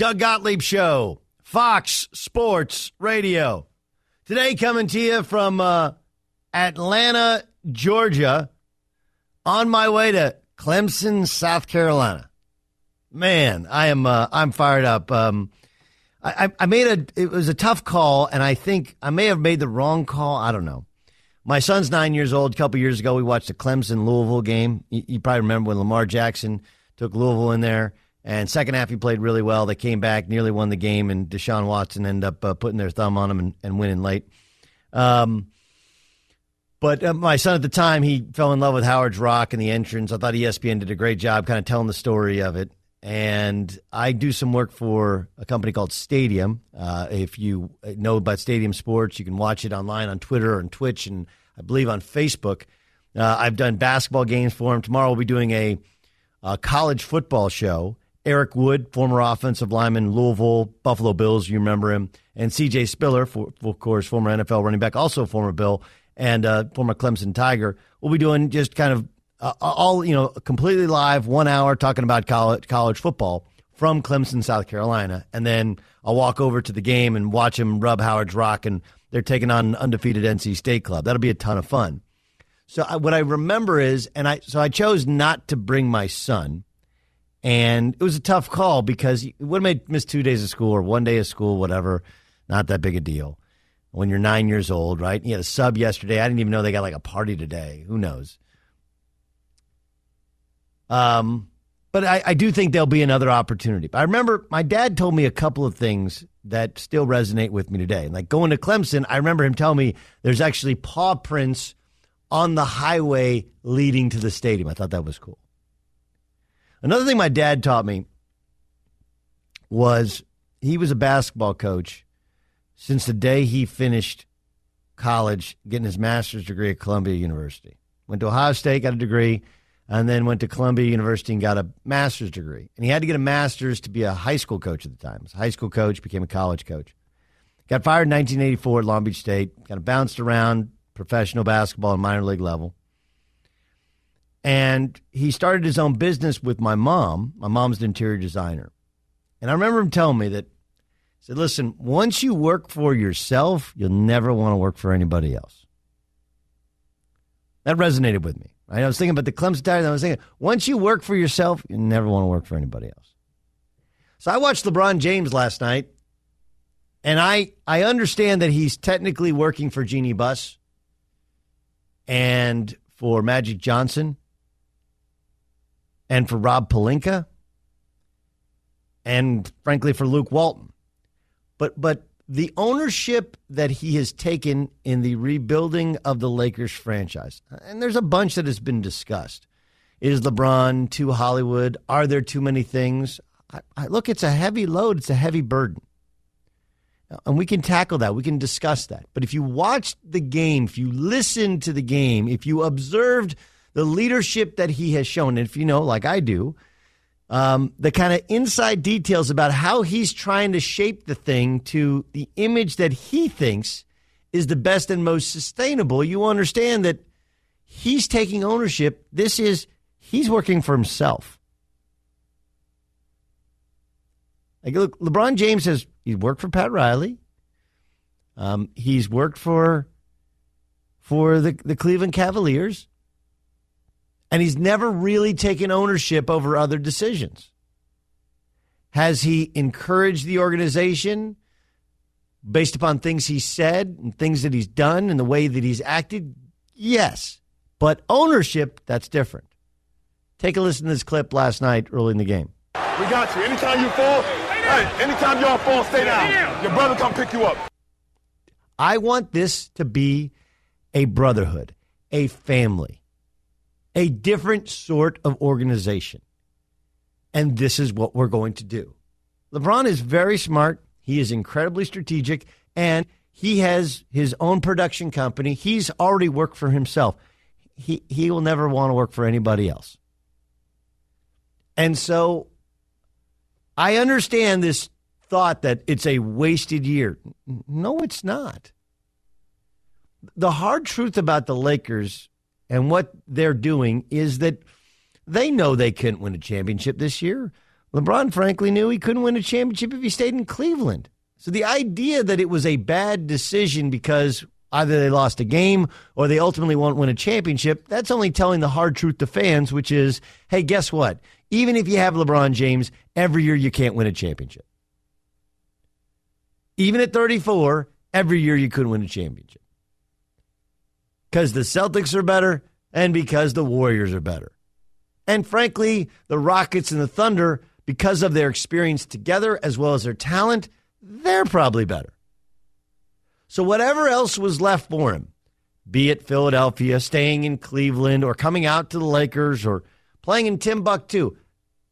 Doug Gottlieb Show, Fox Sports Radio. Today, coming to you from uh, Atlanta, Georgia, on my way to Clemson, South Carolina. Man, I am uh, I'm fired up. Um, I, I made a it was a tough call, and I think I may have made the wrong call. I don't know. My son's nine years old. A couple years ago, we watched the Clemson Louisville game. You, you probably remember when Lamar Jackson took Louisville in there. And second half, he played really well. They came back, nearly won the game, and Deshaun Watson ended up uh, putting their thumb on him and, and winning late. Um, but uh, my son at the time, he fell in love with Howard's Rock and the entrance. I thought ESPN did a great job kind of telling the story of it. And I do some work for a company called Stadium. Uh, if you know about Stadium Sports, you can watch it online on Twitter and Twitch, and I believe on Facebook. Uh, I've done basketball games for him. Tomorrow we'll be doing a, a college football show. Eric Wood, former offensive lineman, Louisville, Buffalo Bills, you remember him, and C.J. Spiller, for, of course, former NFL running back, also former Bill, and uh, former Clemson Tiger. We'll be doing just kind of uh, all, you know, completely live, one hour talking about college, college football from Clemson, South Carolina. And then I'll walk over to the game and watch him rub Howard's Rock, and they're taking on an undefeated NC State club. That'll be a ton of fun. So I, what I remember is, and I so I chose not to bring my son and it was a tough call because would have missed two days of school or one day of school, whatever. Not that big a deal. When you're nine years old, right? You had a sub yesterday. I didn't even know they got like a party today. Who knows? Um, but I, I do think there'll be another opportunity. But I remember my dad told me a couple of things that still resonate with me today. Like going to Clemson, I remember him telling me there's actually paw prints on the highway leading to the stadium. I thought that was cool. Another thing my dad taught me was he was a basketball coach since the day he finished college, getting his master's degree at Columbia University. Went to Ohio State, got a degree, and then went to Columbia University and got a master's degree. And he had to get a master's to be a high school coach at the time. A high school coach, became a college coach. Got fired in 1984 at Long Beach State. Kind of bounced around professional basketball and minor league level. And he started his own business with my mom. My mom's an interior designer. And I remember him telling me that he said, listen, once you work for yourself, you'll never want to work for anybody else. That resonated with me. Right? I was thinking about the Clemson Tigers. I was thinking, once you work for yourself, you never want to work for anybody else. So I watched LeBron James last night, and I I understand that he's technically working for Jeanie Buss and for Magic Johnson and for Rob Pelinka and frankly for Luke Walton. But but the ownership that he has taken in the rebuilding of the Lakers franchise, and there's a bunch that has been discussed. Is LeBron too Hollywood? Are there too many things? I, I, look, it's a heavy load, it's a heavy burden. And we can tackle that. We can discuss that. But if you watched the game, if you listened to the game, if you observed the leadership that he has shown, if you know, like I do, um, the kind of inside details about how he's trying to shape the thing to the image that he thinks is the best and most sustainable, you understand that he's taking ownership. This is, he's working for himself. Like, look, LeBron James has he's worked for Pat Riley. Um, he's worked for for the the Cleveland Cavaliers and he's never really taken ownership over other decisions. Has he encouraged the organization based upon things he said and things that he's done and the way that he's acted? Yes. But ownership, that's different. Take a listen to this clip last night early in the game. We got you. Anytime you fall, hey, anytime y'all fall, stay down. Your brother come pick you up. I want this to be a brotherhood, a family a different sort of organization. And this is what we're going to do. LeBron is very smart. He is incredibly strategic, and he has his own production company. He's already worked for himself. He, he will never want to work for anybody else. And so I understand this thought that it's a wasted year. No, it's not. The hard truth about the Lakers and what they're doing is that they know they couldn't win a championship this year. LeBron, frankly, knew he couldn't win a championship if he stayed in Cleveland. So the idea that it was a bad decision because either they lost a game or they ultimately won't win a championship, that's only telling the hard truth to fans, which is hey, guess what? Even if you have LeBron James, every year you can't win a championship. Even at 34, every year you couldn't win a championship because the Celtics are better and because the Warriors are better. And frankly, the Rockets and the Thunder, because of their experience together as well as their talent, they're probably better. So, whatever else was left for him, be it Philadelphia, staying in Cleveland, or coming out to the Lakers, or playing in Timbuktu,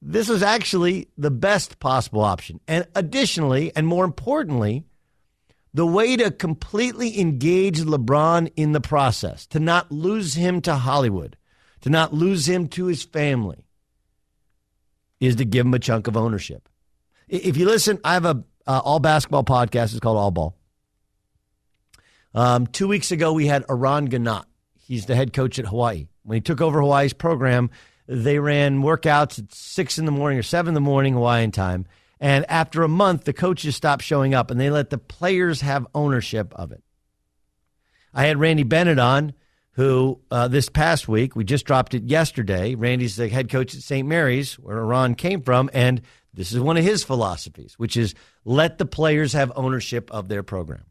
this was actually the best possible option. And additionally, and more importantly, the way to completely engage LeBron in the process, to not lose him to Hollywood, to not lose him to his family, is to give him a chunk of ownership. If you listen, I have a uh, all basketball podcast. It's called All Ball. Um, two weeks ago, we had Eran Ganot. He's the head coach at Hawaii. When he took over Hawaii's program, they ran workouts at six in the morning or seven in the morning Hawaiian time and after a month, the coaches stopped showing up and they let the players have ownership of it. I had Randy Bennett on, who uh, this past week, we just dropped it yesterday. Randy's the head coach at St. Mary's, where Eran came from. And this is one of his philosophies, which is let the players have ownership of their program.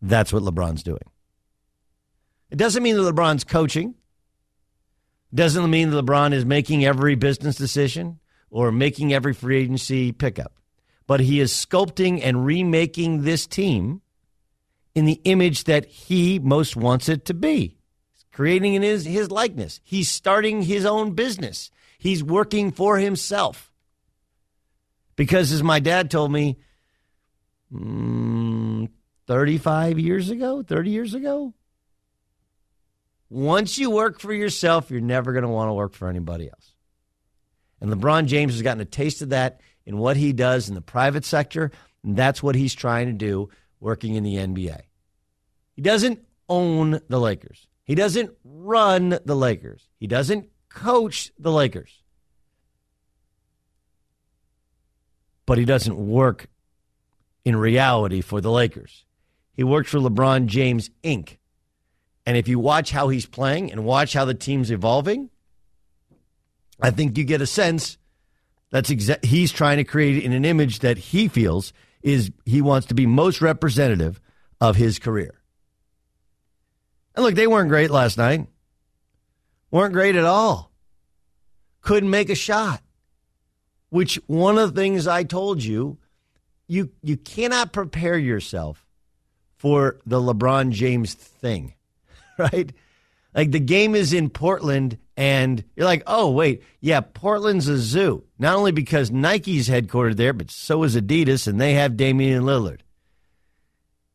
That's what LeBron's doing. It doesn't mean that LeBron's coaching. Doesn't mean that LeBron is making every business decision or making every free agency pickup, but he is sculpting and remaking this team in the image that he most wants it to be. He's creating in his, his likeness. He's starting his own business. He's working for himself. Because as my dad told me mm, 35 years ago, 30 years ago. Once you work for yourself, you're never going to want to work for anybody else. And LeBron James has gotten a taste of that in what he does in the private sector. And that's what he's trying to do working in the NBA. He doesn't own the Lakers, he doesn't run the Lakers, he doesn't coach the Lakers. But he doesn't work in reality for the Lakers. He works for LeBron James Inc. And if you watch how he's playing and watch how the team's evolving, I think you get a sense that's exa- he's trying to create in an image that he feels is he wants to be most representative of his career. And look, they weren't great last night. Weren't great at all. Couldn't make a shot. Which one of the things I told you, you you cannot prepare yourself for the LeBron James thing. Right? Like the game is in Portland and you're like, "Oh, wait. Yeah, Portland's a zoo." Not only because Nike's headquartered there, but so is Adidas and they have Damian Lillard.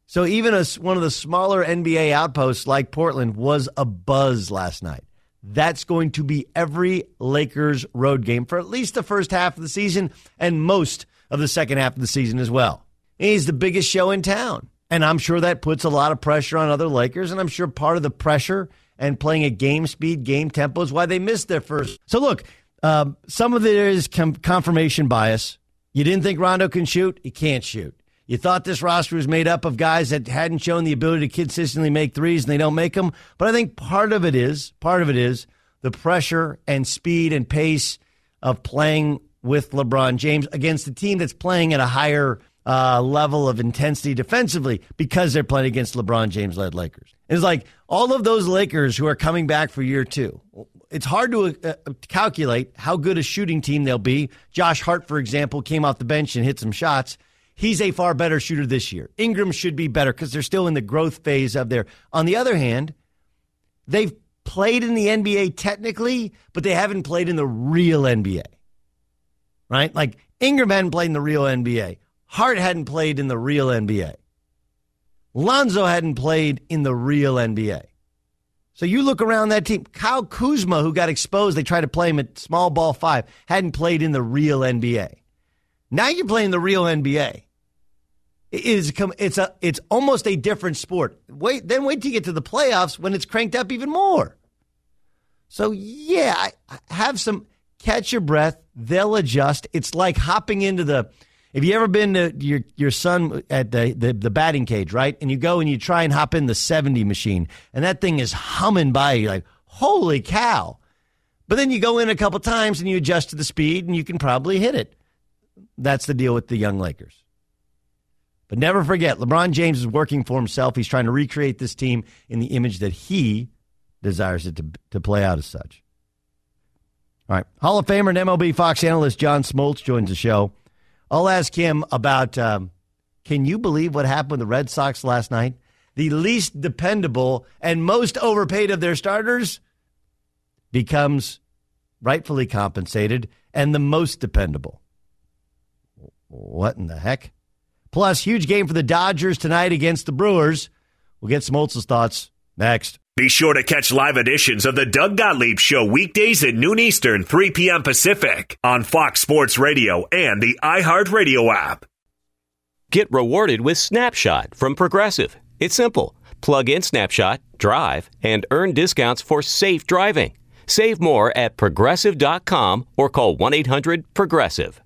So even a, one of the smaller NBA outposts like Portland was a buzz last night. That's going to be every Lakers road game for at least the first half of the season and most of the second half of the season as well. He's the biggest show in town. And I'm sure that puts a lot of pressure on other Lakers. And I'm sure part of the pressure and playing at game speed, game tempo is why they missed their first. So look, um, some of it is com- confirmation bias. You didn't think Rondo can shoot? He can't shoot. You thought this roster was made up of guys that hadn't shown the ability to consistently make threes and they don't make them. But I think part of it is, part of it is the pressure and speed and pace of playing with LeBron James against a team that's playing at a higher uh, level of intensity defensively because they're playing against LeBron James led Lakers. It's like all of those Lakers who are coming back for year two. It's hard to uh, calculate how good a shooting team they'll be. Josh Hart, for example, came off the bench and hit some shots. He's a far better shooter this year. Ingram should be better because they're still in the growth phase of their. On the other hand, they've played in the NBA technically, but they haven't played in the real NBA. Right? Like Ingram hadn't played in the real NBA. Hart hadn't played in the real NBA. Lonzo hadn't played in the real NBA. So you look around that team. Kyle Kuzma, who got exposed, they tried to play him at small ball five, hadn't played in the real NBA. Now you're playing the real NBA. It is it's a it's almost a different sport. Wait, then wait till you get to the playoffs when it's cranked up even more. So yeah, have some catch your breath. They'll adjust. It's like hopping into the. Have you ever been to your your son at the, the the batting cage, right? And you go and you try and hop in the seventy machine, and that thing is humming by you like, holy cow! But then you go in a couple times and you adjust to the speed, and you can probably hit it. That's the deal with the young Lakers. But never forget, LeBron James is working for himself. He's trying to recreate this team in the image that he desires it to, to play out as such. All right. Hall of Famer and MLB Fox analyst John Smoltz joins the show. I'll ask him about um, can you believe what happened with the Red Sox last night? The least dependable and most overpaid of their starters becomes rightfully compensated and the most dependable. What in the heck? Plus, huge game for the Dodgers tonight against the Brewers. We'll get Smoltz's thoughts next. Be sure to catch live editions of the Doug Gottlieb Show weekdays at noon Eastern, 3 p.m. Pacific on Fox Sports Radio and the iHeartRadio app. Get rewarded with Snapshot from Progressive. It's simple. Plug in Snapshot, drive, and earn discounts for safe driving. Save more at progressive.com or call 1 800 Progressive.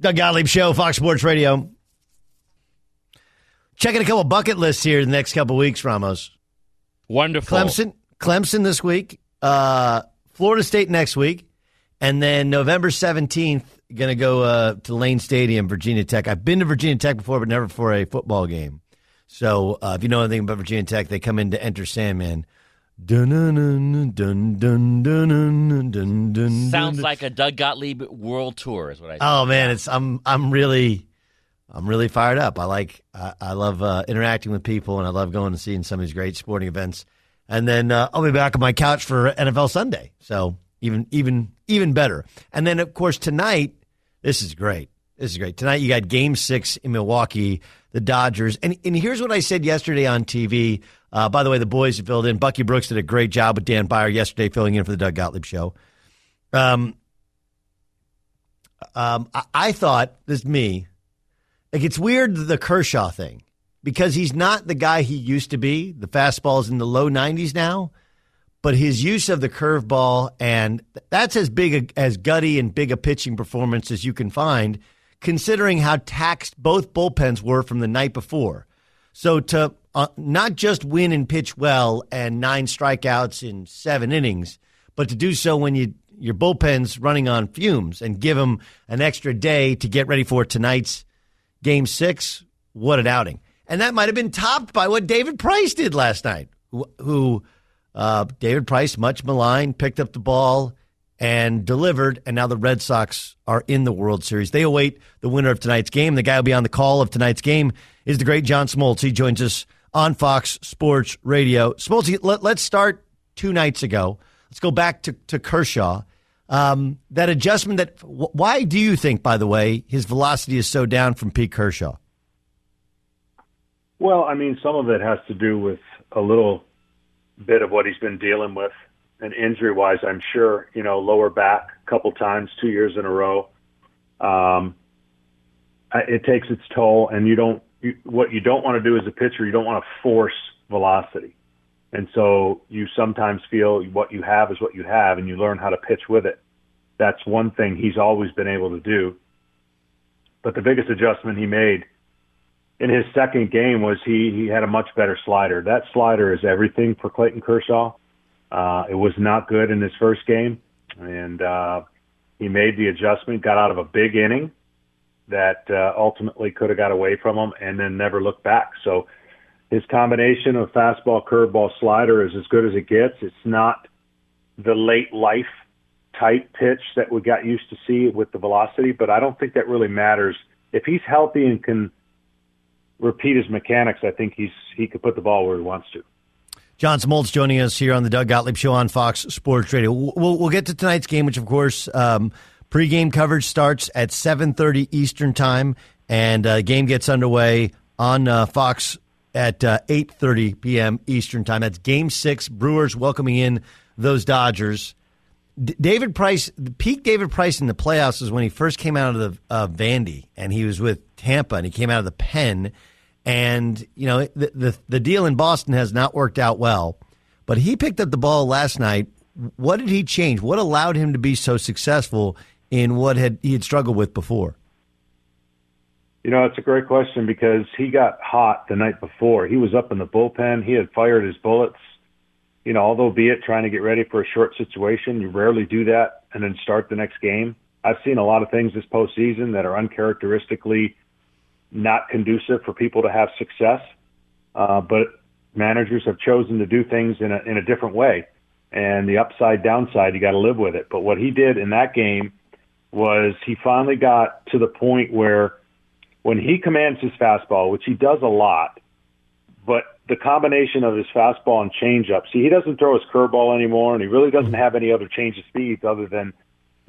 Doug Gottlieb Show, Fox Sports Radio. Checking a couple bucket lists here in the next couple weeks, Ramos. Wonderful. Clemson, Clemson this week, uh, Florida State next week, and then November 17th, going to go uh, to Lane Stadium, Virginia Tech. I've been to Virginia Tech before, but never for a football game. So uh, if you know anything about Virginia Tech, they come in to enter Sandman. Dun, dun, dun, dun, dun, dun, dun, Sounds like a Doug Gottlieb world tour, is what I. Think. Oh man, it's I'm I'm really I'm really fired up. I like I, I love uh, interacting with people, and I love going and seeing some of these great sporting events. And then uh, I'll be back on my couch for NFL Sunday, so even even even better. And then of course tonight, this is great. This is great. Tonight you got game six in Milwaukee, the Dodgers. And, and here's what I said yesterday on TV. Uh, by the way, the boys filled in. Bucky Brooks did a great job with Dan Beyer yesterday filling in for the Doug Gottlieb show. Um, um, I, I thought, this is me, like it's weird the Kershaw thing because he's not the guy he used to be. The fastball's in the low 90s now but his use of the curveball and that's as big a, as gutty and big a pitching performance as you can find considering how taxed both bullpens were from the night before so to uh, not just win and pitch well and nine strikeouts in seven innings but to do so when you your bullpen's running on fumes and give them an extra day to get ready for tonight's game six what an outing and that might have been topped by what david price did last night who, who uh, David Price, much maligned, picked up the ball and delivered, and now the Red Sox are in the World Series. They await the winner of tonight's game. The guy will be on the call of tonight's game is the great John Smoltz. He joins us on Fox Sports Radio. Smoltz, let, us start two nights ago. Let's go back to, to Kershaw. Um, that adjustment that why do you think, by the way, his velocity is so down from Pete Kershaw? Well, I mean, some of it has to do with a little bit of what he's been dealing with, and injury wise, I'm sure you know lower back a couple times, two years in a row. Um, it takes its toll, and you don't. You, what you don't want to do as a pitcher, you don't want to force velocity, and so you sometimes feel what you have is what you have, and you learn how to pitch with it. That's one thing he's always been able to do. But the biggest adjustment he made in his second game was he he had a much better slider. That slider is everything for Clayton Kershaw. Uh, it was not good in his first game, and uh, he made the adjustment, got out of a big inning that uh, ultimately could have got away from him, and then never looked back. So his combination of fastball, curveball, slider is as good as it gets. It's not the late life type pitch that we got used to see with the velocity, but I don't think that really matters. If he's healthy and can repeat his mechanics, I think he's he could put the ball where he wants to. John Smoltz joining us here on the Doug Gottlieb Show on Fox Sports Radio. We'll, we'll get to tonight's game, which of course um, pregame coverage starts at 7:30 Eastern Time, and uh, game gets underway on uh, Fox at uh, 8:30 p.m. Eastern Time. That's Game Six. Brewers welcoming in those Dodgers. D- David Price, the peak David Price in the playoffs was when he first came out of the uh, Vandy, and he was with Tampa, and he came out of the pen and, you know, the, the, the deal in Boston has not worked out well, but he picked up the ball last night. What did he change? What allowed him to be so successful in what had he had struggled with before? You know, it's a great question because he got hot the night before. He was up in the bullpen. He had fired his bullets. You know, although be it trying to get ready for a short situation, you rarely do that and then start the next game. I've seen a lot of things this postseason that are uncharacteristically not conducive for people to have success. Uh, but managers have chosen to do things in a in a different way, and the upside downside you got to live with it. But what he did in that game was he finally got to the point where when he commands his fastball, which he does a lot, but the combination of his fastball and changeup. See, he doesn't throw his curveball anymore, and he really doesn't have any other change of speeds other than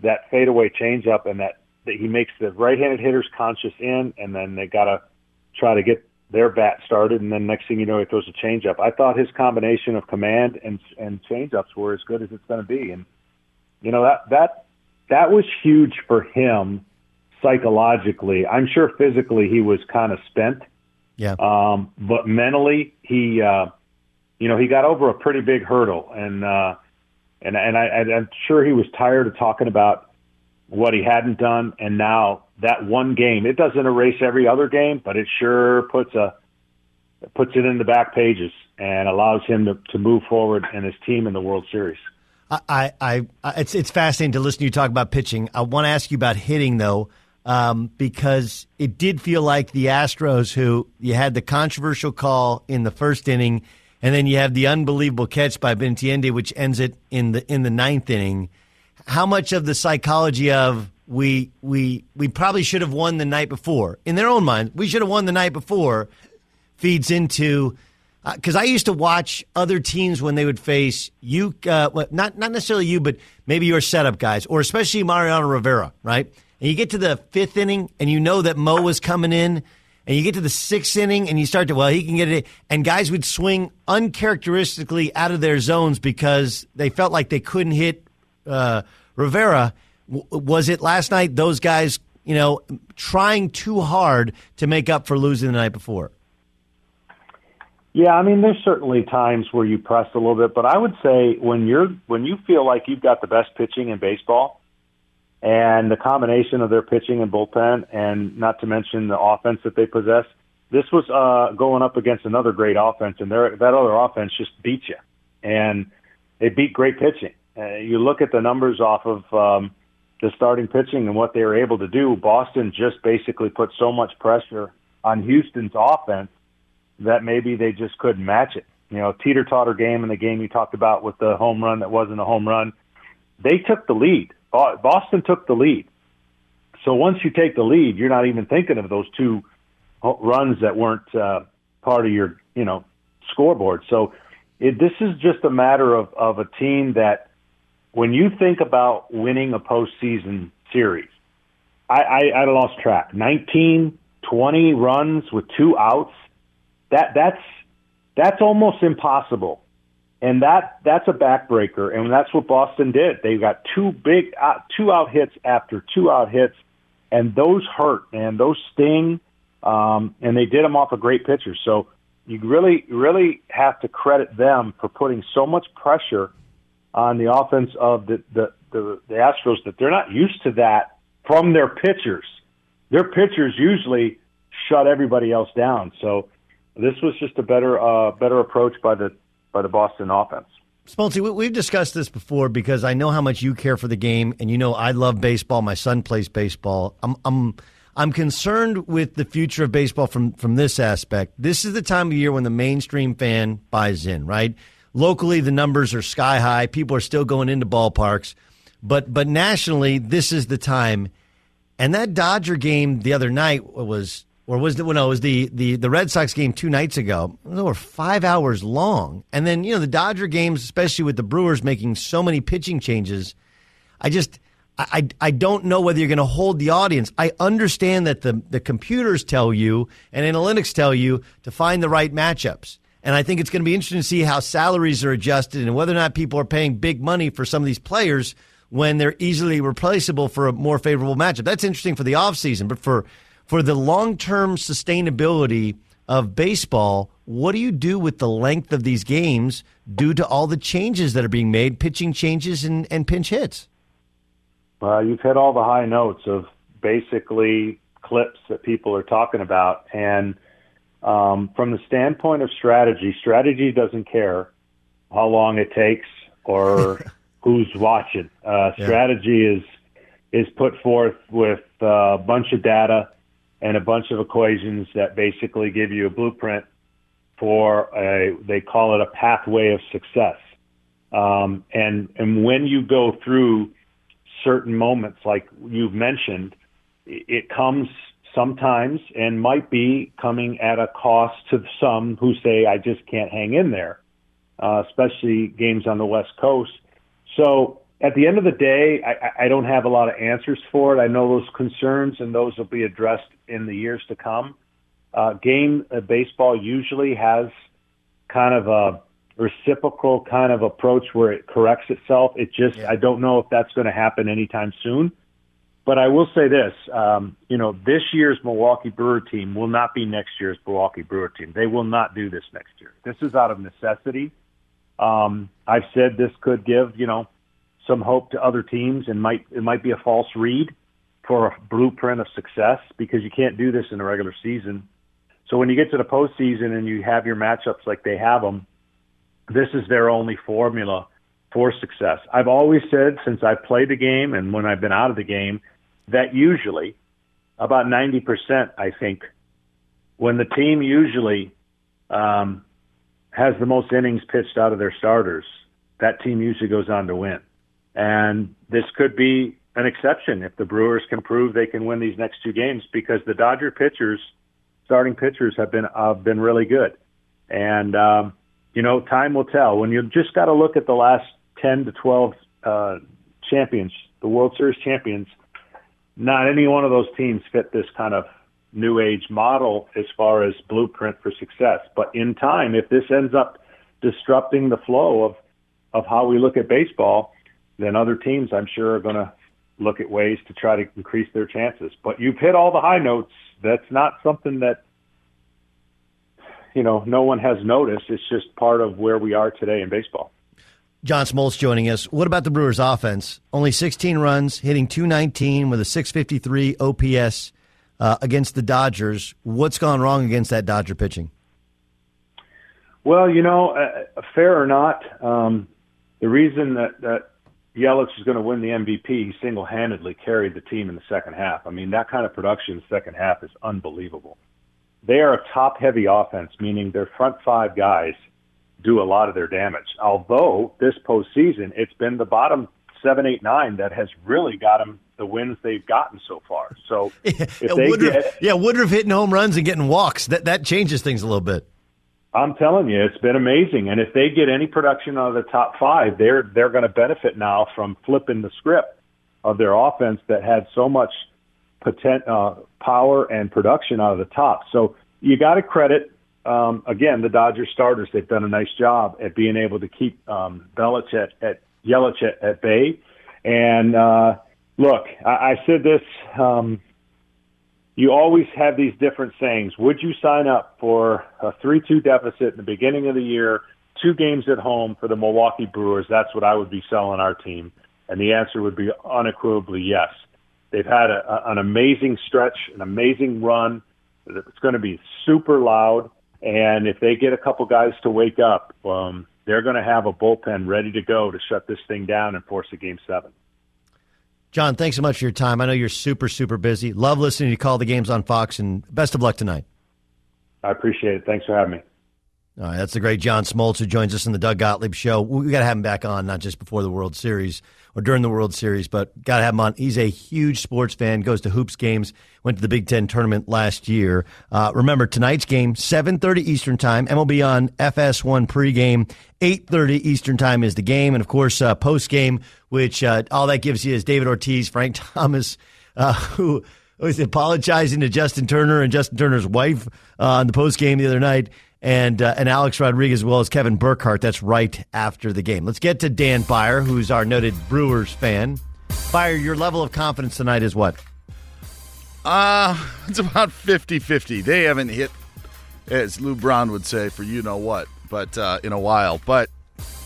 that fadeaway changeup and that that he makes the right-handed hitters conscious in, and then they got to try to get their bat started, and then next thing you know, he throws a changeup. I thought his combination of command and and changeups were as good as it's going to be, and you know that that that was huge for him psychologically. I'm sure physically he was kind of spent. Yeah. Um, but mentally, he, uh, you know, he got over a pretty big hurdle, and uh, and and I, I'm sure he was tired of talking about what he hadn't done, and now that one game. It doesn't erase every other game, but it sure puts a puts it in the back pages and allows him to, to move forward and his team in the World Series. I, I, I, it's it's fascinating to listen to you talk about pitching. I want to ask you about hitting though, um, because it did feel like the Astros, who you had the controversial call in the first inning, and then you have the unbelievable catch by Benintendi, which ends it in the in the ninth inning how much of the psychology of we we we probably should have won the night before in their own minds we should have won the night before feeds into because uh, I used to watch other teams when they would face you, uh, not not necessarily you, but maybe your setup guys, or especially Mariano Rivera, right? And you get to the fifth inning and you know that Mo was coming in, and you get to the sixth inning and you start to, well, he can get it, and guys would swing uncharacteristically out of their zones because they felt like they couldn't hit uh, Rivera. W- was it last night those guys, you know, trying too hard to make up for losing the night before? Yeah, I mean, there's certainly times where you press a little bit, but I would say when you're when you feel like you've got the best pitching in baseball, and the combination of their pitching and bullpen, and not to mention the offense that they possess, this was uh, going up against another great offense, and that other offense just beat you, and they beat great pitching. Uh, you look at the numbers off of um, the starting pitching and what they were able to do. Boston just basically put so much pressure on Houston's offense that maybe they just couldn't match it. You know, teeter totter game in the game you talked about with the home run that wasn't a home run. They took the lead. Boston took the lead. So once you take the lead, you're not even thinking of those two runs that weren't uh, part of your, you know, scoreboard. So it, this is just a matter of, of a team that when you think about winning a postseason series, I, I, I lost track. 19, 20 runs with two outs that that's that's almost impossible, and that that's a backbreaker, and that's what Boston did. They got two big uh, two out hits after two out hits, and those hurt and those sting, um, and they did them off a of great pitcher. So you really really have to credit them for putting so much pressure on the offense of the the the, the Astros that they're not used to that from their pitchers. Their pitchers usually shut everybody else down. So this was just a better uh, better approach by the by the Boston offense. Smoltzy, we've discussed this before because I know how much you care for the game, and you know I love baseball. My son plays baseball. I'm I'm I'm concerned with the future of baseball from from this aspect. This is the time of year when the mainstream fan buys in, right? Locally, the numbers are sky high. People are still going into ballparks, but but nationally, this is the time. And that Dodger game the other night was or was it? Well, no, it was the, the the Red Sox game two nights ago. It over five hours long, and then you know the Dodger games, especially with the Brewers making so many pitching changes. I just I I don't know whether you're going to hold the audience. I understand that the the computers tell you and analytics tell you to find the right matchups. And I think it's going to be interesting to see how salaries are adjusted and whether or not people are paying big money for some of these players when they're easily replaceable for a more favorable matchup. That's interesting for the offseason, but for for the long term sustainability of baseball, what do you do with the length of these games due to all the changes that are being made, pitching changes and, and pinch hits? Well, you've hit all the high notes of basically clips that people are talking about. And um, from the standpoint of strategy, strategy doesn't care how long it takes or who's watching. Uh, strategy yeah. is is put forth with uh, a bunch of data and a bunch of equations that basically give you a blueprint for a they call it a pathway of success. Um, and and when you go through certain moments like you've mentioned, it comes sometimes and might be coming at a cost to some who say I just can't hang in there, uh, especially games on the West Coast. So at the end of the day, I, I don't have a lot of answers for it. I know those concerns, and those will be addressed in the years to come. Uh, game uh, baseball usually has kind of a reciprocal kind of approach where it corrects itself. It just, yeah. I don't know if that's going to happen anytime soon. But I will say this, um, you know, this year's Milwaukee Brewer team will not be next year's Milwaukee Brewer team. They will not do this next year. This is out of necessity. Um, I've said this could give, you know, some hope to other teams and might it might be a false read for a blueprint of success because you can't do this in a regular season. So when you get to the postseason and you have your matchups like they have them, this is their only formula for success. I've always said since I've played the game and when I've been out of the game that usually about 90%, I think, when the team usually um, has the most innings pitched out of their starters, that team usually goes on to win. And this could be an exception if the Brewers can prove they can win these next two games because the Dodger pitchers, starting pitchers, have been have been really good. And um, you know, time will tell. When you just got to look at the last ten to twelve uh, champions, the World Series champions, not any one of those teams fit this kind of new age model as far as blueprint for success. But in time, if this ends up disrupting the flow of of how we look at baseball, then other teams, I'm sure, are going to look at ways to try to increase their chances. But you've hit all the high notes. That's not something that you know no one has noticed. It's just part of where we are today in baseball. John Smoltz joining us. What about the Brewers offense? Only 16 runs, hitting 219 with a 653 OPS uh, against the Dodgers. What's gone wrong against that Dodger pitching? Well, you know, uh, fair or not, um, the reason that, that Yelich is going to win the MVP, he single handedly carried the team in the second half. I mean, that kind of production in the second half is unbelievable. They are a top heavy offense, meaning their front five guys do a lot of their damage. Although this postseason, it's been the bottom seven, eight, nine that has really got them the wins they've gotten so far. So if yeah, they Woodruff, get, yeah, Woodruff hitting home runs and getting walks. That that changes things a little bit. I'm telling you, it's been amazing. And if they get any production out of the top five, they're they're going to benefit now from flipping the script of their offense that had so much potent, uh, power and production out of the top. So you got to credit um, again the Dodgers starters. They've done a nice job at being able to keep um, Belich at, at Yelich at, at bay. And uh, look, I, I said this. Um, you always have these different sayings. Would you sign up for a 3 2 deficit in the beginning of the year, two games at home for the Milwaukee Brewers? That's what I would be selling our team. And the answer would be unequivocally yes. They've had a, a, an amazing stretch, an amazing run. It's going to be super loud. And if they get a couple guys to wake up, um, they're going to have a bullpen ready to go to shut this thing down and force a game seven. John, thanks so much for your time. I know you're super, super busy. Love listening to you call the games on Fox, and best of luck tonight. I appreciate it. Thanks for having me. All right, that's the great John Smoltz who joins us in the Doug Gottlieb show. We got to have him back on, not just before the World Series or during the World Series, but got to have him on. He's a huge sports fan, goes to hoops games, went to the Big Ten tournament last year. Uh, remember, tonight's game, 7.30 Eastern Time, MLB on FS1 pregame, 8.30 Eastern Time is the game. And, of course, uh, postgame, which uh, all that gives you is David Ortiz, Frank Thomas, uh, who was apologizing to Justin Turner and Justin Turner's wife uh, on the postgame the other night and uh, and Alex Rodriguez as well as Kevin Burkhardt. That's right after the game. Let's get to Dan Beyer, who's our noted Brewers fan. Beyer, your level of confidence tonight is what? Uh, it's about 50-50. They haven't hit, as Lou Brown would say, for you know what, but uh, in a while. But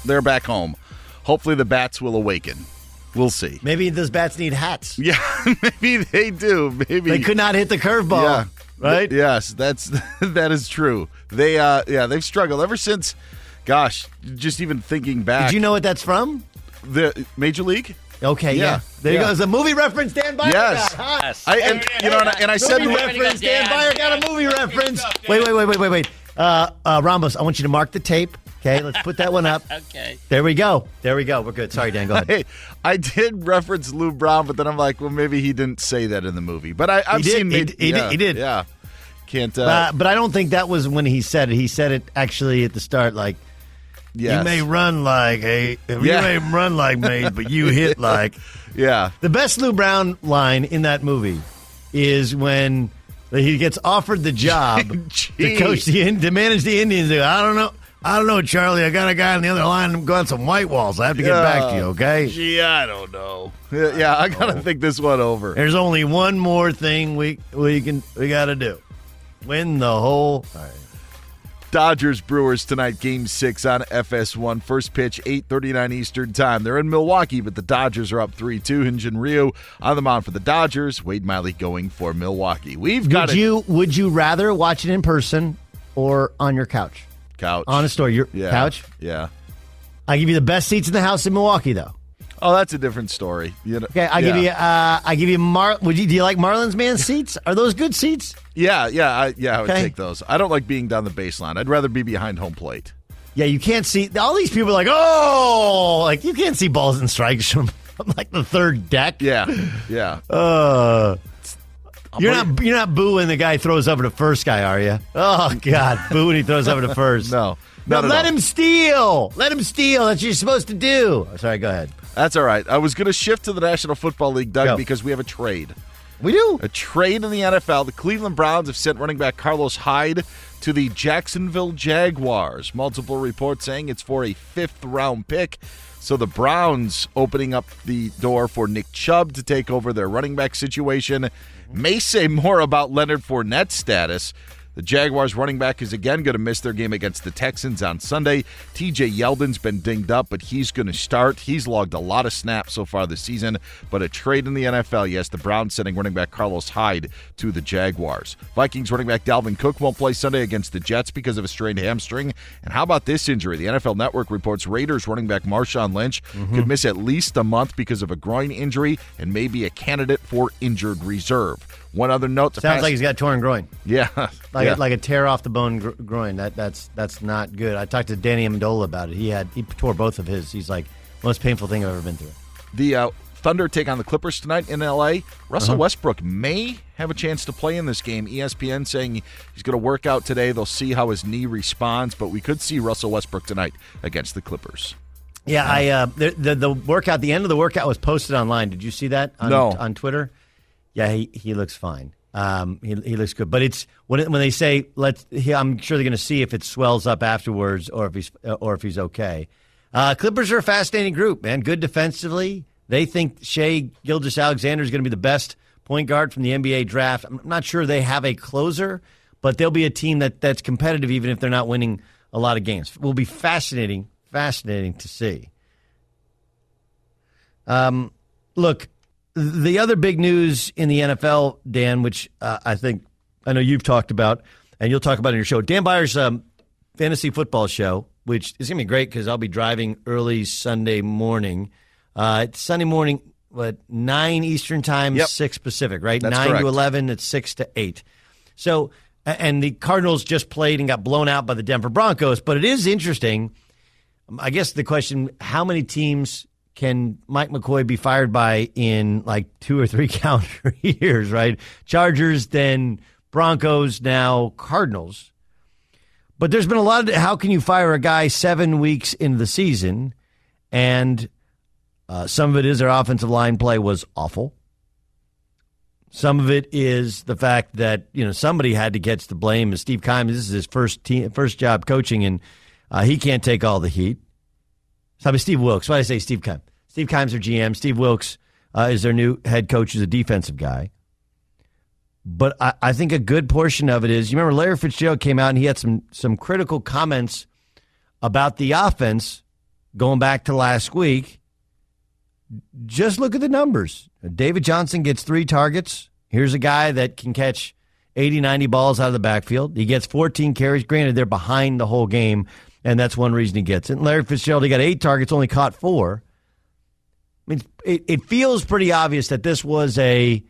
they're back home. Hopefully the bats will awaken. We'll see. Maybe those bats need hats. Yeah, maybe they do. Maybe they could not hit the curveball. Yeah. Right? Yes, that's that is true. They uh yeah, they've struggled ever since gosh, just even thinking back. Did you know what that's from? The Major League? Okay, yeah. yeah. There yeah. you go. It's a movie reference Dan Beyer yes. got. Yes. I, and, you know, and, and I said movie reference. Dan Beyer got a movie reference. Wait, wait, wait, wait, wait, wait. Uh, uh, Ramos, I want you to mark the tape. Okay, let's put that one up. okay. There we go. There we go. We're good. Sorry, Dan. Go ahead. Hey, I did reference Lou Brown, but then I'm like, well, maybe he didn't say that in the movie. But I, I've he did. seen. He, maybe, he, yeah, did. He did. Yeah. Can't. Uh, uh, but I don't think that was when he said it. He said it actually at the start, like. Yes. You may run like a, Yeah. you may run like me, but you hit like. Yeah. The best Lou Brown line in that movie is when he gets offered the job to coach the to manage the Indians. I don't know. I don't know, Charlie. I got a guy on the other line. I'm going some white walls. I have to get back to you, okay? Gee, I don't know. Yeah, yeah, I gotta think this one over. There's only one more thing we we can we got to do. Win the whole. Right. Dodgers Brewers tonight, Game Six on FS1. First pitch, eight thirty nine Eastern Time. They're in Milwaukee, but the Dodgers are up three two. Hyun-jin Ryu on the mound for the Dodgers. Wade Miley going for Milwaukee. We've got Would it. you would you rather watch it in person or on your couch? Couch. Honest story, your yeah. couch. Yeah. I give you the best seats in the house in Milwaukee, though. Oh, that's a different story. You know, Okay, I yeah. give you. Uh, I give you. Mar. Would you? Do you like Marlins man seats? Are those good seats? Yeah, yeah, I, yeah. I would Okay. take those. I don't like being down the baseline. I'd rather be behind home plate. Yeah, you can't see. All these people are like, oh, like you can't see balls and strikes from, from like the third deck. Yeah, yeah. Uh, you're not. You're not booing the guy throws over the first guy, are you? Oh God, boo when he throws over the first. No, no, let all. him steal. Let him steal. That's what you're supposed to do. Oh, sorry, go ahead. That's all right. I was going to shift to the National Football League, Doug, Go. because we have a trade. We do. A trade in the NFL. The Cleveland Browns have sent running back Carlos Hyde to the Jacksonville Jaguars. Multiple reports saying it's for a fifth round pick. So the Browns opening up the door for Nick Chubb to take over their running back situation may say more about Leonard Fournette's status. The Jaguars running back is again going to miss their game against the Texans on Sunday. TJ Yeldon's been dinged up, but he's going to start. He's logged a lot of snaps so far this season, but a trade in the NFL, yes, the Browns sending running back Carlos Hyde to the Jaguars. Vikings running back Dalvin Cook won't play Sunday against the Jets because of a strained hamstring. And how about this injury? The NFL Network reports Raiders running back Marshawn Lynch Mm-hmm. could miss at least a month because of a groin injury and may be a candidate for injured reserve. One other note: Sounds like he's got torn groin. yeah, Like yeah. a, like a tear off the bone gr- groin. That that's that's not good. I talked to Danny Amendola about it. He had he tore both of his. He's like most painful thing I've ever been through. The uh, Thunder take on the Clippers tonight in LA. Russell Uh-huh. Westbrook may have a chance to play in this game. ESPN saying he's going to work out today. They'll see how his knee responds, but we could see Russell Westbrook tonight against the Clippers. Yeah, I uh, the, the the workout. The end of the workout was posted online. Did you see that on, No. on Twitter? Yeah, he, he looks fine. Um, he, he looks good. But it's when it, when they say let's. He, I'm sure they're going to see if it swells up afterwards or if he's or if he's okay. Uh, Clippers are a fascinating group, man. Good defensively. They think Shea Gilgis Alexander is going to be the best point guard from the NBA draft. I'm not sure they have a closer, but they'll be a team that that's competitive even if they're not winning a lot of games. Will be fascinating, fascinating to see. Um, look, the other big news in the NFL, Dan, which uh, I think I know you've talked about, and you'll talk about in your show, Dan Beyer's um, fantasy football show, which is going to be great because I'll be driving early Sunday morning. Uh, it's Sunday morning, what nine Eastern time, Yep. six Pacific, right? That's nine correct. to eleven. It's six to eight. So, and the Cardinals just played and got blown out by the Denver Broncos. But it is interesting. I guess the question: How many teams can Mike McCoy be fired by in like two or three calendar years? Right? Chargers, then Broncos, now Cardinals. But there's been a lot of how can you fire a guy seven weeks into the season, and uh, some of it is their offensive line play was awful. Some of it is the fact that you know somebody had to catch the blame. And Steve Keim, this is his first team, first job coaching, and uh, he can't take all the heat. Mean, Steve Wilks. Why did I say Steve Keim? Steve Keim's their GM. Steve Wilks uh, is their new head coach. He's a defensive guy. But I, I think a good portion of it is you remember Larry Fitzgerald came out and he had some some critical comments about the offense going back to last week. Just look at the numbers. David Johnson gets three targets. Here's a guy that can catch 80, 90 balls out of the backfield. He gets 14 carries. Granted, they're behind the whole game, and that's one reason he gets it. And Larry Fitzgerald, he got eight targets, only caught four. I mean, it, it feels pretty obvious that this was a,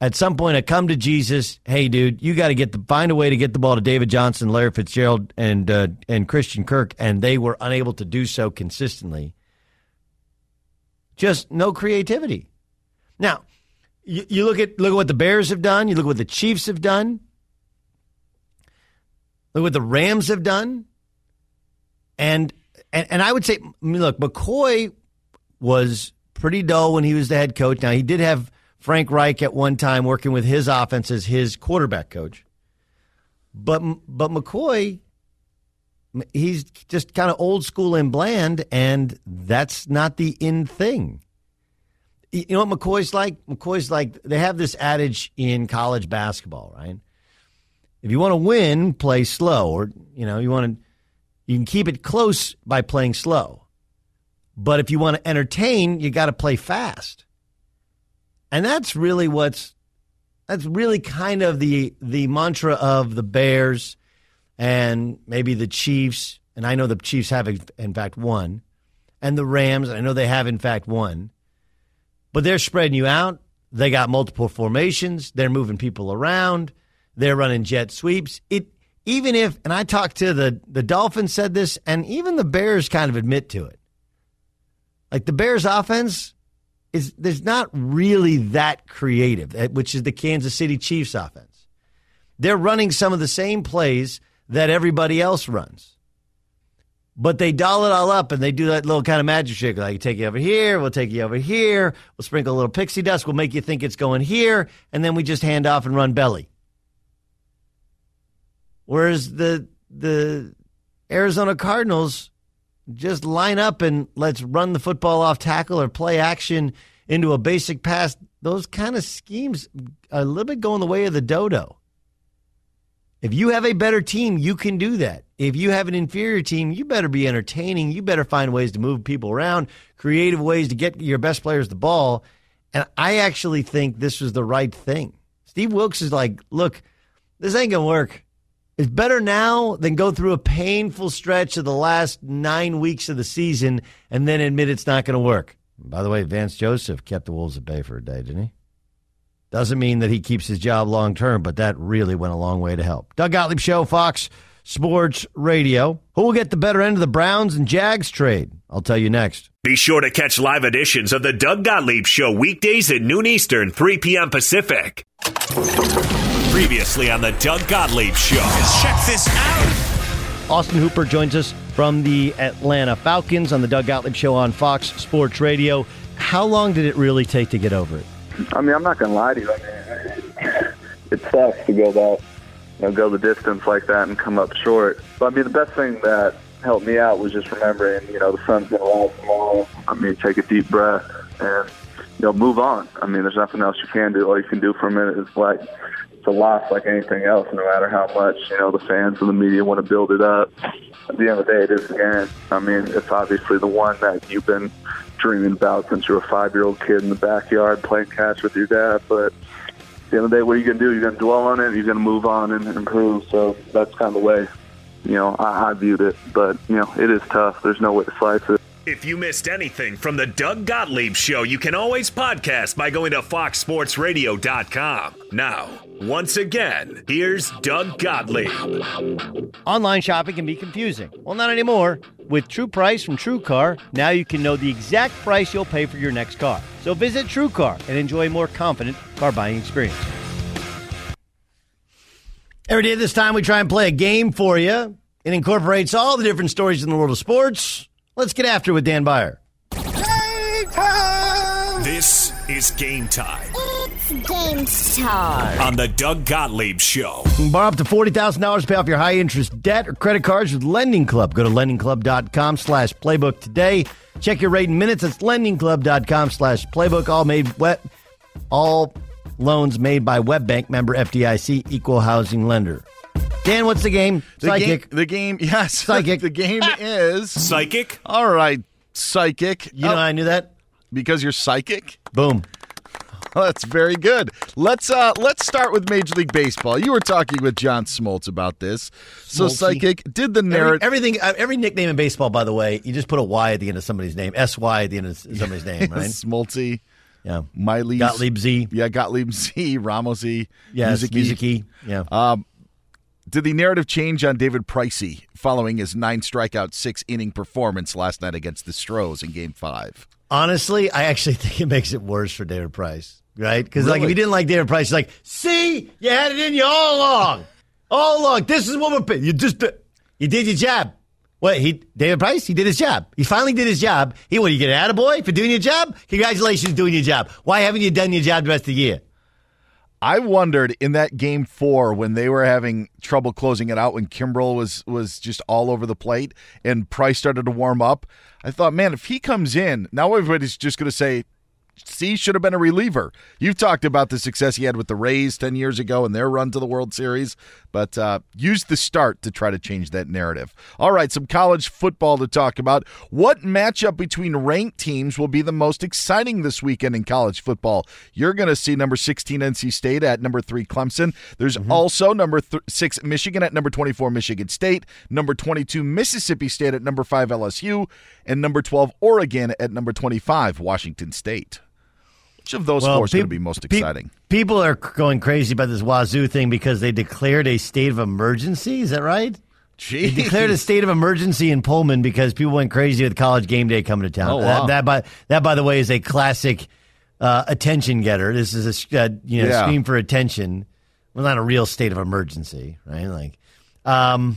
at some point, a come to Jesus. Hey, dude, you got to get the find a way to get the ball to David Johnson, Larry Fitzgerald, and uh, and Christian Kirk, and they were unable to do so consistently. Just no creativity. Now, you, you look at look at what the Bears have done. You look at what the Chiefs have done. Look at what the Rams have done. And and, and I would say, I mean, look, McCoy was pretty dull when he was the head coach. Now he did have Frank Reich at one time working with his offense as his quarterback coach. But but McCoy, he's just kind of old school and bland, and that's not the in thing. You know what McCoy's like? McCoy's like they have this adage in college basketball, right? If you want to win, play slow, or you know you want to you can keep it close by playing slow. But if you want to entertain, you got to play fast. And that's really what's that's really kind of the the mantra of the Bears and maybe the Chiefs, and I know the Chiefs have in fact won, and the Rams, I know they have in fact won. But they're spreading you out. They got multiple formations. They're moving people around. They're running jet sweeps. It even if and I talked to the the Dolphins said this, and even the Bears kind of admit to it. Like the Bears offense is there's not really that creative, eh, which is the Kansas City Chiefs offense. They're running some of the same plays that everybody else runs. but they doll it all up and they do that little kind of magic trick. Like, take you over here, we'll take you over here, we'll sprinkle a little pixie dust, we'll make you think it's going here, and then we just hand off and run belly. Whereas the the Arizona Cardinals just line up and let's run the football off tackle or play action into a basic pass. Those kind of schemes are a little bit going the way of the dodo. If you have a better team, you can do that. If you have an inferior team, you better be entertaining. You better find ways to move people around, creative ways to get your best players the ball. And I actually think this was the right thing. Steve Wilks is like, look, this ain't going to work. It's better now than go through a painful stretch of the last nine weeks of the season and then admit it's not going to work. By the way, Vance Joseph kept the Wolves at bay for a day, didn't he? Doesn't mean that he keeps his job long term, but that really went a long way to help. Doug Gottlieb Show, Fox Sports Radio. Who will get the better end of the Browns and Jags trade? I'll tell you next. Be sure to catch live editions of the Doug Gottlieb Show weekdays at noon Eastern, 3 p.m. Pacific. Previously on the Doug Gottlieb Show. Check this out. Austin Hooper joins us from the Atlanta Falcons on the Doug Gottlieb Show on Fox Sports Radio. How long did it really take to get over it? I mean, I'm not going to lie to you. I mean, it sucks to go that, you know, go the distance like that and come up short. But I mean, the best thing that helped me out was just remembering, you know, the sun's going to rise tomorrow. I mean, take a deep breath and, you know, move on. I mean, there's nothing else you can do. All you can do for a minute is like, it's a loss like anything else, no matter how much, you know, the fans and the media want to build it up. At the end of the day, it is a game. I mean, it's obviously the one that you've been dreaming about since you were a five-year-old kid in the backyard playing catch with your dad. But at the end of the day, what are you going to do? You're going to dwell on it. You're going to move on and improve. So that's kind of the way, you know, I, I viewed it. But you know, it is tough. There's no way to slice it. If you missed anything from the Doug Gottlieb Show, you can always podcast by going to foxsportsradio.com. Now, once again, here's Doug Gottlieb. Online shopping can be confusing. Well, not anymore. With True Price from True Car, now you can know the exact price you'll pay for your next car. So visit True Car and enjoy a more confident car buying experience. Every day this time, we try and play a game for you. It incorporates all the different stories in the world of sports. Let's get after it with Dan Beyer. This is game time It's game time. on the Doug Gottlieb Show. You can borrow up to $40,000 to pay off your high interest debt or credit cards with Lending Club. Go to lendingclub.com slash playbook today. Check your rate in minutes. It's lendingclub.com slash playbook. All made wet, all loans made by WebBank member FDIC equal housing lender. Dan, what's the game? The Psychic. Game, the game, yes. Psychic. the game is Psychic. All right, psychic. You know how I knew that? Because you're psychic. Boom. That's very good. Let's uh let's start with Major League Baseball. You were talking with John Smoltz about this. So Smoltzy. psychic did the narrative. everything, uh, every nickname in baseball, by the way, you just put a Y at the end of somebody's name. S Y at the end of somebody's name, right? Smoltzy. Yeah. Miley. Gottlieb Z. Yeah, Gottlieb Z. Ramos Z. Yes, Music Music-y. Yeah. Um, did the narrative change on David Pricey following his nine strikeout, six inning performance last night against the Stros in Game Five? Honestly, I actually think it makes it worse for David Price, right? Because like if you didn't like David Price, you're like, see, you had it in you all along, all along. This is what we're paying. You just you did your job. What he David Price? He did his job. He finally did his job. He what? You get an attaboy for doing your job? Congratulations, doing your job. Why haven't you done your job the rest of the year? I wondered in that game four when they were having trouble closing it out when Kimbrel was was just all over the plate and Price started to warm up. I thought, man, if he comes in, now everybody's just going to say, "See, should have been a reliever." You've talked about the success he had with the Rays ten years ago and their run to the World Series, but uh, use the start to try to change that narrative. All right, some college football to talk about. What matchup between ranked teams will be the most exciting this weekend in college football? You're going to see number 16 NC State at number 3 Clemson. There's also number th- 6 Michigan at number 24 Michigan State, number 22 Mississippi State at number 5 LSU, and number 12 Oregon at number 25 Washington State. Which of those Well, four is going to be most exciting? People are going crazy about this Wazoo thing because they declared a state of emergency. Is that right? They declared a state of emergency in Pullman because people went crazy with college game day coming to town. Oh, wow. that, that, by that, by the way, is a classic uh, attention getter. This is a uh, you know Yeah. scream for attention. Well, not a real state of emergency, right? Like, um,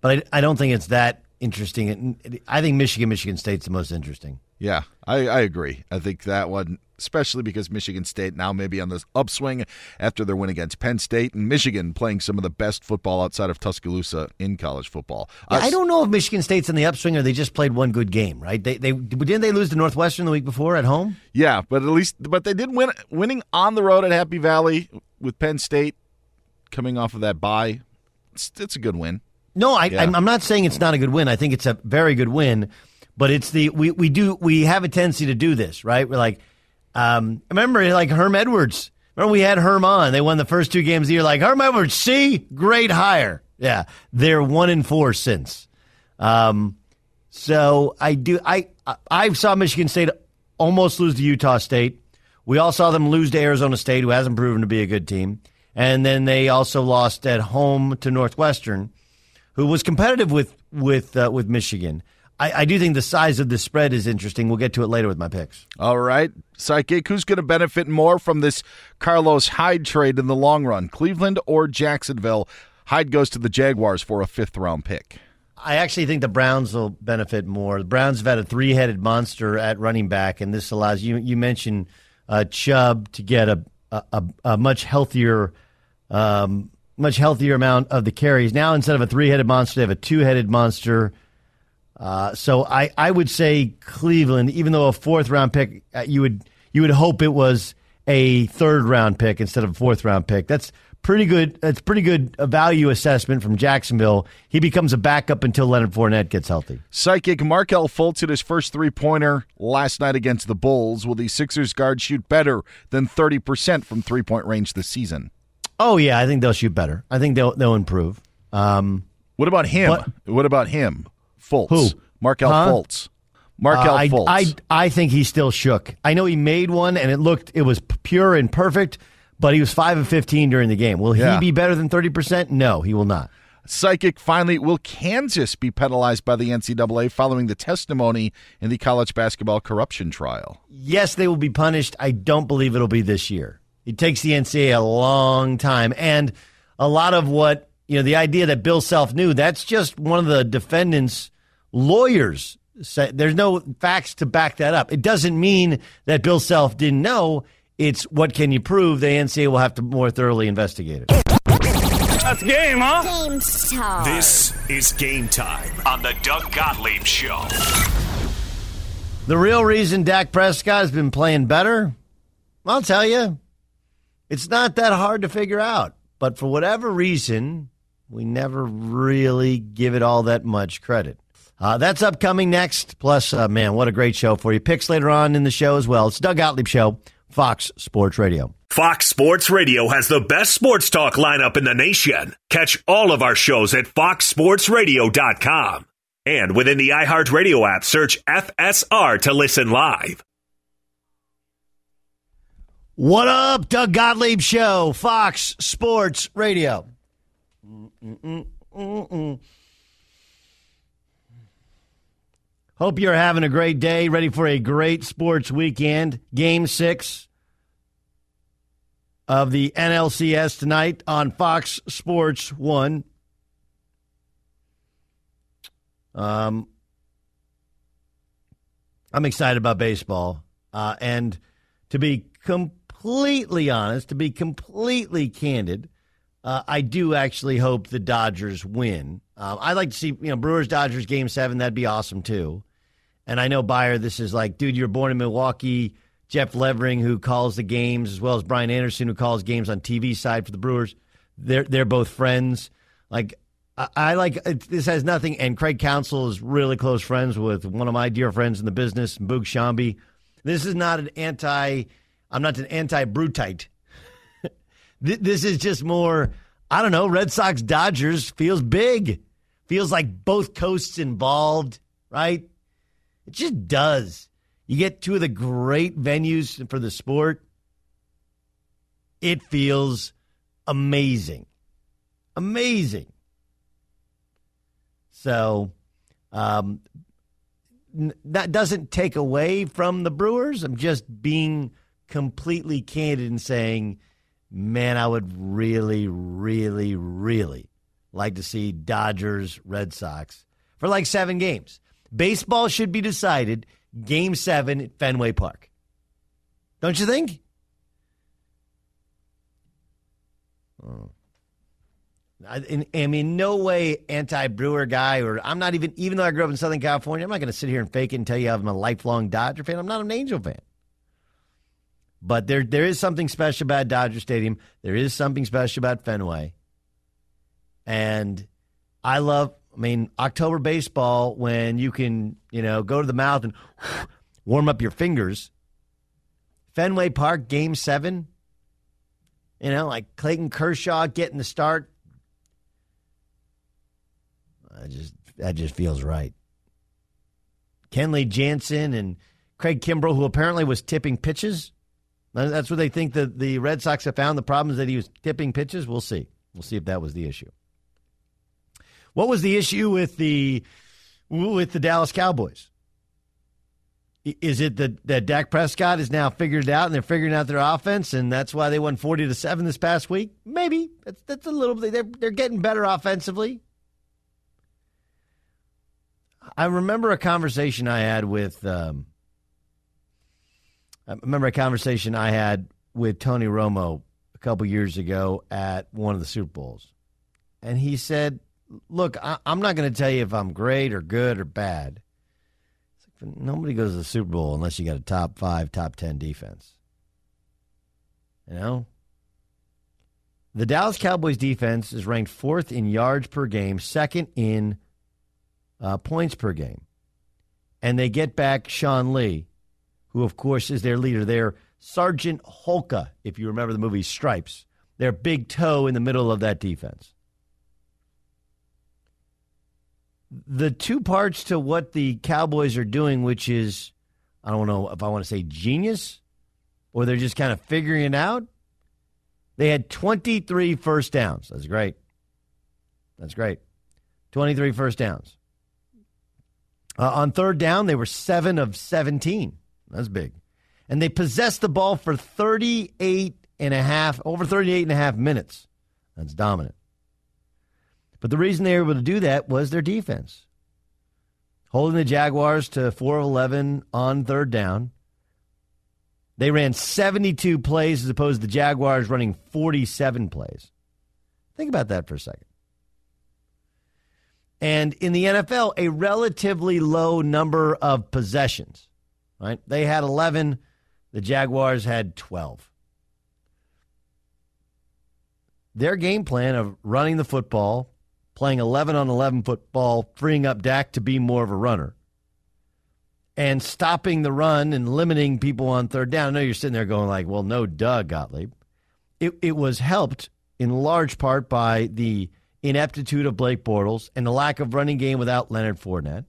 but I, I don't think it's that interesting. I think Michigan, Michigan State's the most interesting. Yeah, I, I agree. I think that one, especially because Michigan State now maybe on this upswing after their win against Penn State and Michigan playing some of the best football outside of Tuscaloosa in college football. Yeah, I don't know if Michigan State's in the upswing or they just played one good game, right? They they didn't they lose to Northwestern the week before at home? Yeah, but at least but they did win winning on the road at Happy Valley with Penn State coming off of that bye. It's, it's a good win. No, I, Yeah. I'm, I'm not saying it's not a good win. I think it's a very good win, but it's the we, we do we have a tendency to do this, right? We're like, um, remember like Herm Edwards. Remember we had Herm on. They won the first two games of the year. Like Herm Edwards, see, great hire. Yeah, they're one in four since. Um, so I do. I I- saw Michigan State almost lose to Utah State. We all saw them lose to Arizona State, who hasn't proven to be a good team, and then they also lost at home to Northwestern, who was competitive with with uh, with Michigan. I, I do think the size of the spread is interesting. We'll get to it later with my picks. All right. Psychic, who's going to benefit more from this Carlos Hyde trade in the long run? Cleveland or Jacksonville? Hyde goes to the Jaguars for a fifth round pick. I actually think the Browns will benefit more. The Browns have had a three headed monster at running back, and this allows you. You mentioned uh, Chubb to get a a, a, much healthier, um, much healthier amount of the carries. Now instead of a three headed monster, they have a two headed monster. Uh, so I, I would say Cleveland, even though a fourth round pick, uh, you would you would hope it was a third round pick instead of a fourth round pick. That's pretty good. That's pretty good uh, value assessment from Jacksonville. He becomes a backup until Leonard Fournette gets healthy. Psychic Markelle Fultz hit his first three pointer last night against the Bulls. Will the Sixers guard shoot better than 30% from three point range this season? Oh yeah, I think they'll shoot better. I think they'll they'll improve. Um, what about him? but- what about him? Fultz. Who? Markelle Huh? Fultz. Markelle Uh, I, Fultz. I I think he's still shook. I know he made one and it looked it was pure and perfect, but he was five of fifteen during the game. Will Yeah. he be better than thirty percent? No, he will not. Psychic finally, will Kansas be penalized by the NCAA following the testimony in the college basketball corruption trial? Yes, they will be punished. I don't believe it'll be this year. It takes the NCAA a long time, and a lot of what you know, the idea that Bill Self knew, that's just one of the defendants' lawyers. Said, there's no facts to back that up. It doesn't mean that Bill Self didn't know. It's what can you prove? The NCAA will have to more thoroughly investigate it. That's game, huh? Game time. This is game time on the Doug Gottlieb Show. The real reason Dak Prescott has been playing better, I'll tell you, it's not that hard to figure out. But for whatever reason, we never really give it all that much credit. Uh, that's upcoming next. Plus, uh, man, what a great show for you. Picks later on in the show as well. It's Doug Gottlieb Show, Fox Sports Radio. Fox Sports Radio has the best sports talk lineup in the nation. Catch all of our shows at foxsportsradio.com. And within the iHeartRadio app, search FSR to listen live. What up, Doug Gottlieb Show, Fox Sports Radio. Mm-mm-mm-mm. Hope you're having a great day, ready for a great sports weekend. Game six of the NLCS tonight on Fox Sports One. Um, I'm excited about baseball, uh, and to be completely honest, to be completely candid, uh, I do actually hope the Dodgers win. Um, I'd like to see you know Brewers Dodgers game seven. That'd be awesome too. And I know Beyer, this is like, dude, you're born in Milwaukee. Jeff Levering, who calls the games, as well as Brian Anderson, who calls games on TV side for the Brewers. They're they're both friends. Like I, I like it, this has nothing. And Craig Counsell is really close friends with one of my dear friends in the business, Boog Sciambi. This is not an anti. I'm not an anti Brutite. this is just more. I don't know. Red Sox Dodgers feels big. Feels like both coasts involved, right? It just does. You get two of the great venues for the sport. It feels amazing. Amazing. So, um, n- that doesn't take away from the Brewers. I'm just being completely candid and saying, man, I would really, really, really like to see Dodgers, Red Sox. for like seven games. Baseball should be decided game seven at Fenway Park. Don't you think? Oh. I, in, I mean, no way anti-Brewer guy, or I'm not even. Even though I grew up in Southern California, I'm not going to sit here and fake it and tell you I'm a lifelong Dodger fan. I'm not an Angel fan. But there, there is something special about Dodger Stadium. There is something special about Fenway, and I love. I mean, October baseball when you can, you know, go to the mouth and warm up your fingers. Fenway Park, Game Seven. You know, like Clayton Kershaw getting the start I just that just feels right. Kenley Jansen and Craig Kimbrel, who apparently was tipping pitches. That's what they think that the Red Sox have found. The problem is that he was tipping pitches. We'll see. We'll see if that was the issue. What was the issue with the with the Dallas Cowboys? Is it that, that Dak Prescott is now figured out and they're figuring out their offense and that's why they won 40 to 7 this past week? Maybe. That's that's a little bit they're they're getting better offensively. I remember a conversation I had with. Um, I remember a conversation I had with Tony Romo a couple years ago at one of the Super Bowls, and he said, "Look, I, am not going to tell you if I'm great or good or bad. Like, nobody goes to the Super Bowl unless you got a top five, top ten defense. You know." The Dallas Cowboys defense is ranked fourth in yards per game, second in uh, points per game. And they get back Sean Lee, who, of course, is their leader. They're Sergeant Hulka, if you remember the movie Stripes. Their big toe in the middle of that defense. The two parts to what the Cowboys are doing, which is, I don't know if I want to say genius or they're just kind of figuring it out. They had 23 first downs. That's great. That's great. 23 first downs. Uh, on third down, they were 7 of 17. That's big. And they possessed the ball for 38 and a half, over 38 and a half minutes. That's dominant. But the reason they were able to do that was their defense. Holding the Jaguars to 4 of 11 on third down. They ran 72 plays as opposed to the Jaguars running 47 plays. Think about that for a second. And in the NFL, a relatively low number of possessions. Right? They had 11, the Jaguars had 12. Their game plan of running the football, playing 11 on 11 football, freeing up Dak to be more of a runner, and stopping the run and limiting people on third down. I know you're sitting there going like, well, no, Doug Gottlieb. It, it was helped in large part by the – ineptitude of Blake Bortles and the lack of running game without Leonard Fournette.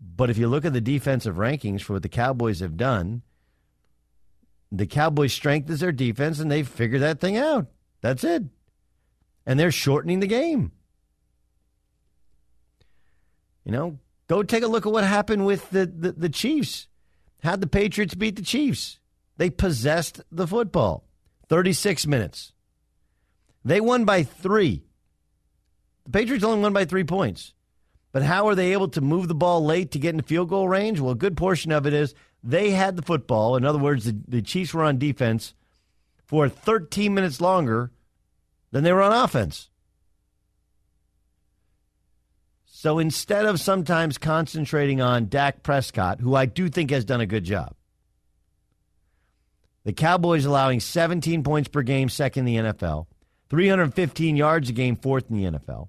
But if you look at the defensive rankings for what the Cowboys have done, the Cowboys' strength is their defense, and they've figured that thing out. That's it. And they're shortening the game. You know, go take a look at what happened with the, the, the Chiefs. How'd the Patriots beat the Chiefs? They possessed the football. 36 minutes. They won by three. The Patriots only won by three points. But how are they able to move the ball late to get into field goal range? Well, a good portion of it is they had the football. In other words, the, the Chiefs were on defense for 13 minutes longer than they were on offense. So instead of sometimes concentrating on Dak Prescott, who I do think has done a good job, the Cowboys allowing 17 points per game, second in the NFL. 315 yards a game, fourth in the NFL.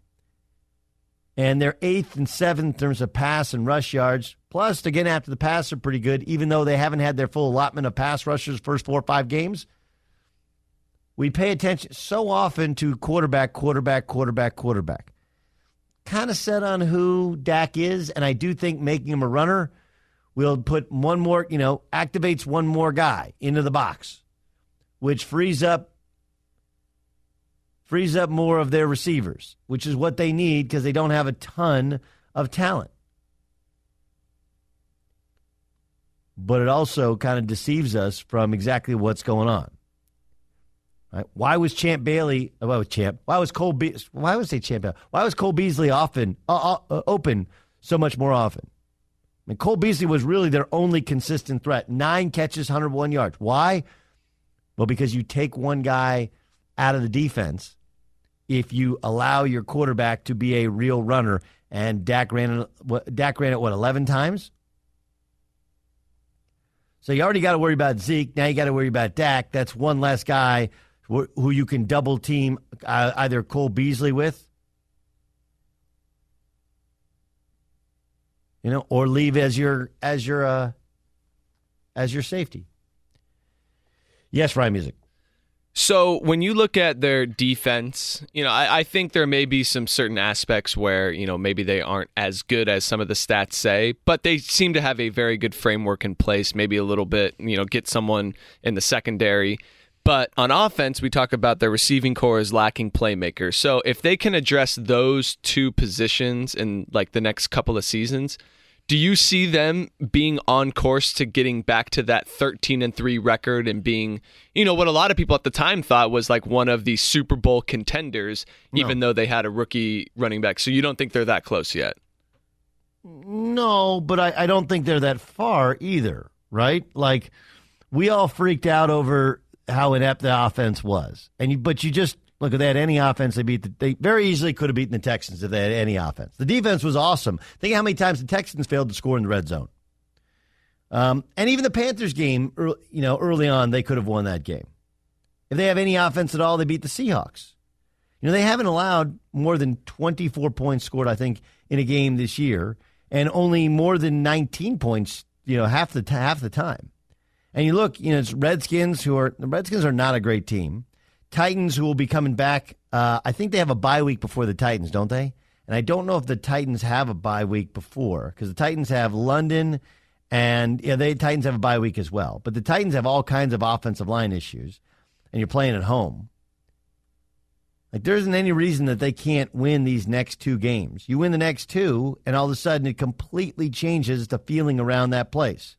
And they're eighth and seventh in terms of pass and rush yards. Plus, again, after the pass, are pretty good, even though they haven't had their full allotment of pass rushers first four or five games. We pay attention so often to quarterback, quarterback, quarterback, quarterback. Kind of set on who Dak is, and I do think making him a runner will put one more, you know, activates one more guy into the box, which frees up frees up more of their receivers, which is what they need because they don't have a ton of talent. But it also kind of deceives us from exactly what's going on. Right? Why was Champ Bailey? Why was Champ? Why was Cole? Be- why was say Champ? Why was Cole Beasley often uh, uh, open so much more often? I mean, Cole Beasley was really their only consistent threat. Nine catches, 101 yards. Why? Well, because you take one guy out of the defense if you allow your quarterback to be a real runner. And Dak ran it, Dak ran it, what, 11 times? So you already got to worry about Zeke. Now you got to worry about Dak. That's one less guy who you can double team uh, either Cole Beasley with, you know, or leave as your as your uh, as your safety. Yes, Ryan Music. So when you look at their defense, you know, I, I, think there may be some certain aspects where, you know, maybe they aren't as good as some of the stats say, but they seem to have a very good framework in place, maybe a little bit, you know, get someone in the secondary. But on offense, we talk about their receiving core is lacking playmakers. So if they can address those two positions in like the next couple of seasons, do you see them being on course to getting back to that 13 and 3 record and being, you know, what a lot of people at the time thought was like one of the Super Bowl contenders, no. even though they had a rookie running back? So you don't think they're that close yet? No, but I, I don't think they're that far either, right? Like, we all freaked out over how inept the offense was. And you, but you just look if they had any offense, they beat the, they very easily could have beaten the Texans if they had any offense. The defense was awesome. Think how many times the Texans failed to score in the red zone. Um, and even the Panthers game, you know, early on, they could have won that game. If they have any offense at all, they beat the Seahawks. You know, they haven't allowed more than 24 points scored, I think, in a game this year, and only more than 19 points, you know, half the half the time. And you look, you know, it's Redskins who are the Redskins are not a great team. Titans who will be coming back. Uh, I think they have a bye week before the Titans, don't they? And I don't know if the Titans have a bye week before because the Titans have London and yeah, the Titans have a bye week as well. But the Titans have all kinds of offensive line issues, and you're playing at home. Like there isn't any reason that they can't win these next two games. You win the next two, and all of a sudden it completely changes the feeling around that place.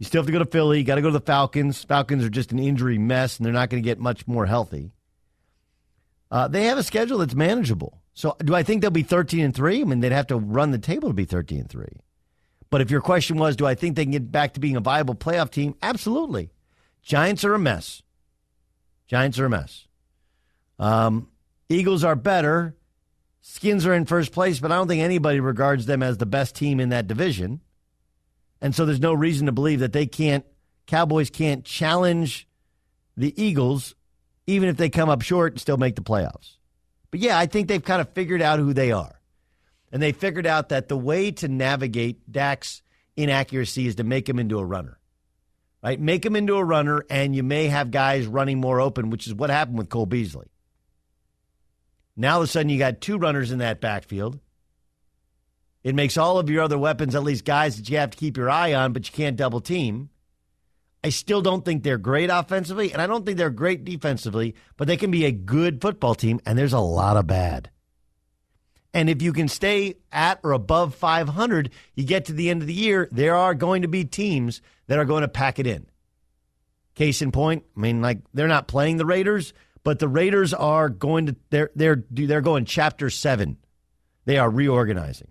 You still have to go to Philly. You got to go to the Falcons. Falcons are just an injury mess, and they're not going to get much more healthy. Uh, they have a schedule that's manageable. So, do I think they'll be thirteen and three? I mean, they'd have to run the table to be thirteen and three. But if your question was, do I think they can get back to being a viable playoff team? Absolutely. Giants are a mess. Giants are a mess. Um, Eagles are better. Skins are in first place, but I don't think anybody regards them as the best team in that division. And so there's no reason to believe that they can't, Cowboys can't challenge the Eagles, even if they come up short and still make the playoffs. But yeah, I think they've kind of figured out who they are. And they figured out that the way to navigate Dak's inaccuracy is to make him into a runner. Right? Make him into a runner, and you may have guys running more open, which is what happened with Cole Beasley. Now all of a sudden you got two runners in that backfield. It makes all of your other weapons at least guys that you have to keep your eye on, but you can't double team. I still don't think they're great offensively, and I don't think they're great defensively, but they can be a good football team, and there's a lot of bad. And if you can stay at or above 500, you get to the end of the year, there are going to be teams that are going to pack it in. Case in point, I mean, like they're not playing the Raiders, but the Raiders are going to they're they're they're going chapter seven. They are reorganizing.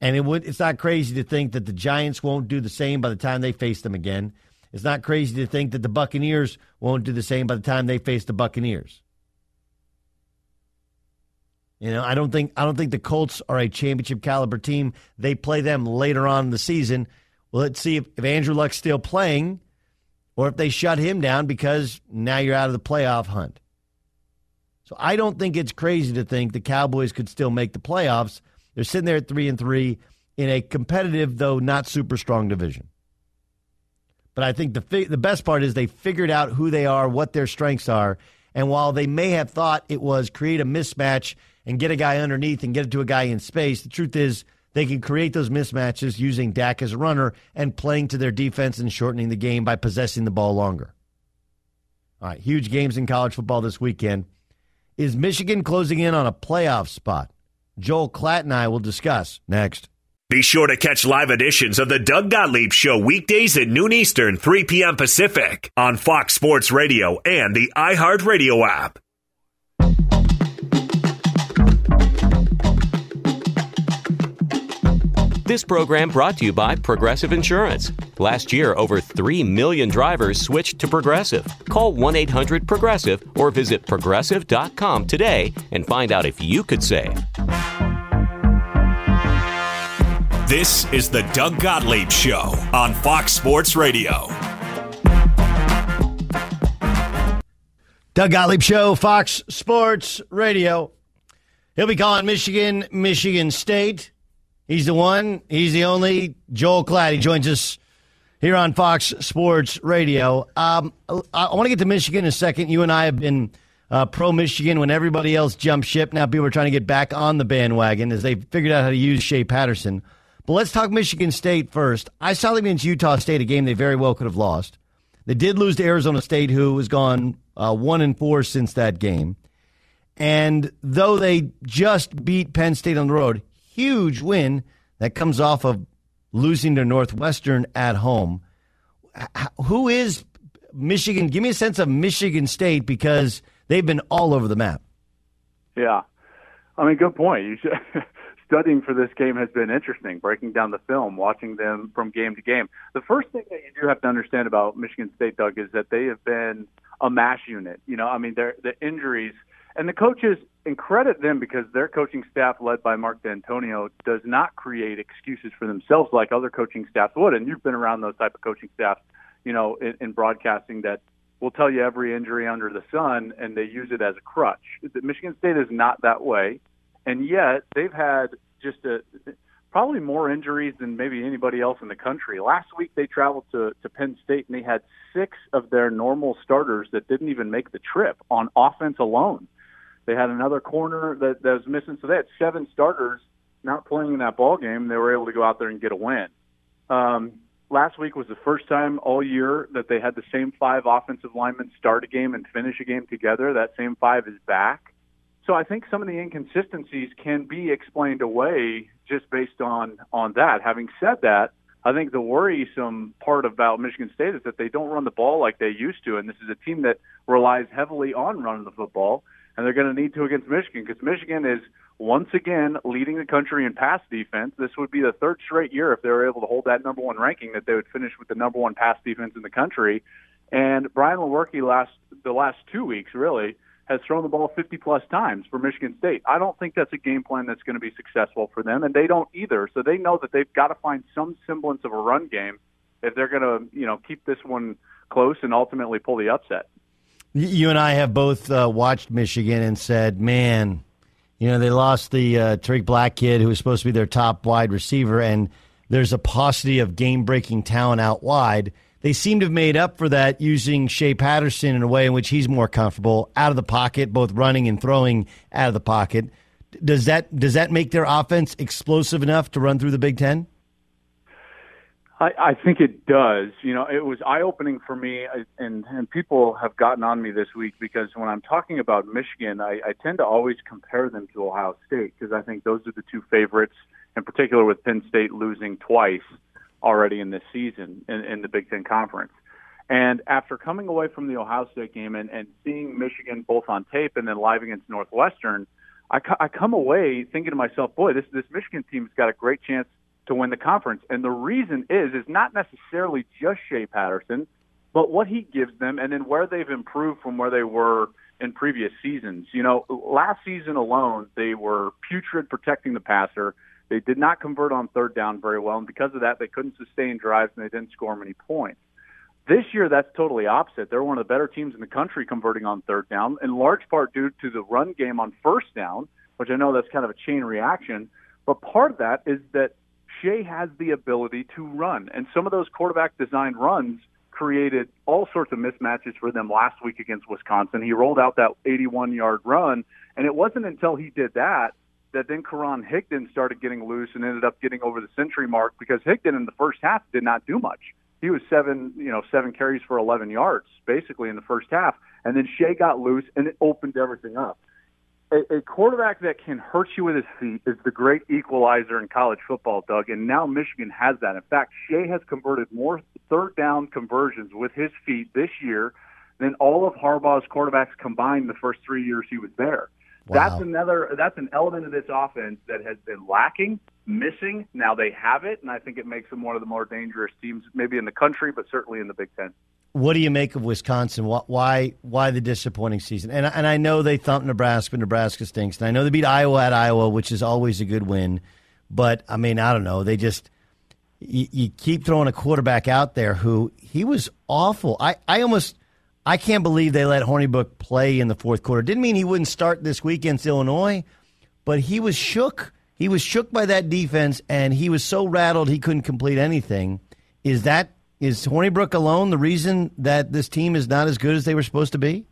And it would it's not crazy to think that the Giants won't do the same by the time they face them again. It's not crazy to think that the Buccaneers won't do the same by the time they face the Buccaneers. You know, I don't think I don't think the Colts are a championship caliber team. They play them later on in the season. Well, let's see if, if Andrew Luck's still playing or if they shut him down because now you're out of the playoff hunt. So I don't think it's crazy to think the Cowboys could still make the playoffs they're sitting there at three and three in a competitive, though not super strong division. But I think the the best part is they figured out who they are, what their strengths are, and while they may have thought it was create a mismatch and get a guy underneath and get it to a guy in space, the truth is they can create those mismatches using Dak as a runner and playing to their defense and shortening the game by possessing the ball longer. All right, huge games in college football this weekend. Is Michigan closing in on a playoff spot? Joel Klatt and I will discuss next. Be sure to catch live editions of the Doug Gottlieb Show weekdays at noon Eastern, 3 p.m. Pacific on Fox Sports Radio and the iHeartRadio app. This program brought to you by Progressive Insurance. Last year, over 3 million drivers switched to Progressive. Call 1 800 Progressive or visit progressive.com today and find out if you could save. This is the Doug Gottlieb Show on Fox Sports Radio. Doug Gottlieb Show, Fox Sports Radio. He'll be calling Michigan, Michigan State. He's the one. He's the only. Joel Klatt. He joins us here on Fox Sports Radio. Um, I, I want to get to Michigan in a second. You and I have been uh, pro Michigan when everybody else jumped ship. Now people are trying to get back on the bandwagon as they figured out how to use Shea Patterson. But let's talk Michigan State first. I saw them against Utah State, a game they very well could have lost. They did lose to Arizona State, who has gone uh, one and four since that game. And though they just beat Penn State on the road, huge win that comes off of losing to Northwestern at home. Who is Michigan? Give me a sense of Michigan State because they've been all over the map. Yeah. I mean, good point. Should, studying for this game has been interesting, breaking down the film, watching them from game to game. The first thing that you do have to understand about Michigan State, Doug, is that they have been a mash unit. You know, I mean, the injuries – and the coaches, and credit them because their coaching staff, led by Mark Dantonio, does not create excuses for themselves like other coaching staffs would. And you've been around those type of coaching staffs, you know, in, in broadcasting that will tell you every injury under the sun, and they use it as a crutch. Michigan State is not that way, and yet they've had just a probably more injuries than maybe anybody else in the country. Last week they traveled to, to Penn State and they had six of their normal starters that didn't even make the trip on offense alone. They had another corner that, that was missing, so they had seven starters not playing in that ball game. They were able to go out there and get a win. Um, last week was the first time all year that they had the same five offensive linemen start a game and finish a game together. That same five is back. So I think some of the inconsistencies can be explained away just based on on that. Having said that, I think the worrisome part about Michigan State is that they don't run the ball like they used to, and this is a team that relies heavily on running the football and they're going to need to against Michigan because Michigan is once again leading the country in pass defense. This would be the third straight year if they were able to hold that number one ranking that they would finish with the number one pass defense in the country. And Brian Lewerke last the last two weeks really has thrown the ball 50 plus times for Michigan State. I don't think that's a game plan that's going to be successful for them, and they don't either. So they know that they've got to find some semblance of a run game if they're going to you know keep this one close and ultimately pull the upset. You and I have both uh, watched Michigan and said, man, you know, they lost the uh, Tarik Black kid who was supposed to be their top wide receiver, and there's a paucity of game breaking talent out wide. They seem to have made up for that using Shea Patterson in a way in which he's more comfortable out of the pocket, both running and throwing out of the pocket. Does that does that make their offense explosive enough to run through the Big Ten? I, I think it does. You know, it was eye opening for me, and and people have gotten on me this week because when I'm talking about Michigan, I, I tend to always compare them to Ohio State because I think those are the two favorites, in particular with Penn State losing twice already in this season in, in the Big Ten Conference. And after coming away from the Ohio State game and, and seeing Michigan both on tape and then live against Northwestern, I, I come away thinking to myself, boy, this this Michigan team's got a great chance to win the conference. And the reason is is not necessarily just Shea Patterson, but what he gives them and then where they've improved from where they were in previous seasons. You know, last season alone, they were putrid protecting the passer. They did not convert on third down very well, and because of that, they couldn't sustain drives and they didn't score many points. This year, that's totally opposite. They're one of the better teams in the country converting on third down, in large part due to the run game on first down, which I know that's kind of a chain reaction. But part of that is that Shea has the ability to run, and some of those quarterback designed runs created all sorts of mismatches for them last week against Wisconsin. He rolled out that 81 yard run, and it wasn't until he did that that then Karan Higdon started getting loose and ended up getting over the century mark because Higdon in the first half did not do much. He was seven, you know, seven carries for 11 yards basically in the first half, and then Shea got loose and it opened everything up. A, a quarterback that can hurt you with his feet is the great equalizer in college football, Doug. And now Michigan has that. In fact, Shea has converted more third down conversions with his feet this year than all of Harbaugh's quarterbacks combined the first three years he was there. That's another. That's an element of this offense that has been lacking, missing. Now they have it, and I think it makes them one of the more dangerous teams, maybe in the country, but certainly in the Big Ten. What do you make of Wisconsin? Why why the disappointing season? And and I know they thumped Nebraska. Nebraska stinks. And I know they beat Iowa at Iowa, which is always a good win. But I mean, I don't know. They just you, you keep throwing a quarterback out there who he was awful. I I almost I can't believe they let Hornibrook play in the fourth quarter. Didn't mean he wouldn't start this week against Illinois, but he was shook. He was shook by that defense, and he was so rattled he couldn't complete anything. Is that is Hornibrook alone the reason that this team is not as good as they were supposed to be?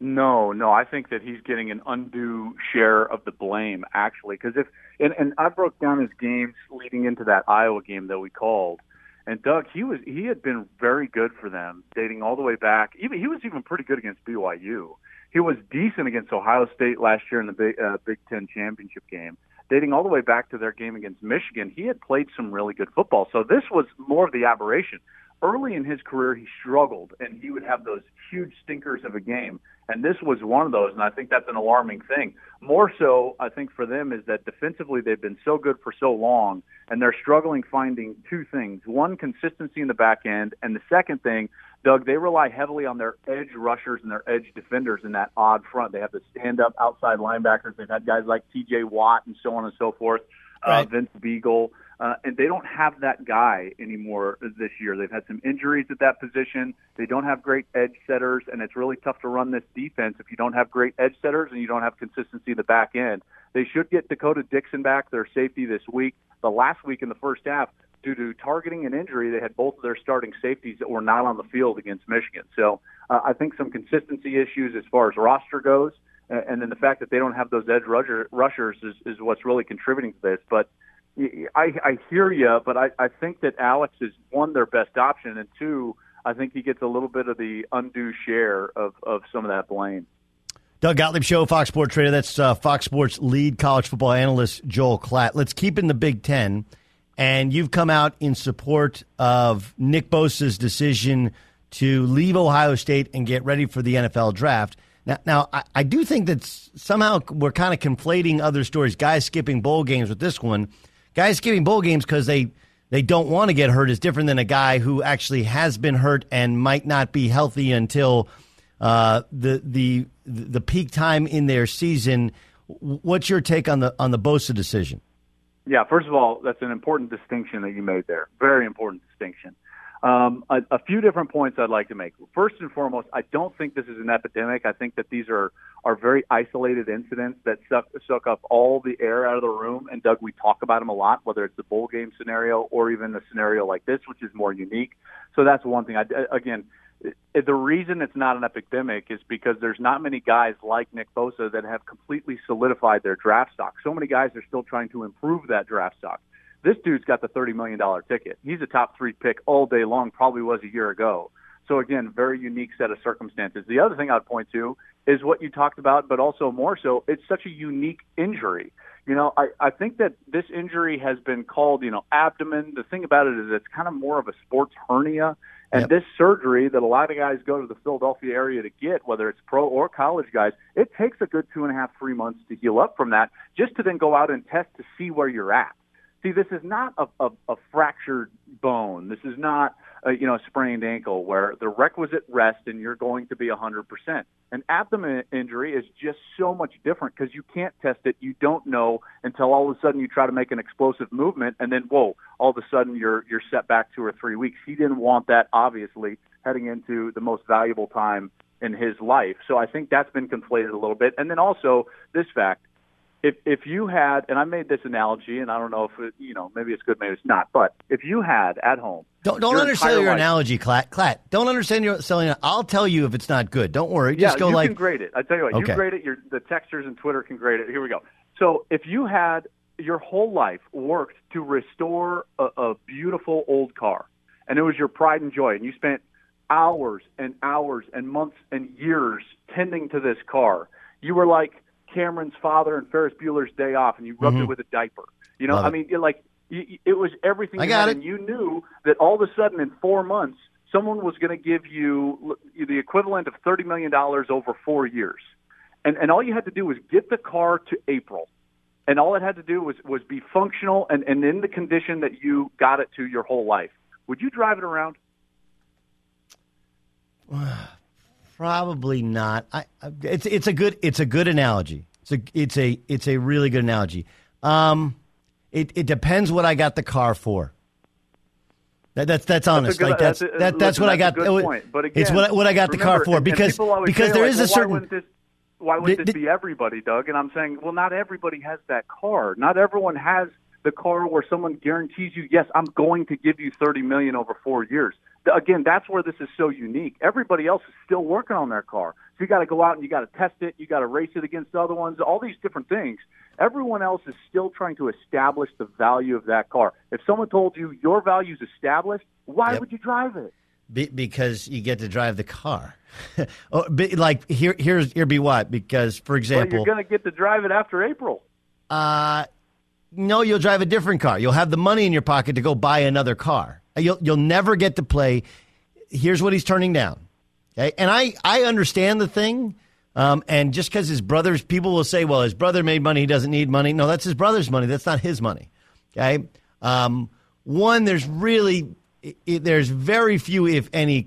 No, no, I think that he's getting an undue share of the blame actually, because if and, and I broke down his games leading into that Iowa game that we called, and Doug, he was he had been very good for them, dating all the way back. Even he was even pretty good against BYU. He was decent against Ohio State last year in the Big, uh, Big Ten championship game. Dating all the way back to their game against Michigan, he had played some really good football. So this was more of the aberration. Early in his career, he struggled, and he would have those huge stinkers of a game. And this was one of those, and I think that's an alarming thing. More so, I think for them is that defensively they've been so good for so long, and they're struggling finding two things: one, consistency in the back end, and the second thing, Doug, they rely heavily on their edge rushers and their edge defenders in that odd front. They have the stand-up outside linebackers. They've had guys like T.J. Watt and so on and so forth, Right. uh, Vince Biegel. Uh, and they don't have that guy anymore this year. They've had some injuries at that position. They don't have great edge setters, and it's really tough to run this defense if you don't have great edge setters and you don't have consistency in the back end. They should get D'Cota Dixon back, their safety, this week. The last week in the first half, due to targeting and injury, they had both of their starting safeties that were not on the field against Michigan. So uh, I think some consistency issues as far as roster goes, and then the fact that they don't have those edge rusher, rushers is, is what's really contributing to this. But I, I hear you, but I, I think that Alex is one their best option, and two, I think he gets a little bit of the undue share of, of some of that blame. Doug Gottlieb Show, Fox Sports Trader. That's uh, Fox Sports lead college football analyst Joel Klatt. Let's keep in the Big Ten. And you've come out in support of Nick Bosa's decision to leave Ohio State and get ready for the NFL draft. Now, now I, I do think that somehow we're kind of conflating other stories. Guys skipping bowl games with this one. Guys skipping bowl games because they they don't want to get hurt is different than a guy who actually has been hurt and might not be healthy until uh, the the the peak time in their season. What's your take on the on the Bosa decision? Yeah, first of all, that's an important distinction that you made there. Very important distinction. Um, a, a few different points I'd like to make. First and foremost, I don't think this is an epidemic. I think that these are are very isolated incidents that suck suck up all the air out of the room. And Doug, we talk about them a lot, whether it's the bowl game scenario or even a scenario like this, which is more unique. So that's one thing. I, again, the reason it's not an epidemic is because there's not many guys like Nick Bosa that have completely solidified their draft stock. So many guys are still trying to improve that draft stock. This dude's got the $30 million ticket. He's a top three pick all day long, probably was a year ago. So again, very unique set of circumstances. The other thing I'd point to is what you talked about, but also more so, it's such a unique injury. You know, I, I think that this injury has been called, you know, abdomen. The thing about it is it's kind of more of a sports hernia. And this surgery that a lot of guys go to the Philadelphia area to get, whether it's pro or college guys, it takes a good two and a half, three months to heal up from that, just to then go out and test to see where you're at. See, this is not a, a, a fractured bone. This is not a, you know a sprained ankle where the requisite rest and you're going to be 100%. An abdomen injury is just so much different because you can't test it. You don't know until all of a sudden you try to make an explosive movement and then whoa, all of a sudden you're you're set back two or three weeks. He didn't want that obviously heading into the most valuable time in his life. So I think that's been conflated a little bit. And then also this fact if if you had and I made this analogy and I don't know if it, you know maybe it's good maybe it's not but if you had at home Don't don't your undersell your life- analogy, Klatt. Klatt. Don't understand your selling. I'll tell you if it's not good. Don't worry. yeah Just go you like can grade it I tell you what Okay. you grade it your the texters and Twitter can grade it here we go so if you had your whole life worked to restore a, a beautiful old car and it was your pride and joy and you spent hours and hours and months and years tending to this car you were like Cameron's father and Ferris Bueller's Day Off, and you rubbed Mhm. it with a diaper. You know, Love I mean, it, like y- it was everything. I you got had, it. And you knew that all of a sudden in four months, someone was going to give you the equivalent of thirty million dollars over four years, and and all you had to do was get the car to April, and all it had to do was was be functional and and in the condition that you got it to your whole life. Would you drive it around? Probably not. I, it's it's a good it's a good analogy. It's a it's a it's a really good analogy. Um, it it depends what I got the car for. That, that's that's honest. good- like that's that's a- that, that's listen, what I got. good point. But it's what I- what I got the car for because because there like, is well, a certain. Why wouldn't this, why would this be everybody, Doug? And I'm saying, well, not everybody has that car. Not everyone has the car where someone guarantees you, yes, I'm going to give you 30 million over four years. Again, that's where this is so unique. Everybody else is still working on their car, so you got to go out and you got to test it. You got to race it against other ones. All these different things. Everyone else is still trying to establish the value of that car. If someone told you your value is established, why Yep. would you drive it? Be, because you get to drive the car. oh, be, like here, here's here be what? Because for Well, example, you're going to get to drive it after April. Uh, no, you'll drive a different car. You'll have the money in your pocket to go buy another car. You'll you'll never get to play. Here's what he's turning down. Okay, and I I understand the thing. Um, and just because his brothers, people will say, well, his brother made money, he doesn't need money. No, that's his brother's money. That's not his money. Okay. Um, one, there's really i i- there's very few, if any,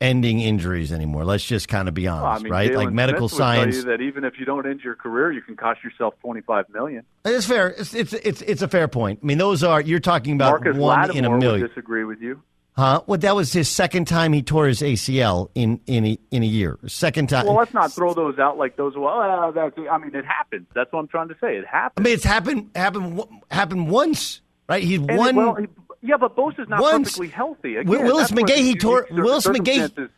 career-ending injuries anymore. Let's just kind of be honest, Well, I mean, right? Like medical Smith science. you that even if you don't end your career, you can cost yourself 25 million. It's fair. It's, it's it's it's a fair point. I mean, those are you're talking about Marcus one Lattimore in a million, disagree with you. huh? Well, that was his second time he tore his ACL in in a, in a year. Second time. Well, let's not throw those out like those. Well, uh, that's. I mean, it happens. That's what I'm trying to say. It happens. I mean, it's happened happened happened once, right? He's And, one. well, he- yeah, but Bosa's not once- perfectly healthy. Again, Willis McGahee, the he unique tore. Willis McGahee.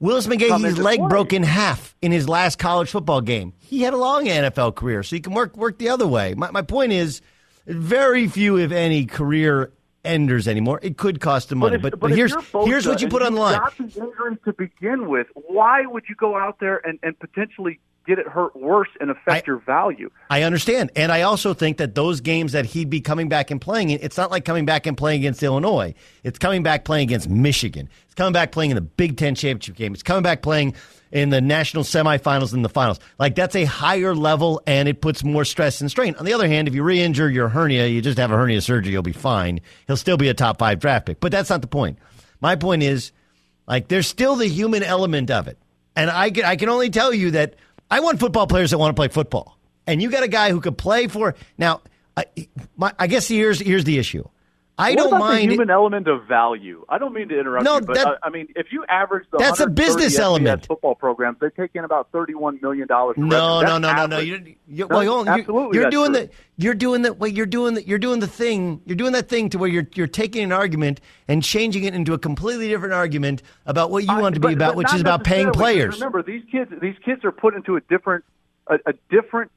Willis McGahee's leg play. broke in half in his last college football game. He had a long NFL career, so he can work work the other way. My, my point is, very few, if any, career enders anymore. It could cost him money, if- but, but, here's Bosa here's what you put on the line. Got the injury to begin with. Why would you go out there and, and potentially get it hurt worse and affect your value? I understand. And I also think that those games that he'd be coming back and playing in, it's not like coming back and playing against Illinois. It's coming back playing against Michigan. It's coming back playing in the Big Ten championship game. It's coming back playing in the national semifinals and the finals. Like that's a higher level and it puts more stress and strain. On the other hand, if you re injure your hernia, you just have a hernia surgery, you'll be fine. He'll still be a top five draft pick. But that's not the point. My point is, like, there's still the human element of it. And I can, I can only tell you that I want football players that want to play football. And you got a guy who could play for. Now, I, my, I guess here's, here's the issue. I what don't about mind. the human element of value. I don't mean to interrupt No, you, but that- uh, I mean, if you average the That's a business FBS element. football programs, they take in about thirty-one million dollars. No, no, no, no, no. You're, you're, well, hold on. absolutely, you're, you're doing true. the. You're doing the. Well, you're doing the. You're doing the thing. You're doing that thing to where you're you're taking an argument and changing it into a completely different argument about what you want it to be about, which is about paying players. Remember, these kids, these kids are put into a different, a, a different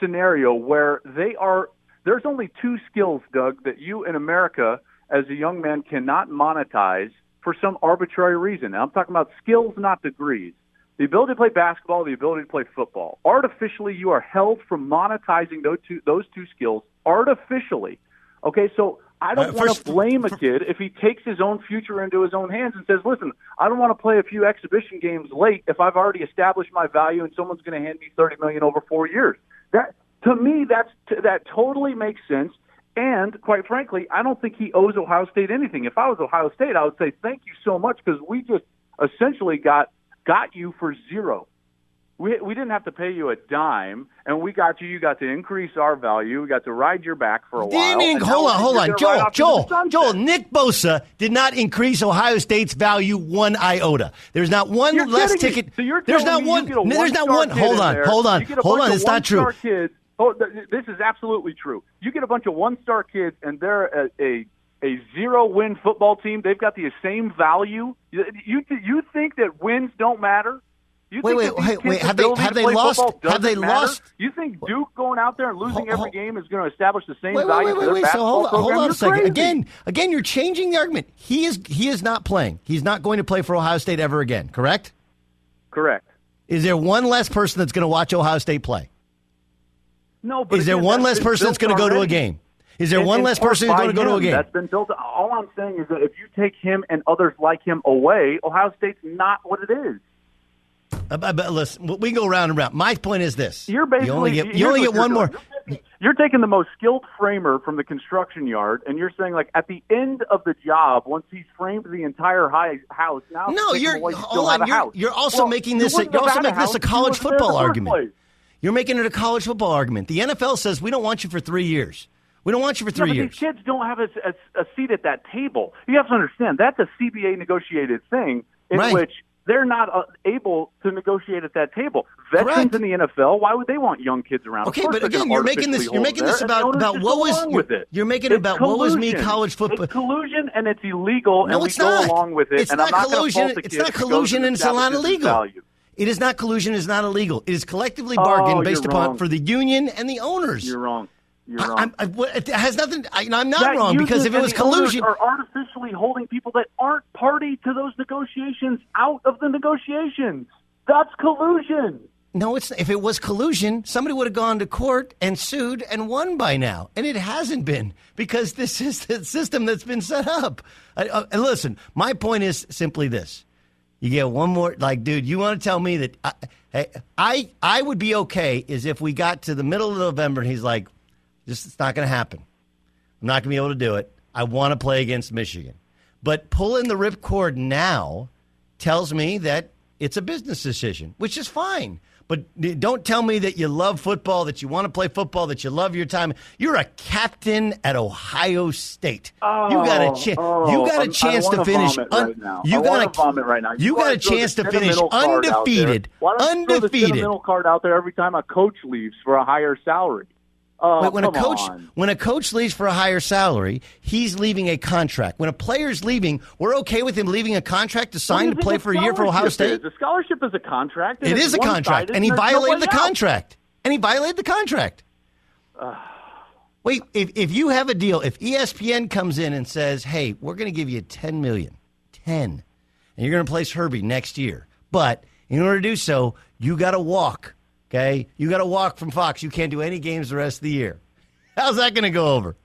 scenario where they are. There's only two skills, Doug, that you in America, as a young man, cannot monetize for some arbitrary reason. Now, I'm talking about skills, not degrees. The ability to play basketball, the ability to play football. Artificially, you are held from monetizing those two those two skills artificially. Okay, so I don't Uh, want to blame a kid if he takes his own future into his own hands and says, "Listen, I don't want to play a few exhibition games late if I've already established my value and someone's going to hand me thirty million over four years." That to me, that's that totally makes sense. And quite frankly, I don't think he owes Ohio State anything. If I was Ohio State, I would say thank you so much because we just essentially got got you for zero. We we didn't have to pay you a dime, and we got you. You got to increase our value. We got to ride your back for a while. Didn't hold on, hold on, Joel, into Joel. Joel. Nick Bosa did not increase Ohio State's value one iota. There's not one You're less ticket. So you're there's not one. You get a no, there's not one. Hold on, there. hold on, You get a hold on. It's not true. Kids. Oh, th- this is absolutely true. You get a bunch of one-star kids, and they're a, a a zero-win football team. They've got the same value. You you, you think that wins don't matter? You Wait, think wait, wait, wait, have they- have they lost- have they matter? lost- You think Duke going out there and losing every game is going to establish the same Wait, wait, value wait, for wait, wait. So hold on, hold on a second. crazy. Again, again, you're changing the argument. He is he is not playing. He's not going to play for Ohio State ever again. Correct? Correct. Is there one less person that's going to watch Ohio State play? No, but is there again, one less person that's going to go to a game? Is there In- one in less person who's going to go to a game? That's been built. All I'm saying is that if you take him and others like him away, Ohio State's not what it is. Uh, but, listen, we can go round and round. My point is this: You're basically you only get you only get one you're more. You're taking, you're taking the most skilled framer from the construction yard, and you're saying like at the end of the job, once he's framed the entire high house, now No, you're away, you're, on, you're, you're also Well, making this. wouldn't You're also had a making this a college wasn't there in the football argument. place. You're making it a college football argument. The NFL says we don't want you for three years. We don't want you for Yeah, three but years. these kids don't have a, a, a seat at that table. You have to understand that's a CBA negotiated thing in Right. which they're not uh, able to negotiate at that table. Veterans in the NFL, why would they want young kids around? Okay, but again, you're making this. You're making this there, and the about about what was. with it. you're making it about what was me college football. It's collusion and it's illegal, No, and we it's go not. along with it. It's and not I'm not collusion. fault the It's not if he goes collusion, and it's not illegal. value. It is not collusion. It's not illegal. It is collectively Oh, bargained you're based upon wrong. for the union and the owners. You're wrong. You're wrong. I'm, I, it has nothing. I, I'm not That wrong because if it was collusion, are artificially holding people that aren't party to those negotiations out of the negotiations. That's collusion. No, it's if it was collusion, somebody would have gone to court and sued and won by now, and it hasn't been because this is the system that's been set up. I, uh, and listen, my point is simply this: you get one more. Like, dude, you want to tell me that I, hey, I I would be okay is if we got to the middle of November and he's like, "This it's not going to happen. I'm not going to be able to do it. I want to play against Michigan." But pulling the ripcord now tells me that it's a business decision, which is fine. But don't tell me that you love football, that you want to play football, that you love your time. You're a captain at Ohio State. Oh, oh, you got a chance. oh, you got a chance to finish. un- right now. You I got a right now. You, You got a chance to finish sentimental card out there. undefeated. Why don't you throw the Undefeated. card out there every time a coach leaves for a higher salary? Oh, Wait, when a coach on. when a coach leaves for a higher salary, he's leaving a contract. When a player's leaving, we're okay with him leaving a contract to sign to play for a year for Ohio State. is? A scholarship is a contract. It it's a contract, and he there's no violated the out. contract. And he violated the contract. Wait, if, if you have a deal, if ESPN comes in and says, "Hey, we're going to give you 10 million, 10, and you're going to place Herbie next year, but in order to do so, you got to walk, okay? You got to walk from Fox. You can't do any games the rest of the year. How's that going to go over?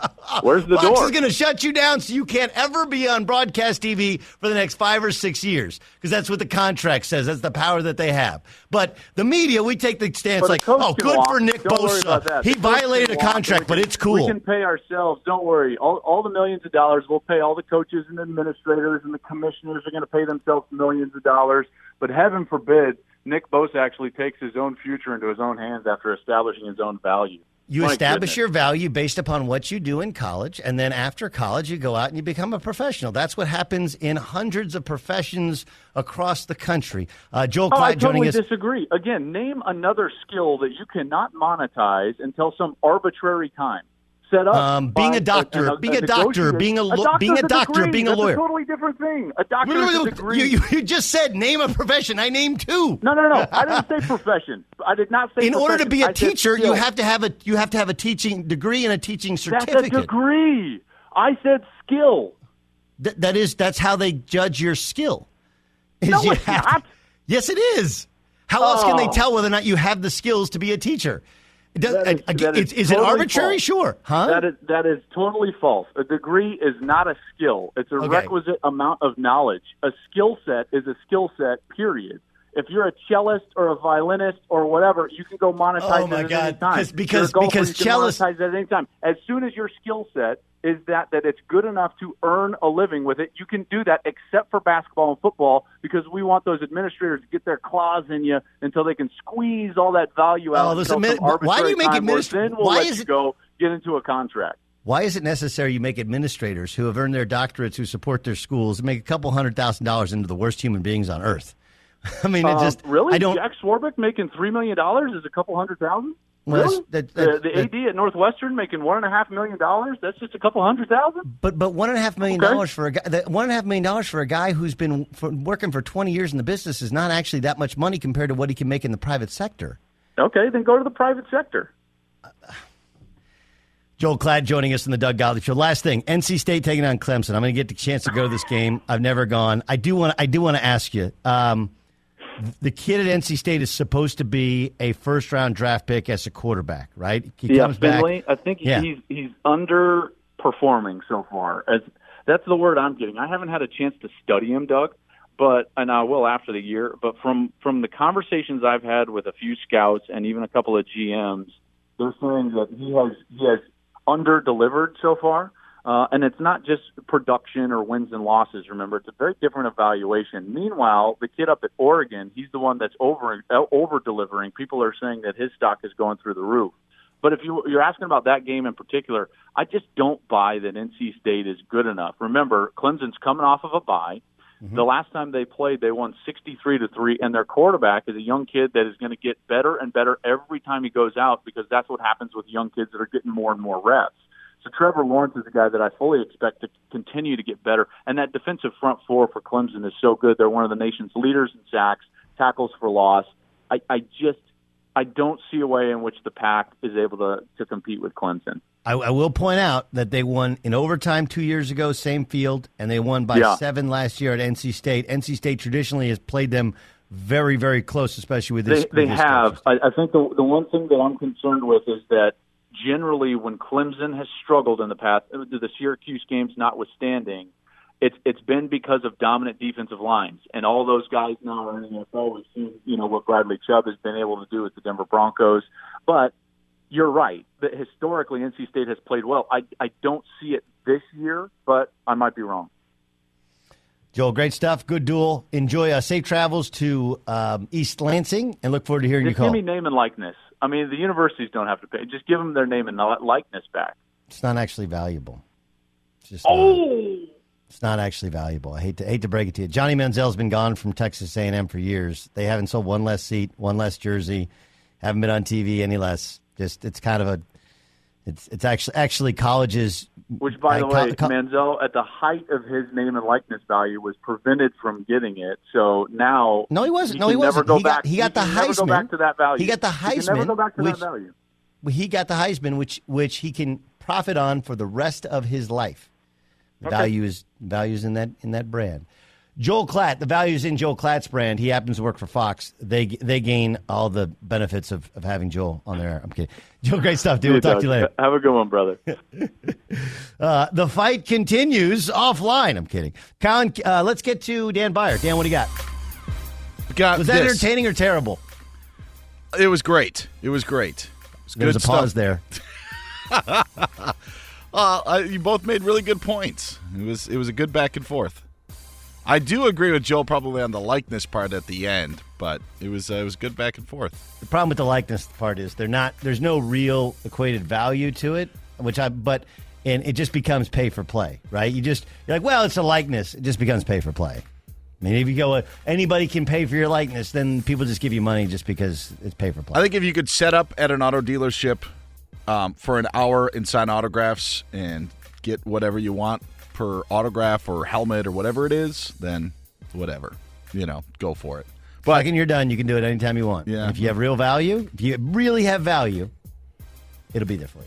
Where's the Fox door? is going to shut you down so you can't ever be on broadcast TV for the next five or six years because that's what the contract says. That's the power that they have. But the media, we take the stance like, oh, good walk. for Nick Don't Bosa. He violated a contract, and but it's cool. We can pay ourselves. Don't worry. All, all the millions of dollars we'll pay. All the coaches and administrators and the commissioners are going to pay themselves millions of dollars. But heaven forbid Nick Bosa actually takes his own future into his own hands after establishing his own value. You My establish goodness. your value based upon what you do in college, and then after college, you go out and you become a professional. That's what happens in hundreds of professions across the country. Uh, Joel Oh, I Klatt joining totally us. disagree. Again, name another skill that you cannot monetize until some arbitrary time. Set up Um, being a doctor, being a doctor, being a lo- being a doctor, degree. being a That's lawyer. A totally different thing. A doctor a degree. You, you, you just said name a profession. I named two. No, no, no. I didn't say profession. I did not say. In order to be a I said teacher, you have to have a you have to have a teaching degree and a teaching certificate. That's a degree. I said skill. Th- that is that's how they judge your skill. Is No, you it's have to- not. yes, it is. How else can they Oh. tell whether or not you have the skills to be a teacher? It does- That is- again, that is, is it totally arbitrary? false. Sure, huh? That is that is totally false. A degree is not a skill. It's a Okay. requisite amount of knowledge. A skill set is a skill set. Period. If you're a cellist or a violinist or whatever, you can go monetize Oh, my it at God. any time. Because- because- golfer, because cellist- monetize it at any time. As soon as your skill set is that that it's good enough to earn a living with it, you can do that. Except for basketball and football, because we want those administrators to get their claws in you until they can squeeze all that value out. Oh, until why do you make time where administ- Then we'll why is it- go get into a contract. Why is it necessary you make administrators who have earned their doctorates, who support their schools, make a couple hundred thousand dollars into the worst human beings on earth? I mean, it Uh, just really. I don't. Jack Swarbrick making three million dollars is a couple hundred thousand. Well, really? that's- that- the the AD at Northwestern making one and a half million dollars. That's just a couple hundred thousand. But but one and a half million Okay. dollars for a guy, that one and a half million dollars for a guy who's been for, working for twenty years in the business is not actually that much money compared to what he can make in the private sector. Okay, then go to the private sector. Joel Klatt joining us in the Doug Gottlieb Show. Last thing, NC State taking on Clemson. I'm going to get the chance to go to this game. I've never gone. I do want. I do want to ask you. Um, the kid at NC State is supposed to be a first round draft pick as a quarterback, right? He yeah, comes back. I think Yeah. he's he's underperforming so far. As that's the word I'm getting. I haven't had a chance to study him, Doug, but and I will after the year. But from from the conversations I've had with a few scouts and even a couple of GMs, they're saying that he has he has under delivered so far. Uh, and it's not just production or wins and losses. Remember, it's a very different evaluation. Meanwhile, the kid up at Oregon, he's the one that's over over delivering. People are saying that his stock is going through the roof. But if you, you're asking about that game in particular, I just don't buy that NC State is good enough. Remember, Clemson's coming off of a bye. The last time they played, they won 63 to three, and their quarterback is a young kid that is going to get better and better every time he goes out because that's what happens with young kids that are getting more and more reps. So Trevor Lawrence is a guy that I fully expect to continue to get better, and that defensive front four for Clemson is so good. They're one of the nation's leaders in sacks, tackles for loss. I, I just I don't see a way in which the Pack is able to to compete with Clemson. I, I will point out that they won in overtime two years ago, same field, and they won by Yeah. seven last year at NC State. NC State traditionally has played them very, very close, especially with this. They, they with this have. I, I think the the one thing that I'm concerned with is that generally when Clemson has struggled in the past, uh, the Syracuse games notwithstanding, it's it's been because of dominant defensive lines, and all those guys now are in the NFL. We've seen you know what Bradley Chubb has been able to do with the Denver Broncos, but you're right that historically NC State has played well. I I don't see it this year, but I might be wrong. Joel, great stuff. Good duel. Enjoy uh, safe travels to um, East Lansing, and look forward to hearing Just you give call. me name and likeness. I mean, the universities don't have to pay. Just give them their name and likeness back. It's not actually valuable. It's just uh, Oh. It's not actually valuable. I hate to hate to break it to you. Johnny Manziel's been gone from Texas A&M for years. They haven't sold one less seat, one less jersey, haven't been on TV any less. Just it's kind of a it's it's actually actually colleges. Which, by the uh, way, co- Manziel, at the height of his name and likeness value, was prevented from getting it. So now, No, he wasn't. He No, he wasn't. Go He got- back. he got the never go back to that value. He got the He can never go back to which- that value. he got the Heisman, which which he can profit on for the rest of his life. Okay. Value is values in that in that brand. Joel Klatt, the values in Joel Klatt's brand. He happens to work for Fox. They they gain all the benefits of, of having Joel on there. I'm kidding. Joel, great stuff, dude. We'll talk to you later. Have a good one, brother. Uh, the fight continues offline. I'm kidding. Colin, uh, let's get to Dan Beyer. Dan, what do you got? Got Was that this. entertaining or terrible? It was great. It was great. It was There was good a pause there. uh, I, you both made really good points. It was it was a good back and forth. I do agree with Joel probably on the likeness part at the end, but it was uh, it was good back and forth. The problem with the likeness part is they're not. There's no real equated value to it, which I. But and it just becomes pay for play, right? You just you're like, well, it's a likeness. It just becomes pay for play. I mean, if you go, uh, anybody can pay for your likeness, then people just give you money just because it's pay for play. I think if you could set up at an auto dealership um, for an hour and sign autographs and get whatever you want per autograph or helmet or whatever it is, then whatever, you know, go for it. But and you're done. You can do it anytime you want. Yeah. And if you have real value, if you really have value, it'll be there for you.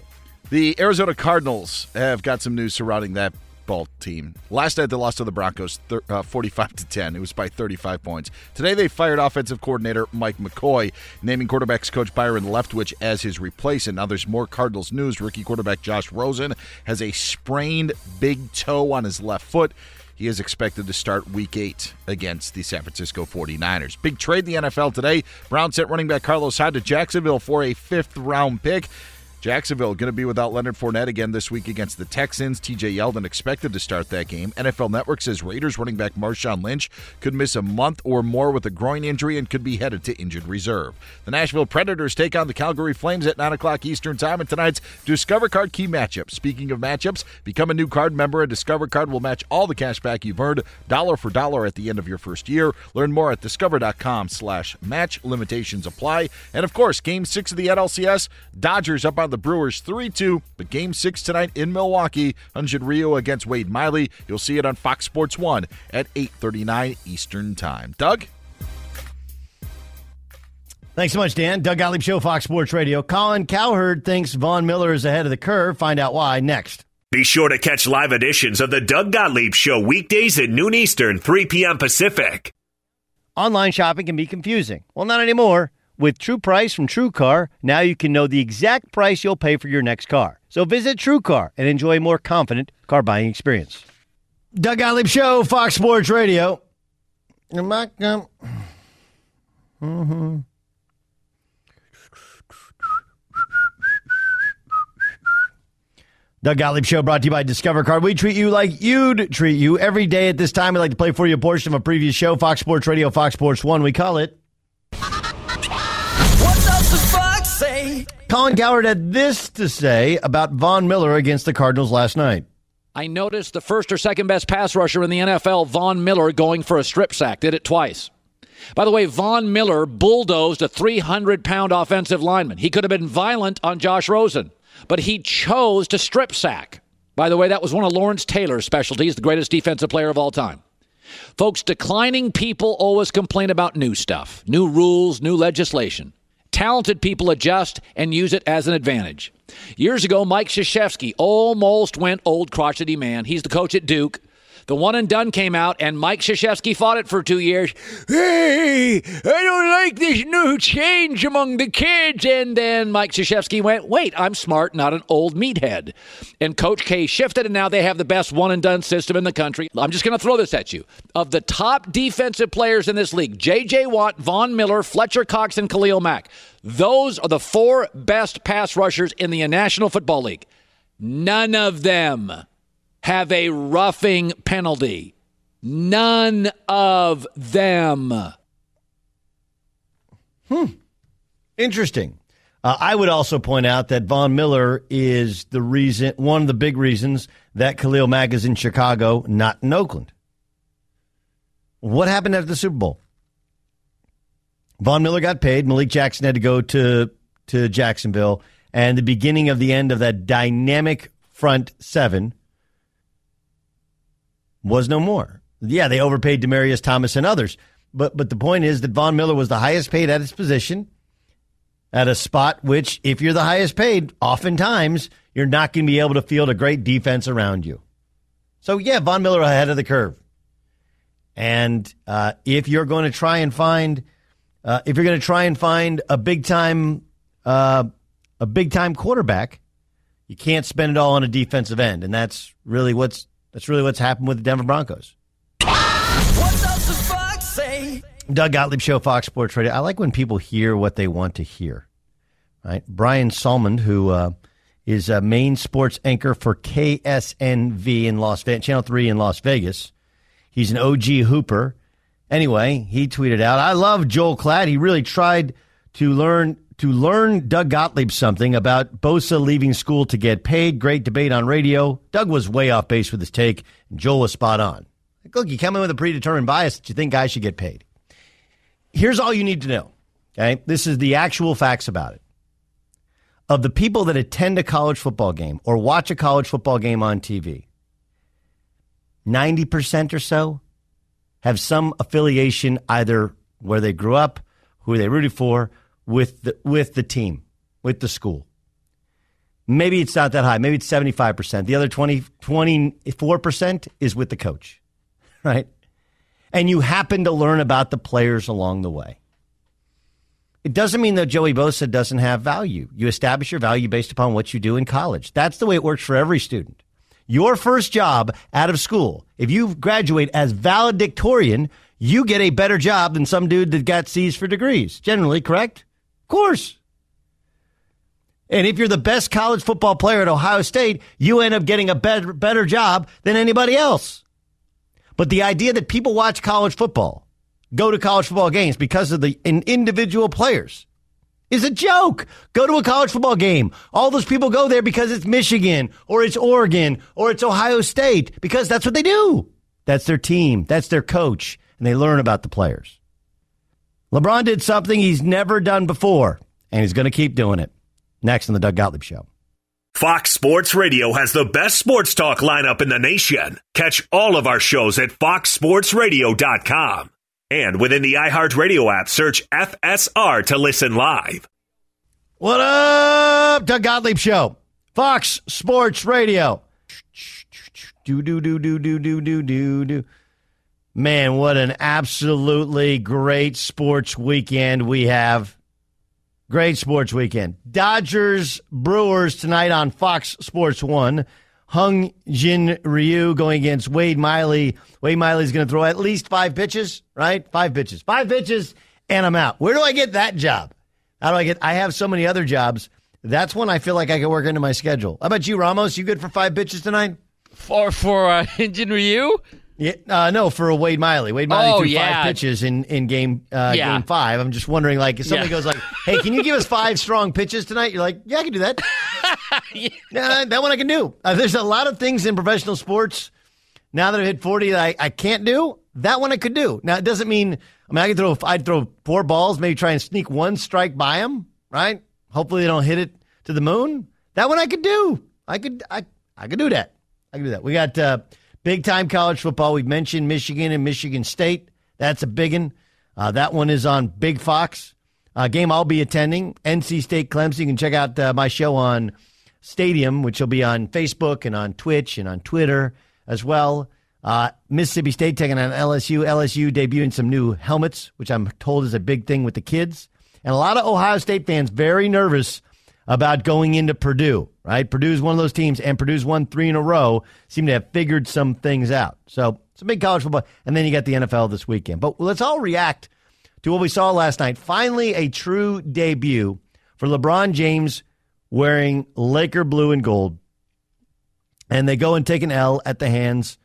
The Arizona Cardinals have got some news surrounding that ball team. Last night they lost to the Broncos thir- uh, 45 to 10. It was by 35 points. Today they fired offensive coordinator Mike McCoy, naming quarterbacks coach Byron Leftwich as his replacement. Now there's more Cardinals news. Rookie quarterback Josh Rosen has a sprained big toe on his left foot. He is expected to start week eight against the San Francisco 49ers. Big trade in the NFL today. Browns sent running back Carlos Hyde to Jacksonville for a fifth round pick. Jacksonville going to be without Leonard Fournette again this week against the Texans. TJ Yeldon expected to start that game. NFL Network says Raiders running back Marshawn Lynch could miss a month or more with a groin injury and could be headed to injured reserve. The Nashville Predators take on the Calgary Flames at 9 o'clock Eastern Time in tonight's Discover Card Key matchup. Speaking of matchups, become a new card member and Discover Card will match all the cash back you've earned dollar for dollar at the end of your first year. Learn more at discover.com slash match. Limitations apply. And of course, game six of the NLCS, Dodgers up on the Brewers 3-2, but game six tonight in Milwaukee, Hyun-jin Ryu against Wade Miley. You'll see it on Fox Sports 1 at 8.39 Eastern Time. Doug? Thanks so much, Dan. Doug Gottlieb Show, Fox Sports Radio. Colin Cowherd thinks Von Miller is ahead of the curve. Find out why next. Be sure to catch live editions of the Doug Gottlieb Show weekdays at noon Eastern, 3 p.m. Pacific. Online shopping can be confusing. Well, not anymore. With True Price from True Car, now you can know the exact price you'll pay for your next car. So visit True Car and enjoy a more confident car buying experience. Doug Gottlieb Show, Fox Sports Radio. Mm-hmm. Doug Gottlieb Show brought to you by Discover Card. We treat you like you'd treat you. Every day at this time, we like to play for you a portion of a previous show, Fox Sports Radio, Fox Sports 1. We call it. Colin Cowherd had this to say about Von Miller against the Cardinals last night. I noticed the first or second best pass rusher in the NFL, Von Miller, going for a strip sack. Did it twice. By the way, Von Miller bulldozed a 300 pound offensive lineman. He could have been violent on Josh Rosen, but he chose to strip sack. By the way, that was one of Lawrence Taylor's specialties, the greatest defensive player of all time. Folks, declining people always complain about new stuff, new rules, new legislation. Talented people adjust and use it as an advantage. Years ago, Mike Krzyzewski almost went old crotchety man. He's the coach at Duke. The one and done came out, and Mike Krzyzewski fought it for two years. Hey, I don't like this new change among the kids. And then Mike Krzyzewski went, wait, I'm smart, not an old meathead. And Coach K shifted, and now they have the best one and done system in the country. I'm just going to throw this at you. Of the top defensive players in this league, J.J. Watt, Von Miller, Fletcher Cox, and Khalil Mack, those are the four best pass rushers in the National Football League. None of them have a roughing penalty. None of them. Hmm. Interesting. Uh, I would also point out that Von Miller is the reason, one of the big reasons that Khalil Mack is in Chicago, not in Oakland. What happened after the Super Bowl? Von Miller got paid. Malik Jackson had to go to to Jacksonville, and the beginning of the end of that dynamic front seven was no more. Yeah, they overpaid Demaryius Thomas and others, but but the point is that Von Miller was the highest paid at his position, at a spot which, if you're the highest paid, oftentimes you're not going to be able to field a great defense around you. So yeah, Von Miller ahead of the curve. And uh, if you're going to try and find, uh, if you're going to try and find a big time, uh, a big time quarterback, you can't spend it all on a defensive end, and that's really what's that's really what's happened with the Denver Broncos. What does the fox say? Doug Gottlieb Show, Fox Sports Radio. I like when people hear what they want to hear. Right, Brian Salmond, who uh, is a main sports anchor for KSNV in Las Vegas, Channel Three in Las Vegas. He's an OG hooper. Anyway, he tweeted out, "I love Joel Klatt. He really tried to learn to learn Doug Gottlieb something about Bosa leaving school to get paid. Great debate on radio. Doug was way off base with his take, and Joel was spot on. Like, look, you come in with a predetermined bias that you think guys should get paid. Here's all you need to know. Okay, this is the actual facts about it. Of the people that attend a college football game or watch a college football game on TV, 90% or so have some affiliation either where they grew up, who they rooted for, with the, with the team, with the school. Maybe it's not that high. Maybe it's 75%. The other 20, 24% is with the coach, right? And you happen to learn about the players along the way. It doesn't mean that Joey Bosa doesn't have value. You establish your value based upon what you do in college. That's the way it works for every student. Your first job out of school, if you graduate as valedictorian, you get a better job than some dude that got C's for degrees. Generally, correct? Course. And if you're the best college football player at Ohio State, you end up getting a better, better job than anybody else. But the idea that people watch college football, go to college football games because of the individual players is a joke. Go to a college football game. All those people go there because it's Michigan or it's Oregon or it's Ohio State because that's what they do. That's their team. That's their coach. And they learn about the players. LeBron did something he's never done before, and he's going to keep doing it. Next on the Doug Gottlieb Show. Fox Sports Radio has the best sports talk lineup in the nation. Catch all of our shows at foxsportsradio.com. And within the iHeartRadio app, search FSR to listen live. What up, Doug Gottlieb Show, Fox Sports Radio. Do do do do do do do do do. Man, what an absolutely great sports weekend we have. Great sports weekend. Dodgers Brewers tonight on Fox Sports 1. Hung Jin Ryu going against Wade Miley. Wade Miley's going to throw at least five pitches, right? Five pitches. Five pitches, and I'm out. Where do I get that job? How do I get? I have so many other jobs. That's when I feel like I can work into my schedule. How about you, Ramos? You good for five pitches tonight? For for uh, Jin Ryu? Yeah, uh, no, for Wade Miley. Wade Miley Oh, threw yeah. five pitches in in game uh, Yeah. game five. I'm just wondering, like, if somebody Yeah. goes like, "Hey, can you give us five strong pitches tonight?" You're like, "Yeah, I can do that." yeah, that one I can do. Uh, there's a lot of things in professional sports now that I've hit 40 that I, I can't do. That one I could do. Now it doesn't mean I mean I could throw I'd throw four balls, maybe try and sneak one strike by them, right? Hopefully they don't hit it to the moon. That one I could do. I could I I could do that. I can do that. We got uh, big time college football. We've mentioned Michigan and Michigan State. That's a big one. Uh, that one is on Big Fox. Uh, game I'll be attending, NC State Clemson. You can check out uh, my show on Stadium, which will be on Facebook and on Twitch and on Twitter as well. Uh, Mississippi State taking on LSU. LSU debuting some new helmets, which I'm told is a big thing with the kids. And a lot of Ohio State fans very nervous about going into Purdue, right? Purdue's one of those teams, and Purdue's won three in a row, seem to have figured some things out. So it's a big college football. And then you got the NFL this weekend. But let's all react to what we saw last night. Finally, a true debut for LeBron James wearing Laker blue and gold. And they go and take an L at the hands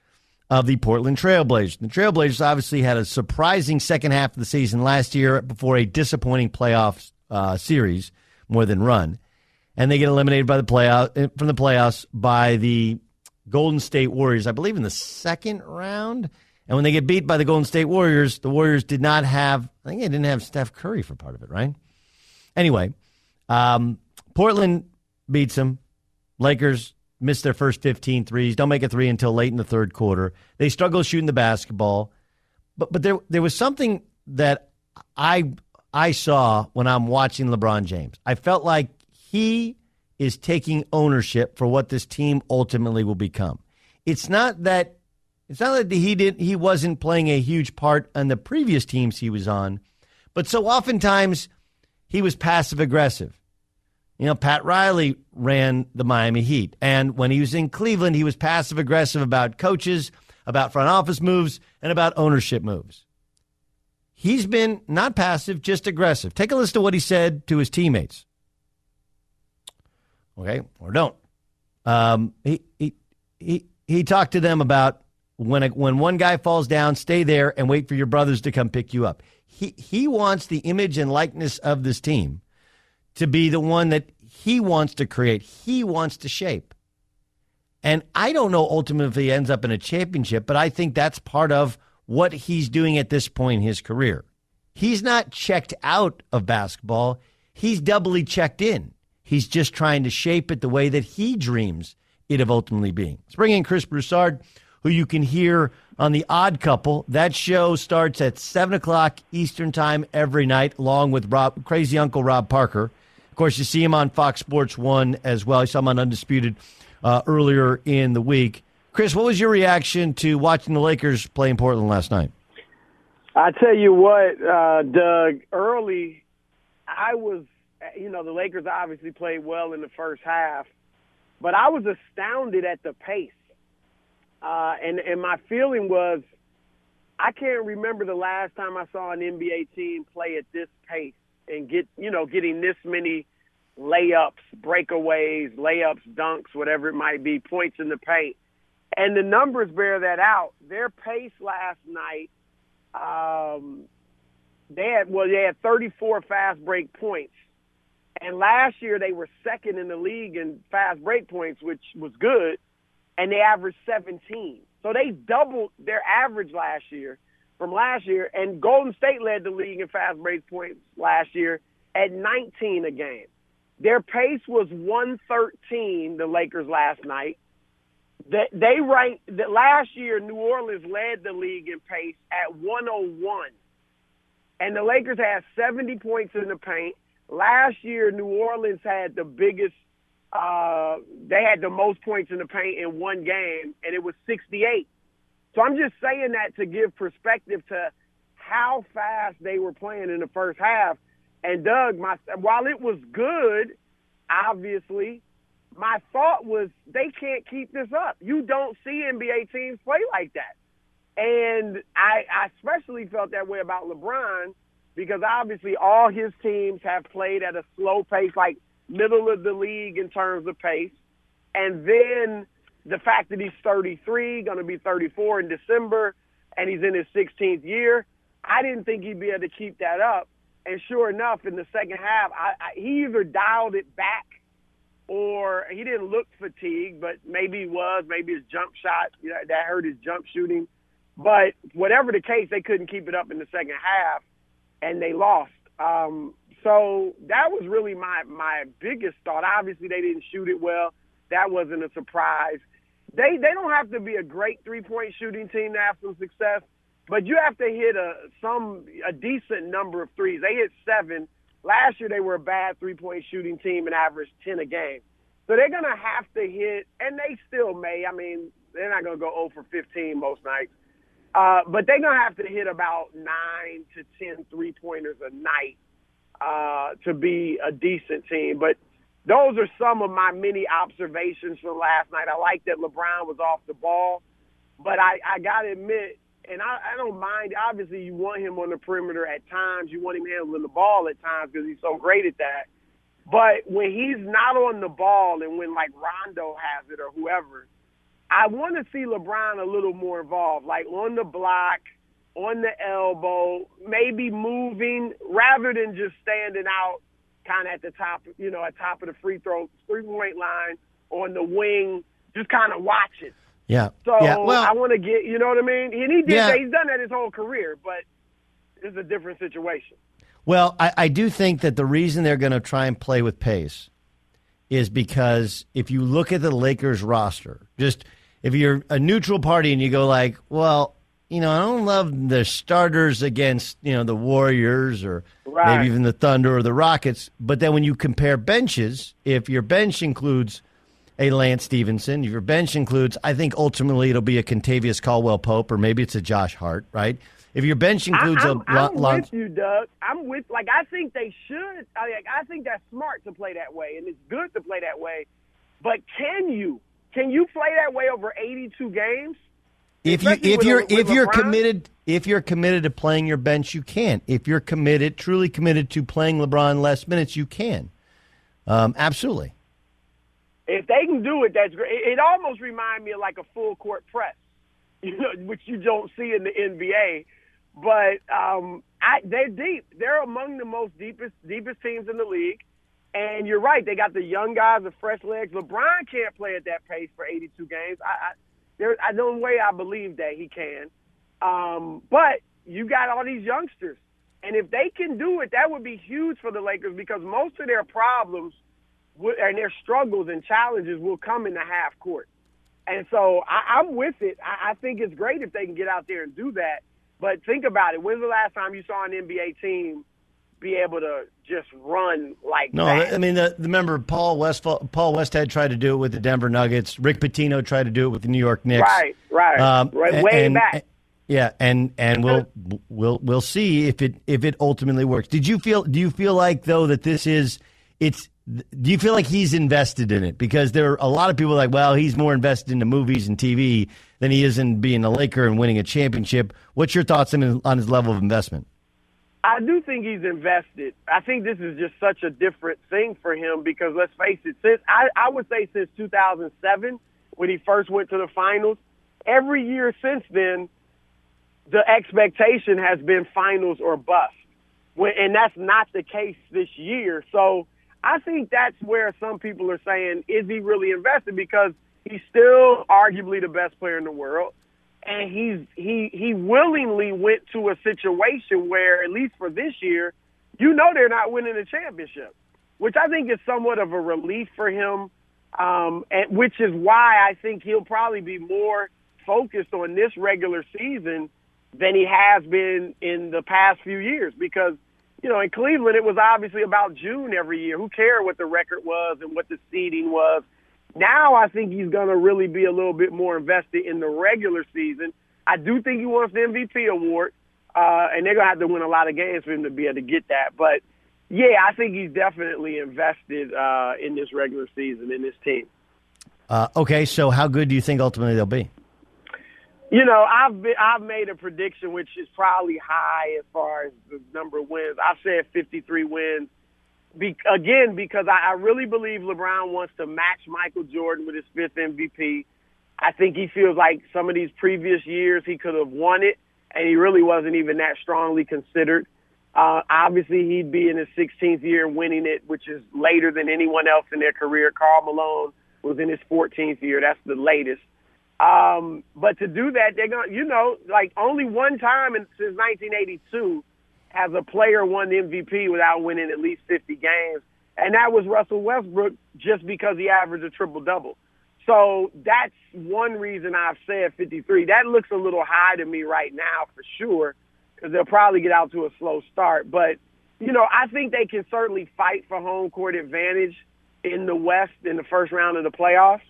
of the Portland Trailblazers. The Trailblazers obviously had a surprising second half of the season last year before a disappointing playoff uh, series more than run. And they get eliminated by the playoff from the playoffs by the Golden State Warriors, I believe in the second round. And when they get beat by the Golden State Warriors, the Warriors did not have, I think they didn't have Steph Curry for part of it, right? Anyway, um, Portland beats them. Lakers miss their first 15 threes, don't make a three until late in the third quarter. They struggle shooting the basketball. But but there there was something that I I saw when I'm watching LeBron James. I felt like he is taking ownership for what this team ultimately will become. It's not that it's not that he didn't he wasn't playing a huge part on the previous teams he was on, but so oftentimes he was passive aggressive. You know, Pat Riley ran the Miami Heat. And when he was in Cleveland, he was passive aggressive about coaches, about front office moves, and about ownership moves. He's been not passive, just aggressive. Take a listen to what he said to his teammates. Okay, or don't. Um, he, he, he, he talked to them about when, a, when one guy falls down, stay there and wait for your brothers to come pick you up. He, he wants the image and likeness of this team to be the one that he wants to create, he wants to shape. And I don't know ultimately if he ends up in a championship, but I think that's part of what he's doing at this point in his career. He's not checked out of basketball, he's doubly checked in. He's just trying to shape it the way that he dreams it of ultimately being. Let's bring in Chris Broussard, who you can hear on The Odd Couple. That show starts at 7 o'clock Eastern Time every night, along with Rob, crazy Uncle Rob Parker. Of course, you see him on Fox Sports 1 as well. You saw him on Undisputed uh, earlier in the week. Chris, what was your reaction to watching the Lakers play in Portland last night? I tell you what, uh, Doug, early, I was, you know, the Lakers obviously played well in the first half, but I was astounded at the pace. Uh, and, and my feeling was, I can't remember the last time I saw an NBA team play at this pace and get, you know, getting this many layups, breakaways, layups, dunks, whatever it might be, points in the paint. And the numbers bear that out. Their pace last night um, they had well, they had 34 fast break points, and last year they were second in the league in fast break points, which was good, and they averaged 17. So they doubled their average last year from last year, and Golden State led the league in fast break points last year at 19 a game. Their pace was 113. The Lakers last night. They, they ranked that last year. New Orleans led the league in pace at 101, and the Lakers had 70 points in the paint. Last year, New Orleans had the biggest. Uh, they had the most points in the paint in one game, and it was 68. So I'm just saying that to give perspective to how fast they were playing in the first half. And Doug, my while it was good, obviously, my thought was they can't keep this up. You don't see NBA teams play like that. And I, I especially felt that way about LeBron because obviously all his teams have played at a slow pace, like middle of the league in terms of pace. And then the fact that he's 33, going to be 34 in December, and he's in his 16th year, I didn't think he'd be able to keep that up. And sure enough, in the second half, I, I, he either dialed it back or he didn't look fatigued, but maybe he was. Maybe his jump shot you know, that hurt his jump shooting. But whatever the case, they couldn't keep it up in the second half, and they lost. Um, so that was really my my biggest thought. Obviously, they didn't shoot it well. That wasn't a surprise. They they don't have to be a great three point shooting team to have some success, but you have to hit a some a decent number of threes. They hit seven. Last year they were a bad three point shooting team and averaged ten a game. So they're gonna have to hit, and they still may. I mean, they're not gonna go 0 for 15 most nights, uh, but they're gonna have to hit about nine to ten three pointers a night uh, to be a decent team. But those are some of my many observations from last night. I like that LeBron was off the ball, but I, I got to admit, and I, I don't mind. Obviously, you want him on the perimeter at times. You want him handling the ball at times because he's so great at that. But when he's not on the ball and when like Rondo has it or whoever, I want to see LeBron a little more involved, like on the block, on the elbow, maybe moving rather than just standing out kind of at the top, you know, at top of the free throw, three point line on the wing, just kind of watching. Yeah. So yeah. Well, I want to get, you know what I mean? And he did Yeah. that. He's done that his whole career, but it's a different situation. Well, I, I do think that the reason they're going to try and play with pace is because if you look at the Lakers roster, just if you're a neutral party and you go like, well, you know, I don't love the starters against, you know, the Warriors or Right. maybe even the Thunder or the Rockets. But then when you compare benches, if your bench includes a Lance Stephenson, if your bench includes, I think ultimately it'll be a Kentavious Caldwell Pope or maybe it's a Josh Hart, right? If your bench includes I, I'm, a I'm Lon- with you, Doug. I'm with like I think they should. I, like, I think that's smart to play that way, and it's good to play that way. But can you? Can you play that way over 82 games? If you Especially if you're with if you're LeBron? committed if you're committed to playing your bench, you can. If you're committed, truly committed to playing LeBron less minutes, you can. Um, absolutely. If they can do it, that's great. It, it almost reminds me of like a full court press, you know, which you don't see in the NBA. But um, I, they're deep. They're among the most deepest deepest teams in the league. And you're right. They got the young guys, the fresh legs. LeBron can't play at that pace for 82 games. I, I there, I no way I believe that he can. Um, but you got all these youngsters, and if they can do it, that would be huge for the Lakers because most of their problems and their struggles and challenges will come in the half court. And so I, I'm with it. I, I think it's great if they can get out there and do that. But think about it. When's the last time you saw an NBA team be able to just run like No, that? I mean, the, remember Paul West Paul Westhead tried to do it with the Denver Nuggets. Rick Pitino tried to do it with the New York Knicks. Right, right, Um, right. Way and- back. Yeah, and and we'll we'll we'll see if it if it ultimately works. Did you feel? Do you feel like though that this is it's? Do you feel like he's invested in it? Because there are a lot of people like, well, he's more invested in the movies and TV than he is in being a Laker and winning a championship. What's your thoughts on his, on his level of investment? I do think he's invested. I think this is just such a different thing for him because let's face it, since I, I would say since 2007 when he first went to the finals, every year since then, the expectation has been finals or bust. When, and that's not the case this year. So I think that's where some people are saying, is he really invested? Because he's still arguably the best player in the world and he's he he willingly went to a situation where at least for this year, you know they're not winning a championship, which I think is somewhat of a relief for him. Um, and which is why I think he'll probably be more focused on this regular season than he has been in the past few years because you know in Cleveland it was obviously about June every year. Who cared what the record was and what the seeding was? Now I think he's going to really be a little bit more invested in the regular season. I do think he wants the MVP award, uh, and they're gonna have to win a lot of games for him to be able to get that. But yeah, I think he's definitely invested uh, in this regular season in this team. Uh, okay, so how good do you think ultimately they'll be? You know, I've been, I've made a prediction which is probably high as far as the number of wins. I've said 53 wins. Be, again, because I, I really believe LeBron wants to match Michael Jordan with his fifth MVP. I think he feels like some of these previous years he could have won it, and he really wasn't even that strongly considered. Uh, obviously, he'd be in his 16th year winning it, which is later than anyone else in their career. Karl Malone was in his 14th year. That's the latest. Um, but to do that, they're going to, you know, like only one time in, since 1982 has a player won the MVP without winning at least 50 games. And that was Russell Westbrook just because he averaged a triple double. So that's one reason I've said 53. That looks a little high to me right now for sure because they'll probably get out to a slow start. But, you know, I think they can certainly fight for home court advantage in the West in the first round of the playoffs.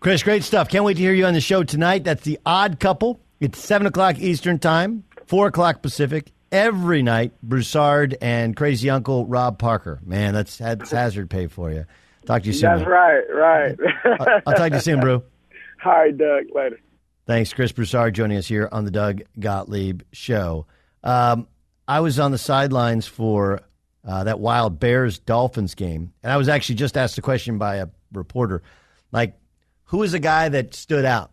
Chris, great stuff. Can't wait to hear you on the show tonight. That's the odd couple. It's 7 o'clock Eastern Time, 4 o'clock Pacific. Every night, Broussard and crazy uncle Rob Parker. Man, that's, that's hazard pay for you. Talk to you soon. That's man. right, right. I'll, I'll talk to you soon, bro. All right, Doug. Later. Thanks, Chris Broussard, joining us here on the Doug Gottlieb Show. Um, I was on the sidelines for uh, that wild Bears Dolphins game, and I was actually just asked a question by a reporter, like, who is a guy that stood out?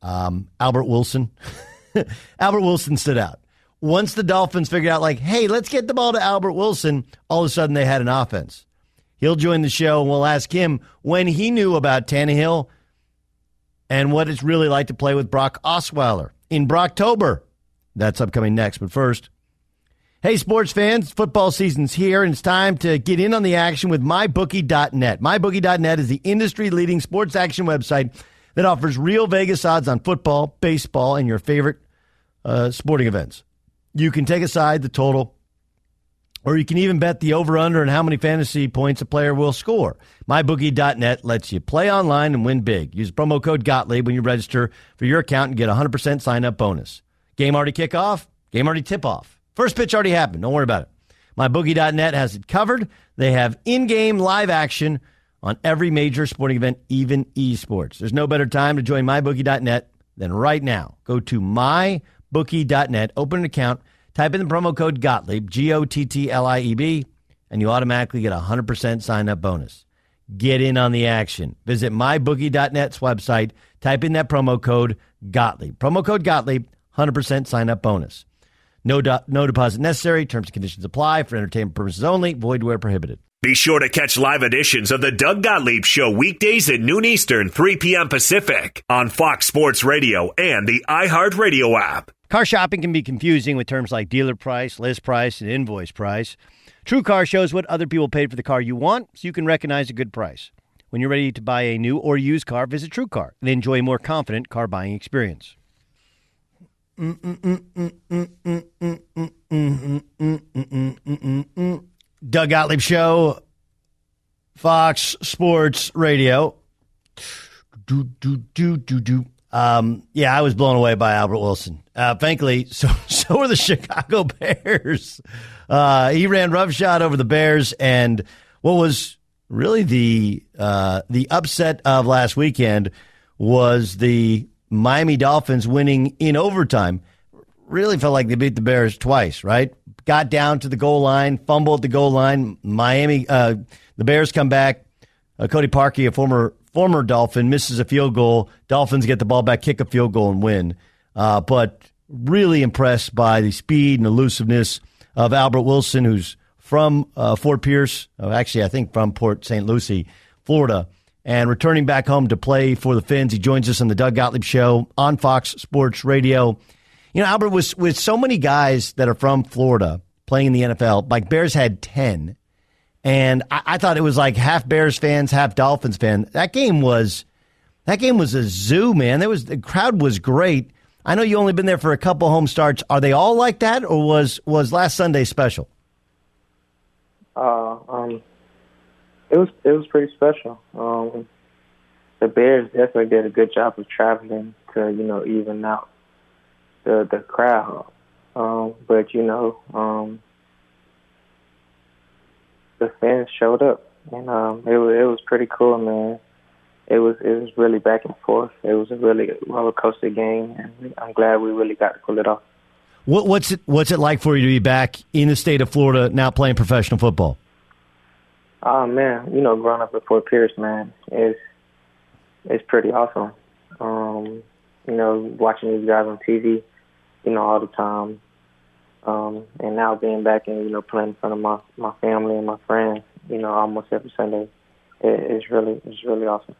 Um, Albert Wilson. Albert Wilson stood out. Once the Dolphins figured out, like, hey, let's get the ball to Albert Wilson, all of a sudden they had an offense. He'll join the show, and we'll ask him when he knew about Tannehill and what it's really like to play with Brock Osweiler in Brocktober. That's upcoming next. But first, hey, sports fans, football season's here, and it's time to get in on the action with MyBookie.net. MyBookie.net is the industry leading sports action website that offers real Vegas odds on football, baseball, and your favorite uh, sporting events. You can take aside the total or you can even bet the over under and how many fantasy points a player will score. MyBookie.net lets you play online and win big. Use promo code Gottlieb when you register for your account and get a 100% sign up bonus. Game already kick off? Game already tip off. First pitch already happened. Don't worry about it. MyBookie.net has it covered. They have in game live action on every major sporting event, even esports. There's no better time to join MyBookie.net than right now. Go to MyBookie.net, open an account Type in the promo code Gottlieb, G O T T L I E B, and you automatically get a 100% sign up bonus. Get in on the action. Visit mybookie.net's website. Type in that promo code Gottlieb. Promo code Gottlieb, 100% sign up bonus. No, do- no deposit necessary. Terms and conditions apply for entertainment purposes only. Void where prohibited. Be sure to catch live editions of the Doug Gottlieb Show weekdays at noon Eastern, 3 p.m. Pacific on Fox Sports Radio and the iHeartRadio app. Car shopping can be confusing with terms like dealer price, list price, and invoice price. True Car shows what other people paid for the car you want so you can recognize a good price. When you're ready to buy a new or used car, visit True Car and enjoy a more confident car buying experience. Doug Gottlieb Show, Fox Sports Radio. Do, do, do, do, do. Um, yeah, I was blown away by Albert Wilson. Uh, frankly, so so were the Chicago Bears. Uh, he ran roughshod over the Bears, and what was really the uh, the upset of last weekend was the Miami Dolphins winning in overtime. Really felt like they beat the Bears twice, right? Got down to the goal line, fumbled the goal line. Miami, uh, the Bears come back. Uh, Cody Parkey, a former former Dolphin, misses a field goal. Dolphins get the ball back, kick a field goal, and win. Uh, but really impressed by the speed and elusiveness of Albert Wilson, who's from uh, Fort Pierce, uh, actually, I think from Port St. Lucie, Florida, and returning back home to play for the Fins. He joins us on the Doug Gottlieb Show on Fox Sports Radio. You know, Albert was with so many guys that are from Florida playing in the NFL. Like Bears had ten, and I, I thought it was like half Bears fans, half Dolphins fans. That game was that game was a zoo, man. There was the crowd was great. I know you only been there for a couple home starts. Are they all like that, or was was last Sunday special? Uh, um, it was it was pretty special. Um, the Bears definitely did a good job of traveling to you know even out the the crowd. Um, but you know, um, the fans showed up, and um, it was it was pretty cool, man. It was it was really back and forth. It was a really roller coaster game, and I'm glad we really got to pull it off. What, what's it What's it like for you to be back in the state of Florida now playing professional football? Oh man, you know, growing up at Fort Pierce, man, is it's pretty awesome. Um, you know, watching these guys on TV, you know, all the time. Um, and now being back and, you know, playing in front of my, my family and my friends, you know, almost every Sunday, it, it's really, it's really awesome.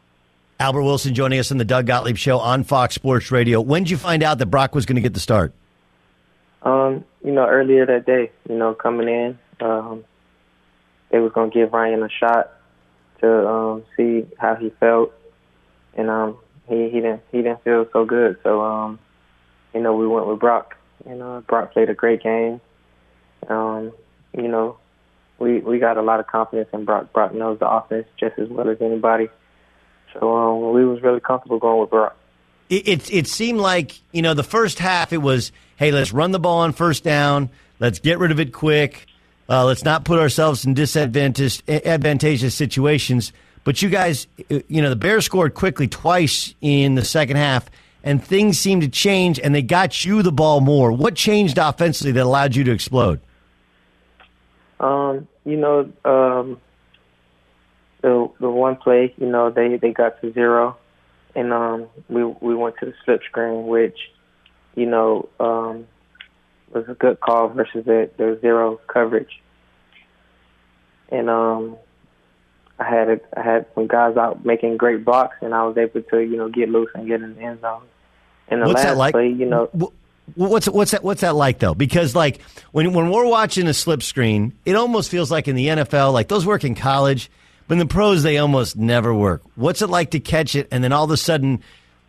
Albert Wilson joining us on the Doug Gottlieb Show on Fox Sports Radio. When did you find out that Brock was going to get the start? Um, you know, earlier that day, you know, coming in, um, they was going to give Ryan a shot to um, see how he felt, and um, he he didn't he didn't feel so good. So um, you know, we went with Brock. You know, Brock played a great game. Um, you know, we we got a lot of confidence in Brock. Brock knows the offense just as well as anybody. So um, we was really comfortable going with Brock. It, it it seemed like you know the first half it was hey let's run the ball on first down let's get rid of it quick uh, let's not put ourselves in disadvantageous advantageous situations but you guys you know the Bears scored quickly twice in the second half and things seemed to change and they got you the ball more what changed offensively that allowed you to explode Um, you know, um, the the one play, you know, they they got to zero, and um, we we went to the slip screen, which, you know, um, was a good call versus the the zero coverage. And um, I had a, I had some guys out making great blocks, and I was able to you know get loose and get in the end zone. And the What's last that like? play, you know, Wh- What's what's that what's that like though? Because like when when we're watching a slip screen, it almost feels like in the NFL, like those work in college, but in the pros they almost never work. What's it like to catch it and then all of a sudden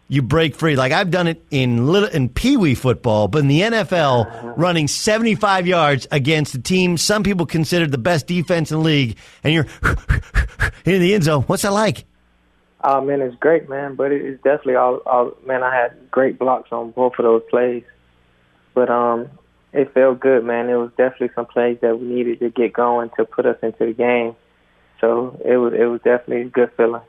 you break free? Like I've done it in little in pee wee football, but in the NFL, uh-huh. running seventy five yards against a team some people consider the best defense in the league, and you're in the end zone. What's that like? Oh man, it's great, man. But it- it's definitely all, all. Man, I had great blocks on both of those plays. But um, it felt good, man. It was definitely some plays that we needed to get going to put us into the game. So it was it was definitely a good feeling.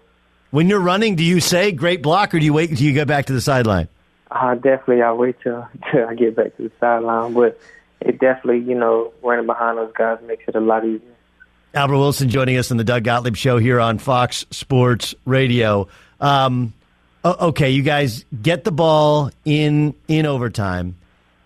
When you're running, do you say great block or do you wait until you go back to the sideline? Uh, definitely, I wait till till I get back to the sideline. But it definitely, you know, running behind those guys makes it a lot easier. Albert Wilson joining us on the Doug Gottlieb Show here on Fox Sports Radio. Um, okay, you guys get the ball in in overtime,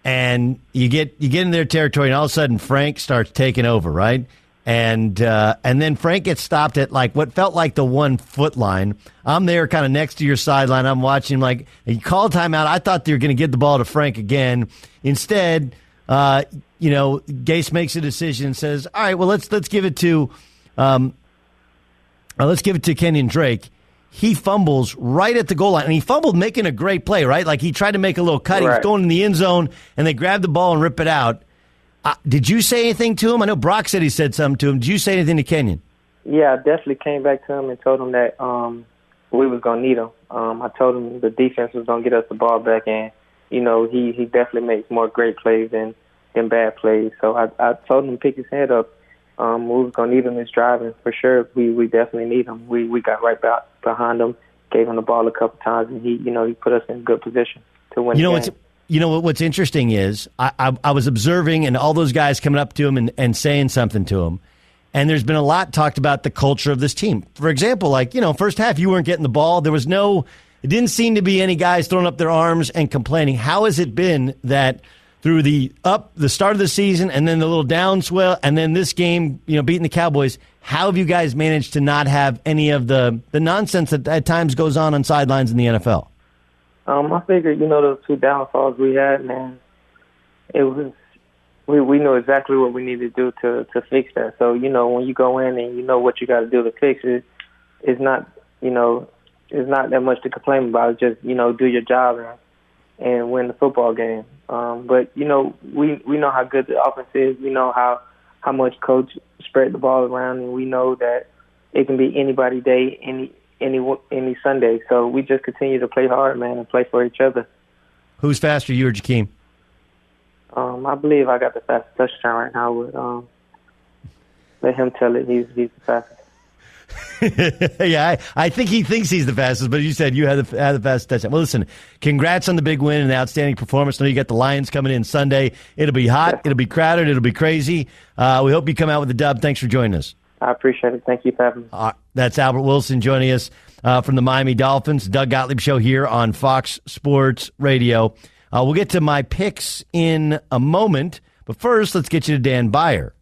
and you get you get in their territory, and all of a sudden Frank starts taking over, right? And uh, and then Frank gets stopped at like what felt like the one foot line. I'm there, kind of next to your sideline. I'm watching. Like he called timeout. I thought they were going to give the ball to Frank again. Instead, uh, you know, Gase makes a decision and says, "All right, well let's let's give it to, um, uh, let's give it to Kenyan Drake." He fumbles right at the goal line, and he fumbled making a great play, right? Like he tried to make a little cut. He was going in the end zone, and they grabbed the ball and rip it out. Uh, did you say anything to him? I know Brock said he said something to him. Did you say anything to Kenyan? Yeah, I definitely came back to him and told him that um, we was gonna need him. Um, I told him the defense was gonna get us the ball back, and you know he he definitely makes more great plays than than bad plays. So I I told him to pick his head up. Um, we was gonna need him this driving for sure we we definitely need him. We we got right back behind him, gave him the ball a couple times, and he you know he put us in a good position to win. You know what's you know what's interesting is I, I I was observing and all those guys coming up to him and, and saying something to him, and there's been a lot talked about the culture of this team. For example, like you know, first half you weren't getting the ball. There was no. It didn't seem to be any guys throwing up their arms and complaining. How has it been that through the up the start of the season and then the little downswell and then this game, you know, beating the Cowboys? How have you guys managed to not have any of the the nonsense that at times goes on on sidelines in the NFL? Um, I figured, you know, those two downfalls we had, man, it was we we knew exactly what we needed to do to to fix that. So, you know, when you go in and you know what you got to do to fix it, it's not, you know, it's not that much to complain about. It's just, you know, do your job and and win the football game. Um, but you know, we we know how good the offense is. We know how how much coach spread the ball around, and we know that it can be anybody day, any any any Sunday. So we just continue to play hard, man, and play for each other. Who's faster, you or Jakeem? Um, I believe I got the fastest touchdown right now. With um, let him tell it. He's he's the fastest. yeah, I, I think he thinks he's the fastest, but you said you had the, had the fastest touchdown. Well, listen, congrats on the big win and the outstanding performance. I know you got the Lions coming in Sunday. It'll be hot. It'll be crowded. It'll be crazy. Uh, we hope you come out with a dub. Thanks for joining us. I appreciate it. Thank you for having me. Uh, that's Albert Wilson joining us uh, from the Miami Dolphins. Doug Gottlieb Show here on Fox Sports Radio. Uh, we'll get to my picks in a moment, but first, let's get you to Dan Beyer.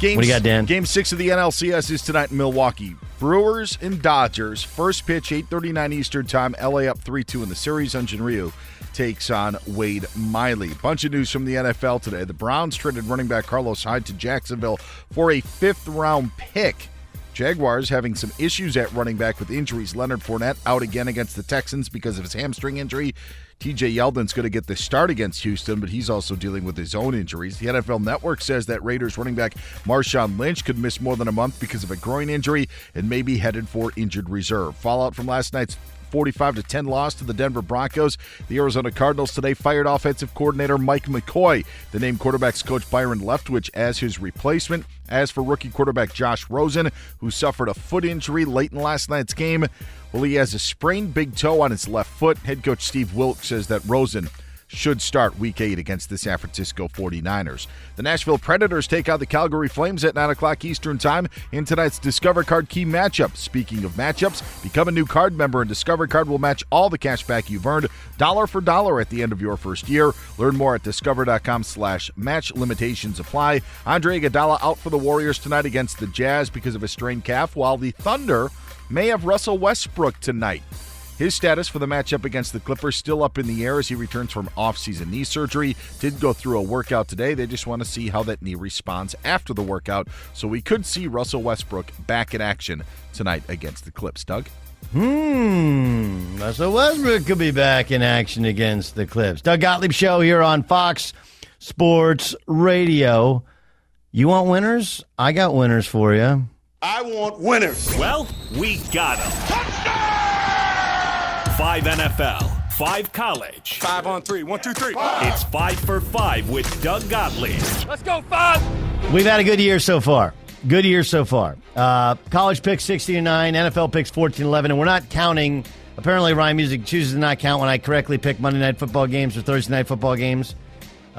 Game, what do you got, Dan? Game six of the NLCS is tonight in Milwaukee. Brewers and Dodgers. First pitch, 8.39 Eastern Time. LA up 3-2 in the series. Hyun-Jin Ryu takes on Wade Miley. Bunch of news from the NFL today. The Browns traded running back Carlos Hyde to Jacksonville for a fifth-round pick. Jaguars having some issues at running back with injuries. Leonard Fournette out again against the Texans because of his hamstring injury. TJ Yeldon's going to get the start against Houston, but he's also dealing with his own injuries. The NFL Network says that Raiders running back Marshawn Lynch could miss more than a month because of a groin injury and may be headed for injured reserve. Fallout from last night's 45 to 10 loss to the Denver Broncos. The Arizona Cardinals today fired offensive coordinator Mike McCoy. The named quarterbacks coach Byron Leftwich as his replacement. As for rookie quarterback Josh Rosen, who suffered a foot injury late in last night's game, well, he has a sprained big toe on his left foot. Head coach Steve Wilks says that Rosen should start week eight against the San Francisco 49ers. The Nashville Predators take out the Calgary Flames at 9 o'clock Eastern Time in tonight's Discover Card Key matchup. Speaking of matchups, become a new card member and Discover Card will match all the cash back you've earned dollar for dollar at the end of your first year. Learn more at discover.com slash match limitations apply. Andre Iguodala out for the Warriors tonight against the Jazz because of a strained calf, while the Thunder may have Russell Westbrook tonight. His status for the matchup against the Clippers still up in the air as he returns from off-season knee surgery. Did go through a workout today. They just want to see how that knee responds after the workout. So we could see Russell Westbrook back in action tonight against the Clips. Doug? Hmm. Russell Westbrook could be back in action against the Clips. Doug Gottlieb Show here on Fox Sports Radio. You want winners? I got winners for you. I want winners. Well, we got them. Five NFL, five college. Five on three. One, two, three. It's five for five with Doug Gottlieb. Let's go, five. We've had a good year so far. Good year so far. Uh, college picks 60 to 9, NFL picks 14 11, and we're not counting. Apparently, Ryan Music chooses to not count when I correctly pick Monday night football games or Thursday night football games.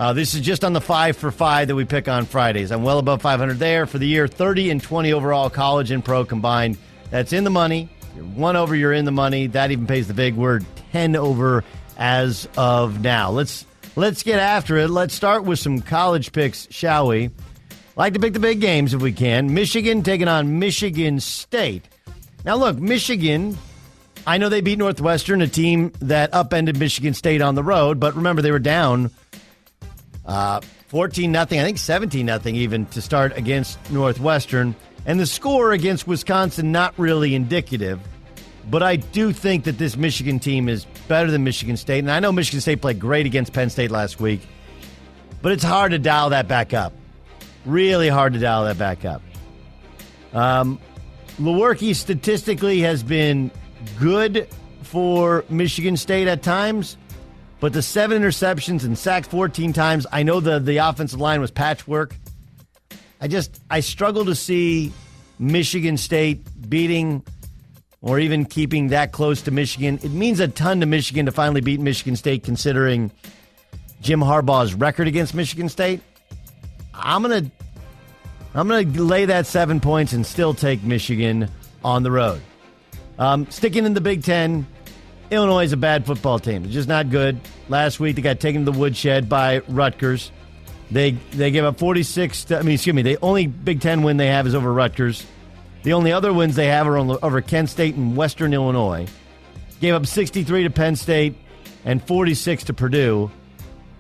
Uh, this is just on the five for five that we pick on Fridays. I'm well above 500 there for the year, 30 and 20 overall, college and pro combined. That's in the money. You're one over, you're in the money. That even pays the big word 10 over as of now. Let's let's get after it. Let's start with some college picks, shall we? Like to pick the big games if we can. Michigan taking on Michigan State. Now, look, Michigan, I know they beat Northwestern, a team that upended Michigan State on the road, but remember, they were down uh, 14 nothing, I think 17 nothing even to start against Northwestern. And the score against Wisconsin, not really indicative. But I do think that this Michigan team is better than Michigan State. And I know Michigan State played great against Penn State last week, but it's hard to dial that back up. Really hard to dial that back up. Um, Lewerke statistically has been good for Michigan State at times, but the seven interceptions and sacked 14 times, I know the, the offensive line was patchwork. I just, I struggle to see Michigan State beating or even keeping that close to Michigan. It means a ton to Michigan to finally beat Michigan State, considering Jim Harbaugh's record against Michigan State. I'm gonna, I'm gonna lay that seven points and still take Michigan on the road. Um, sticking in the Big Ten, Illinois is a bad football team. It's just not good. Last week they got taken to the woodshed by Rutgers. They they gave up 46. To, I mean, excuse me. The only Big Ten win they have is over Rutgers. The only other wins they have are on, over Kent State and Western Illinois. Gave up 63 to Penn State and 46 to Purdue.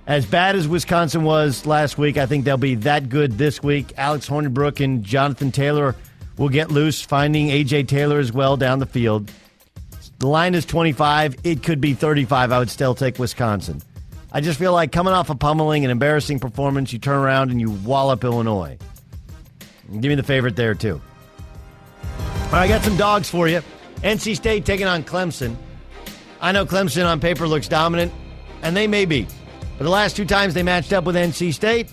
As bad as Wisconsin was last week, I think they'll be that good this week. Alex Hornibrook and Jonathan Taylor will get loose, finding A.J. Taylor as well down the field. The line is 25. It could be 35. I would still take Wisconsin. I just feel like coming off a pummeling and embarrassing performance, you turn around and you wallop Illinois. Give me the favorite there, too. All right, I got some dogs for you. NC State taking on Clemson. I know Clemson on paper looks dominant, and they may be. But the last two times they matched up with NC State,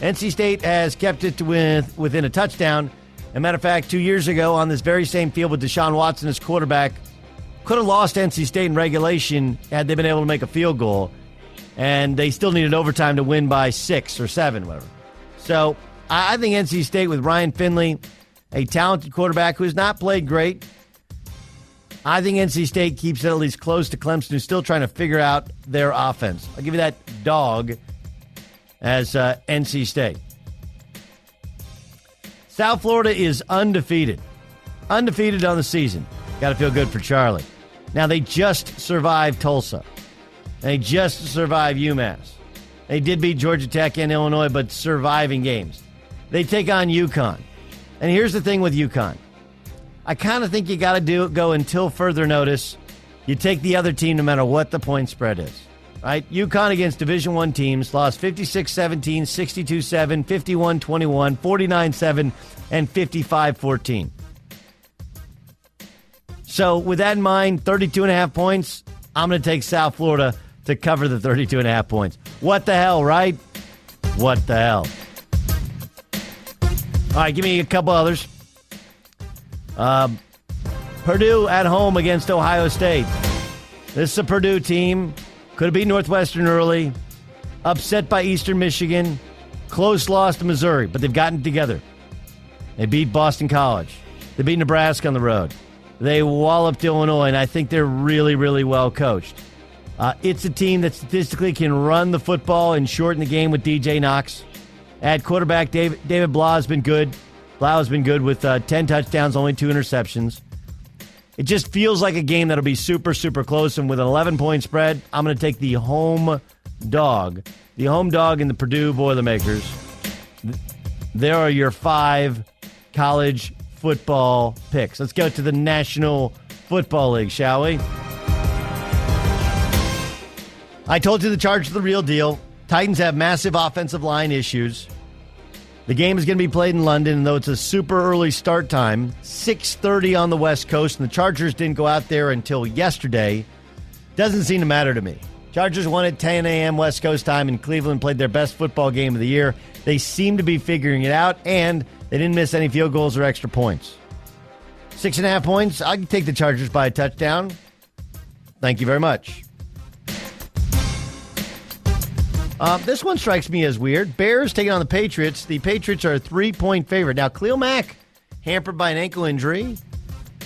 NC State has kept it with, within a touchdown. As a matter of fact, two years ago on this very same field with Deshaun Watson as quarterback, could have lost NC State in regulation had they been able to make a field goal, and they still needed overtime to win by six or seven, whatever. So I think NC State with Ryan Finley, a talented quarterback who has not played great. I think NC State keeps it at least close to Clemson, who's still trying to figure out their offense. I'll give you that dog as uh, NC State. South Florida is undefeated. Undefeated on the season. Got to feel good for Charlie. Now, they just survived Tulsa. They just survived UMass. They did beat Georgia Tech and Illinois, but surviving games. They take on UConn. And here's the thing with UConn. I kind of think you got to do go until further notice. You take the other team no matter what the point spread is. Right? UConn against Division 1 teams lost 56-17, 62-7, 51-21, 49-7 and 55-14. So, with that in mind, 32 and a half points, I'm going to take South Florida to cover the 32 and a half points. What the hell, right? What the hell? All right, give me a couple others. Um, Purdue at home against Ohio State. This is a Purdue team. Could have beat Northwestern early. Upset by Eastern Michigan. Close loss to Missouri, but they've gotten together. They beat Boston College. They beat Nebraska on the road. They walloped Illinois, and I think they're really, really well coached. Uh, it's a team that statistically can run the football and shorten the game with DJ Knox. At quarterback, David, David Blah has been good. Blau has been good with uh, 10 touchdowns, only two interceptions. It just feels like a game that'll be super, super close. And with an 11 point spread, I'm going to take the home dog. The home dog in the Purdue Boilermakers. There are your five college football picks. Let's go to the National Football League, shall we? I told you the Chargers the real deal. Titans have massive offensive line issues. The game is going to be played in London, and though it's a super early start time, 6:30 on the West Coast, and the Chargers didn't go out there until yesterday. Doesn't seem to matter to me. Chargers won at 10 a.m. West Coast time, and Cleveland played their best football game of the year. They seem to be figuring it out, and they didn't miss any field goals or extra points. Six and a half points. I can take the Chargers by a touchdown. Thank you very much. Uh, this one strikes me as weird. Bears taking on the Patriots. The Patriots are a three point favorite. Now, Khalil Mack hampered by an ankle injury,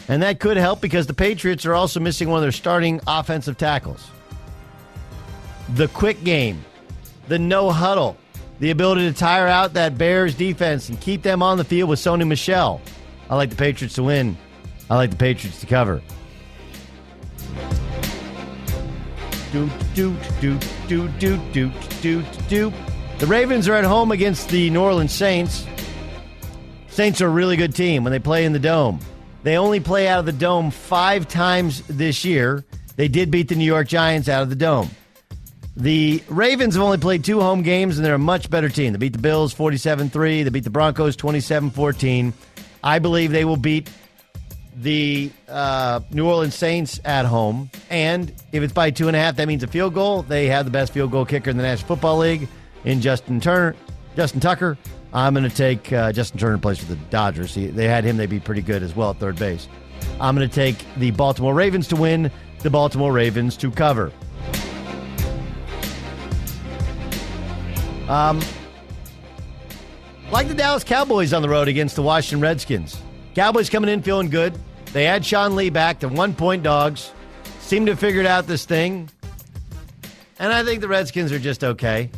and that could help because the Patriots are also missing one of their starting offensive tackles. The quick game, the no huddle, the ability to tire out that Bears defense and keep them on the field with Sony Michel. I like the Patriots to win. I like the Patriots to cover. Do do do do do do do do. The Ravens are at home against the New Orleans Saints. Saints are a really good team when they play in the dome. They only play out of the dome five times this year. They did beat the New York Giants out of the dome. The Ravens have only played two home games, and they're a much better team. They beat the Bills 47 3. They beat the Broncos 27 14. I believe they will beat the uh, New Orleans Saints at home. And if it's by two and a half, that means a field goal. They have the best field goal kicker in the National Football League in Justin Turner, Justin Tucker. I'm going to take uh, Justin Turner plays for the Dodgers. He, they had him; they'd be pretty good as well at third base. I'm going to take the Baltimore Ravens to win. The Baltimore Ravens to cover. Um, like the Dallas Cowboys on the road against the Washington Redskins. Cowboys coming in feeling good. They add Sean Lee back to one point dogs. Seem to have figured out this thing. And I think the Redskins are just okay.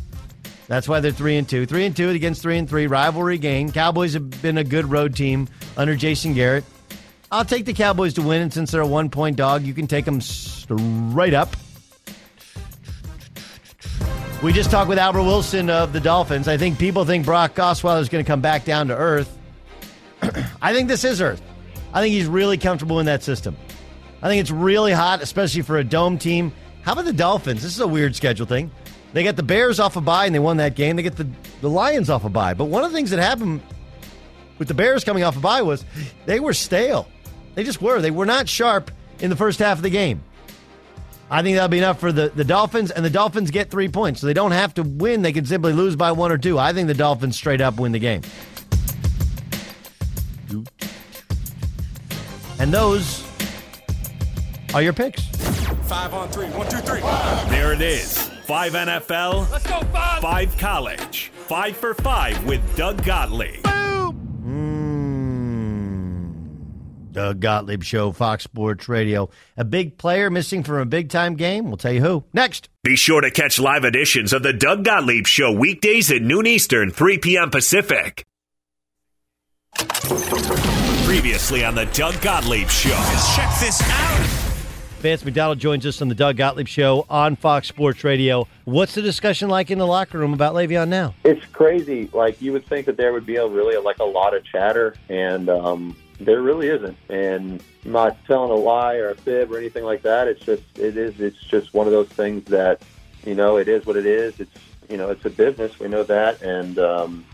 That's why they're three and two. Three and two against three and three. Rivalry game. Cowboys have been a good road team under Jason Garrett. I'll take the Cowboys to win, and since they're a one point dog, you can take them straight up. We just talked with Albert Wilson of the Dolphins. I think people think Brock Osweiler is going to come back down to earth. I think this is earth. I think he's really comfortable in that system. I think it's really hot, especially for a dome team. How about the Dolphins? This is a weird schedule thing. They got the Bears off a bye and they won that game. They get the, the Lions off a bye. But one of the things that happened with the Bears coming off a bye was they were stale. They just were. They were not sharp in the first half of the game. I think that'll be enough for the, the Dolphins, and the Dolphins get three points. So they don't have to win. They can simply lose by one or two. I think the Dolphins straight up win the game. And those are your picks. Five on three. One, two, three. There it is. Five NFL. Let's go, five. Five college. Five for five with Doug Gottlieb. Doug Gottlieb Show, Fox Sports Radio. A big player missing from a big time game. We'll tell you who. Next. Be sure to catch live editions of the Doug Gottlieb Show weekdays at noon Eastern, 3 p.m. Pacific. Previously on the Doug Gottlieb Show. Check this out. Vance McDonald joins us on the Doug Gottlieb Show on Fox Sports Radio. What's the discussion like in the locker room about Le'Veon now? It's crazy. Like you would think that there would be a really like a lot of chatter, and um, there really isn't. And I'm not telling a lie or a fib or anything like that. It's just it is. It's just one of those things that you know it is what it is. It's you know it's a business. We know that, and um,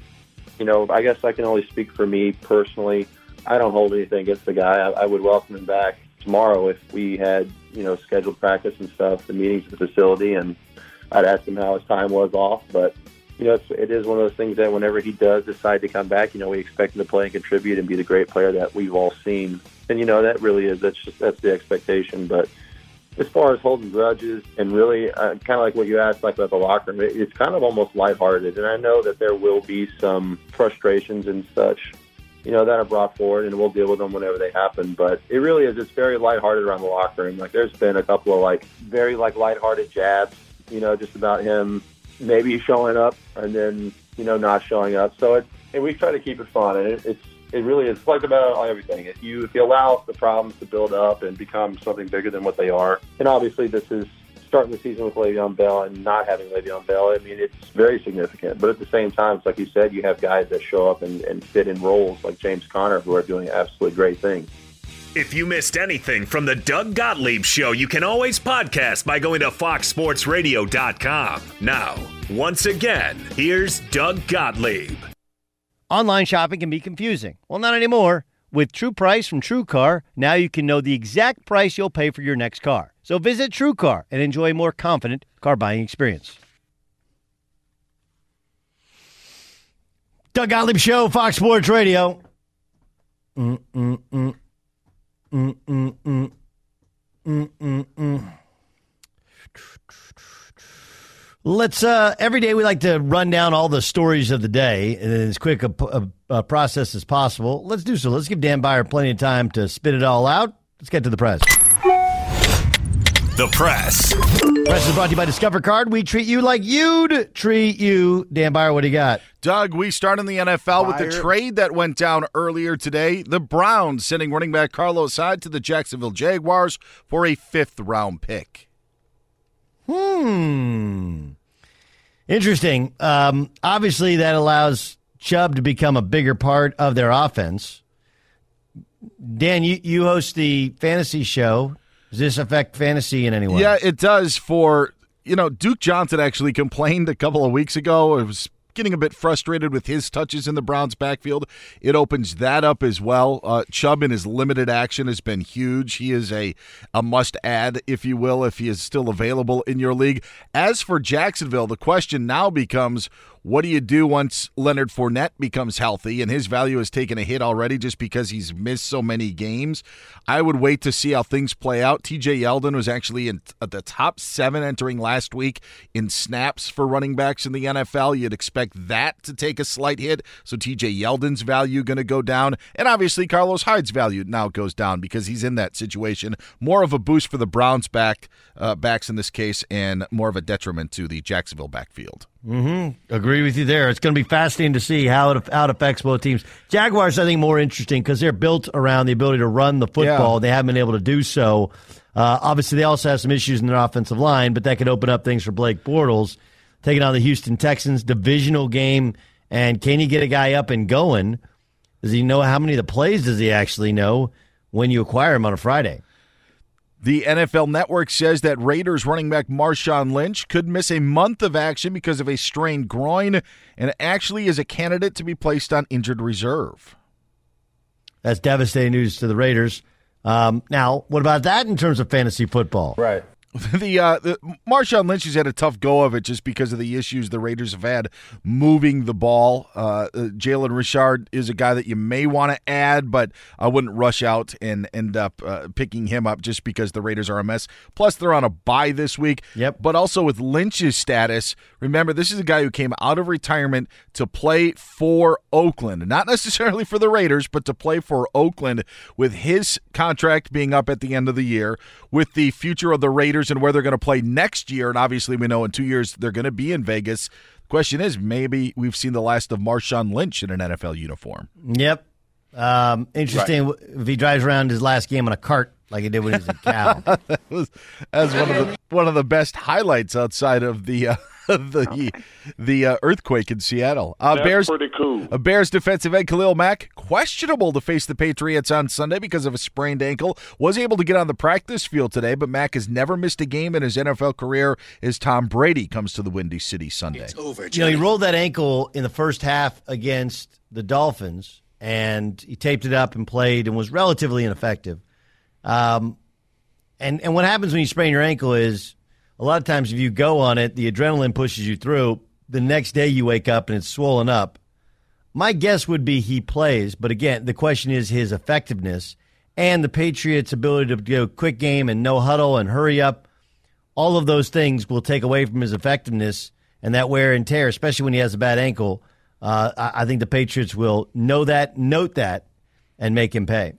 you know I guess I can only speak for me personally. I don't hold anything against the guy. I, I would welcome him back tomorrow if we had you know scheduled practice and stuff, the meetings at the facility, and I'd ask him how his time was off. But you know, it's, it is one of those things that whenever he does decide to come back, you know, we expect him to play and contribute and be the great player that we've all seen. And you know, that really is that's just that's the expectation. But as far as holding grudges and really uh, kind of like what you asked, like about the locker room, it, it's kind of almost lighthearted. And I know that there will be some frustrations and such, you know, that are brought forward, and we'll deal with them whenever they happen. But it really is. It's very lighthearted around the locker room. Like there's been a couple of like very like lighthearted jabs, you know, just about him maybe showing up and then you know not showing up. So it and we try to keep it fun, and it, it's it really is like about everything. If you if you allow the problems to build up and become something bigger than what they are, and obviously this is starting the season with Le'Veon Bell and not having Le'Veon Bell. I mean, it's very significant. But at the same time, it's like you said, you have guys that show up and, and fit in roles like James Conner who are doing absolutely great things. If you missed anything from the Doug Gottlieb Show, you can always podcast by going to foxsportsradio.com. Now, once again, here's Doug Gottlieb. Online shopping can be confusing. Well, not anymore. With True Price from True Car, now you can know the exact price you'll pay for your next car. So visit True Car and enjoy a more confident car buying experience. Doug Gottlieb Show, Fox Sports Radio. Mm, mm, mm. Let's uh every day we like to run down all the stories of the day in as quick a, a, a process as possible. Let's do so. Let's give Dan Beyer plenty of time to spit it all out. Let's get to the press. The press. Press is brought to you by Discover Card. We treat you like you'd treat you. Dan Beyer, what do you got? Doug, we start in the NFL with the trade that went down earlier today. The Browns sending running back Carlos Hyde to the Jacksonville Jaguars for a fifth round pick. Hmm. Interesting. Um, obviously, that allows Chubb to become a bigger part of their offense. Dan, you, you host the fantasy show. Does this affect fantasy in any way? Yeah, it does. For you know, Duke Johnson actually complained a couple of weeks ago. It was getting a bit frustrated with his touches in the Browns' backfield. It opens that up as well. Uh, Chubb in his limited action has been huge. He is a a must add, if you will, if he is still available in your league. As for Jacksonville, the question now becomes. What do you do once Leonard Fournette becomes healthy and his value has taken a hit already just because he's missed so many games? I would wait to see how things play out. TJ Yeldon was actually in at the top seven entering last week in snaps for running backs in the NFL. You'd expect that to take a slight hit. So TJ Yeldon's value going to go down. And obviously Carlos Hyde's value now goes down because he's in that situation. More of a boost for the Browns back uh, backs in this case and more of a detriment to the Jacksonville backfield. Mm-hmm. Agree with you there. It's going to be fascinating to see how it, how it affects both teams. Jaguars, I think, more interesting because they're built around the ability to run the football. Yeah. They haven't been able to do so. Uh, obviously, they also have some issues in their offensive line, but that could open up things for Blake Bortles taking on the Houston Texans divisional game. And can you get a guy up and going? Does he know how many of the plays does he actually know when you acquire him on a Friday? The NFL Network says that Raiders running back Marshawn Lynch could miss a month of action because of a strained groin and actually is a candidate to be placed on injured reserve. That's devastating news to the Raiders. Um, now, what about that in terms of fantasy football? Right. The, uh, the Marshawn Lynch has had a tough go of it just because of the issues the Raiders have had moving the ball. Uh, uh, Jalen Richard is a guy that you may want to add, but I wouldn't rush out and end up uh, picking him up just because the Raiders are a mess. Plus, they're on a bye this week. Yep. But also with Lynch's status, remember this is a guy who came out of retirement to play for Oakland, not necessarily for the Raiders, but to play for Oakland with his contract being up at the end of the year, with the future of the Raiders and where they're going to play next year. And obviously, we know in two years they're going to be in Vegas. Question is, maybe we've seen the last of Marshawn Lynch in an NFL uniform. Yep. Um, interesting if he drives around his last game on a cart like he did when he was a cow. that was, that was one of the one of the best highlights outside of the uh, the the uh, earthquake in Seattle. Uh, That's Bears pretty cool. A Bears defensive end Khalil Mack questionable to face the Patriots on Sunday because of a sprained ankle. Was able to get on the practice field today, but Mack has never missed a game in his NFL career. As Tom Brady comes to the Windy City Sunday. You know, he rolled that ankle in the first half against the Dolphins, and he taped it up and played and was relatively ineffective. Um, and and what happens when you sprain your ankle is a lot of times if you go on it, the adrenaline pushes you through. The next day you wake up and it's swollen up. My guess would be he plays, but again, the question is his effectiveness and the Patriots' ability to go quick game and no huddle and hurry up. All of those things will take away from his effectiveness and that wear and tear, especially when he has a bad ankle. Uh, I, I think the Patriots will know that, note that, and make him pay.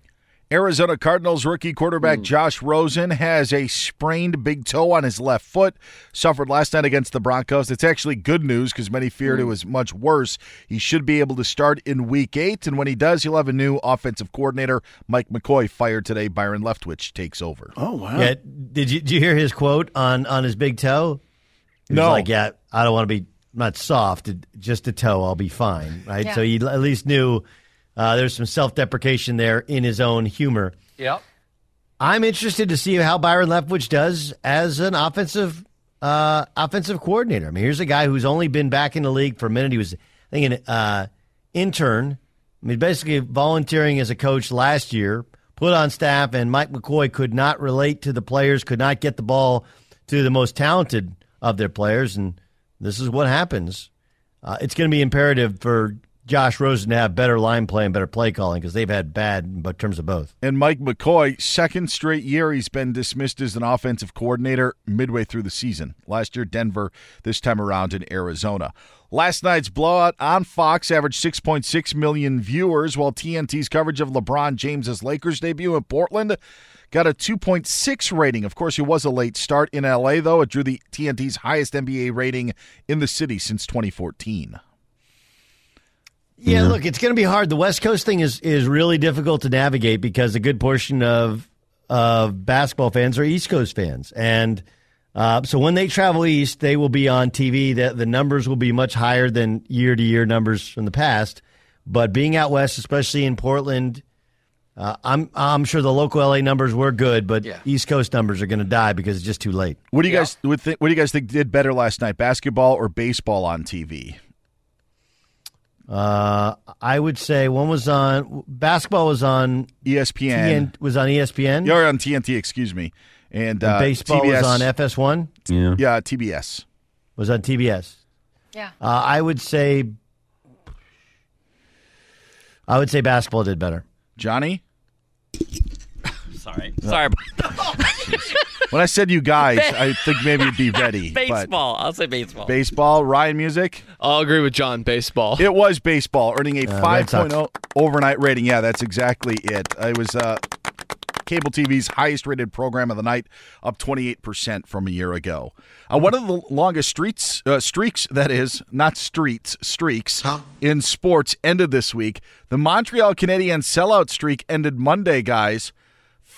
Arizona Cardinals rookie quarterback hmm. Josh Rosen has a sprained big toe on his left foot. Suffered last night against the Broncos. It's actually good news because many feared it hmm. was much worse. He should be able to start in week eight, and when he does, he'll have a new offensive coordinator. Mike McCoy fired today. Byron Leftwich takes over. Oh wow! Yeah, did you did you hear his quote on on his big toe? He was No. like yeah, I don't want to be not soft, just a toe. I'll be fine, right? Yeah. So he at least knew uh, there's some self deprecation there in his own humor. Yep. I'm interested to see how Byron Leftwich does as an offensive uh, offensive coordinator. I mean, here's a guy who's only been back in the league for a minute. He was, I think, an uh, intern. I mean, basically volunteering as a coach last year, put on staff, and Mike McCoy could not relate to the players, could not get the ball to the most talented of their players, and this is what happens. Uh, it's going to be imperative for Josh Rosen to have better line play and better play calling because they've had bad in terms of both. And Mike McCoy, second straight year he's been dismissed as an offensive coordinator midway through the season. Last year, Denver, this time around in Arizona. Last night's blowout on Fox averaged 6.6 million viewers, while TNT's coverage of LeBron James's Lakers debut in Portland got a 2.6 rating. Of course, it was a late start in LA, though. It drew the TNT's highest NBA rating in the city since 2014. Yeah, look, it's going to be hard. The West Coast thing is is really difficult to navigate because a good portion of of basketball fans are East Coast fans, and uh, so when they travel east, they will be on TV. The, the numbers will be much higher than year to year numbers from the past. But being out west, especially in Portland, uh, I'm I'm sure the local LA numbers were good, but East Coast numbers are going to die because it's just too late. What do you guys would think, What do you guys think did better last night, basketball or baseball on TV? Uh, I would say one was on basketball was on ESPN. TN, was on ESPN. You're on TNT, excuse me, and, And uh, baseball TBS, was on FS1. Yeah, yeah, TBS was on TBS. Yeah. Uh, I would say. I would say basketball did better. Johnny, Sorry. Sorry. when I said you guys, I think maybe you'd be ready. baseball. I'll say baseball. baseball, Ryan Music. I'll agree with John. Baseball. It was baseball, earning a Uh, Red 5.0 overnight rating. Yeah, that's exactly it. It was uh, cable TV's highest rated program of the night, up 28% from a year ago. Uh, one of the longest streets uh, streaks, that is, not streets, streaks in sports ended this week. The Montreal Canadiens sellout streak ended Monday, guys.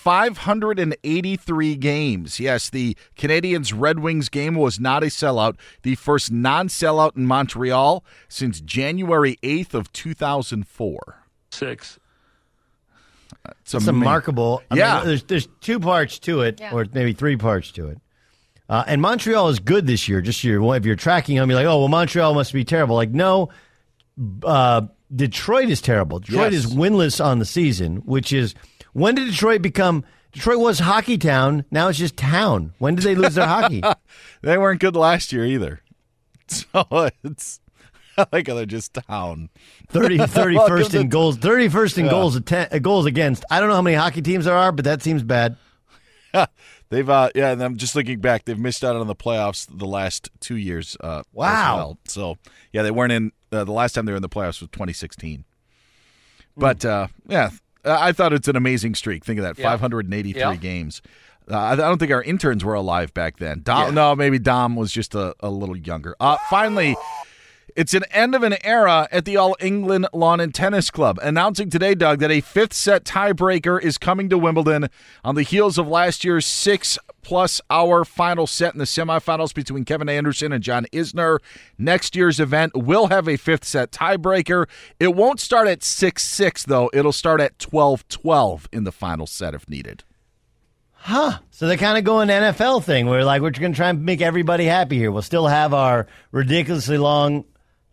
583 games. Yes, the Canadians Red Wings game was not a sellout. The first non sellout in Montreal since January 8th of 2004. Six. It's It's remarkable. I yeah. mean, there's there's two parts to it, or maybe three parts to it. Uh, and Montreal is good this year. Just your if you're tracking them, you're like, oh well, Montreal must be terrible. Like no, uh, Detroit is terrible. Detroit Yes. is winless on the season, which is When did Detroit become? Detroit was hockey town. Now it's just town. When did they lose their hockey? they weren't good last year either. So it's I like how they're just town. 30, 31st in goals. 31st in goals atten- uh, goals against. I don't know how many hockey teams there are, but that seems bad. They've uh yeah, and I'm just looking back. They've missed out on the playoffs the last two years. Uh, as Wow. well. So yeah, they weren't in uh, the last time they were in the playoffs was 2016. But uh, yeah, I I thought it's an amazing streak. Think of that, Yeah. 583 Yeah. games. Uh, I I don't think our interns were alive back then. Dom, Yeah. No, maybe Dom was just a, a little younger. Uh, finally, it's an end of an era at the All England Lawn and Tennis Club. Announcing today, Doug, that a fifth set tiebreaker is coming to Wimbledon on the heels of last year's six plus hour final set in the semifinals between Kevin Anderson and John Isner. Next year's event will have a fifth set tiebreaker. It won't start at 6 6, though. It'll start at 12 12 in the final set if needed. Huh. So they're kind of going NFL thing where, like, we're going to try and make everybody happy here. We'll still have our ridiculously long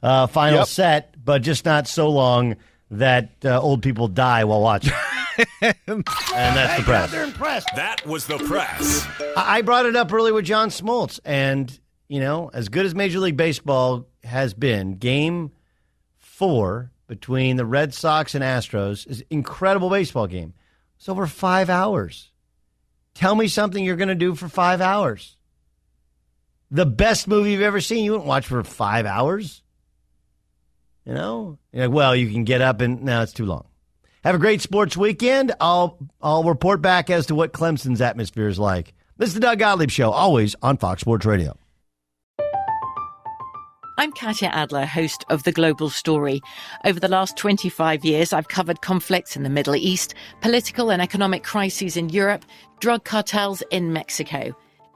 uh, final Yep. set, but just not so long that uh, old people die while watching. and that's the press. They're impressed. That was the press. I I brought it up earlier with John Smoltz, and you know, as good as Major League Baseball has been, Game Four between the Red Sox and Astros is an incredible baseball game. It's over five hours. Tell me something you're going to do for five hours. The best movie you've ever seen, you wouldn't watch for five hours. You know, You're like, well, you can get up and now it's too long. Have a great sports weekend. I'll I'll report back as to what Clemson's atmosphere is like. This is the Doug Gottlieb Show, always on Fox Sports Radio. I'm Katya Adler, host of The Global Story. Over the last 25 years, I've covered conflicts in the Middle East, political and economic crises in Europe, drug cartels in Mexico.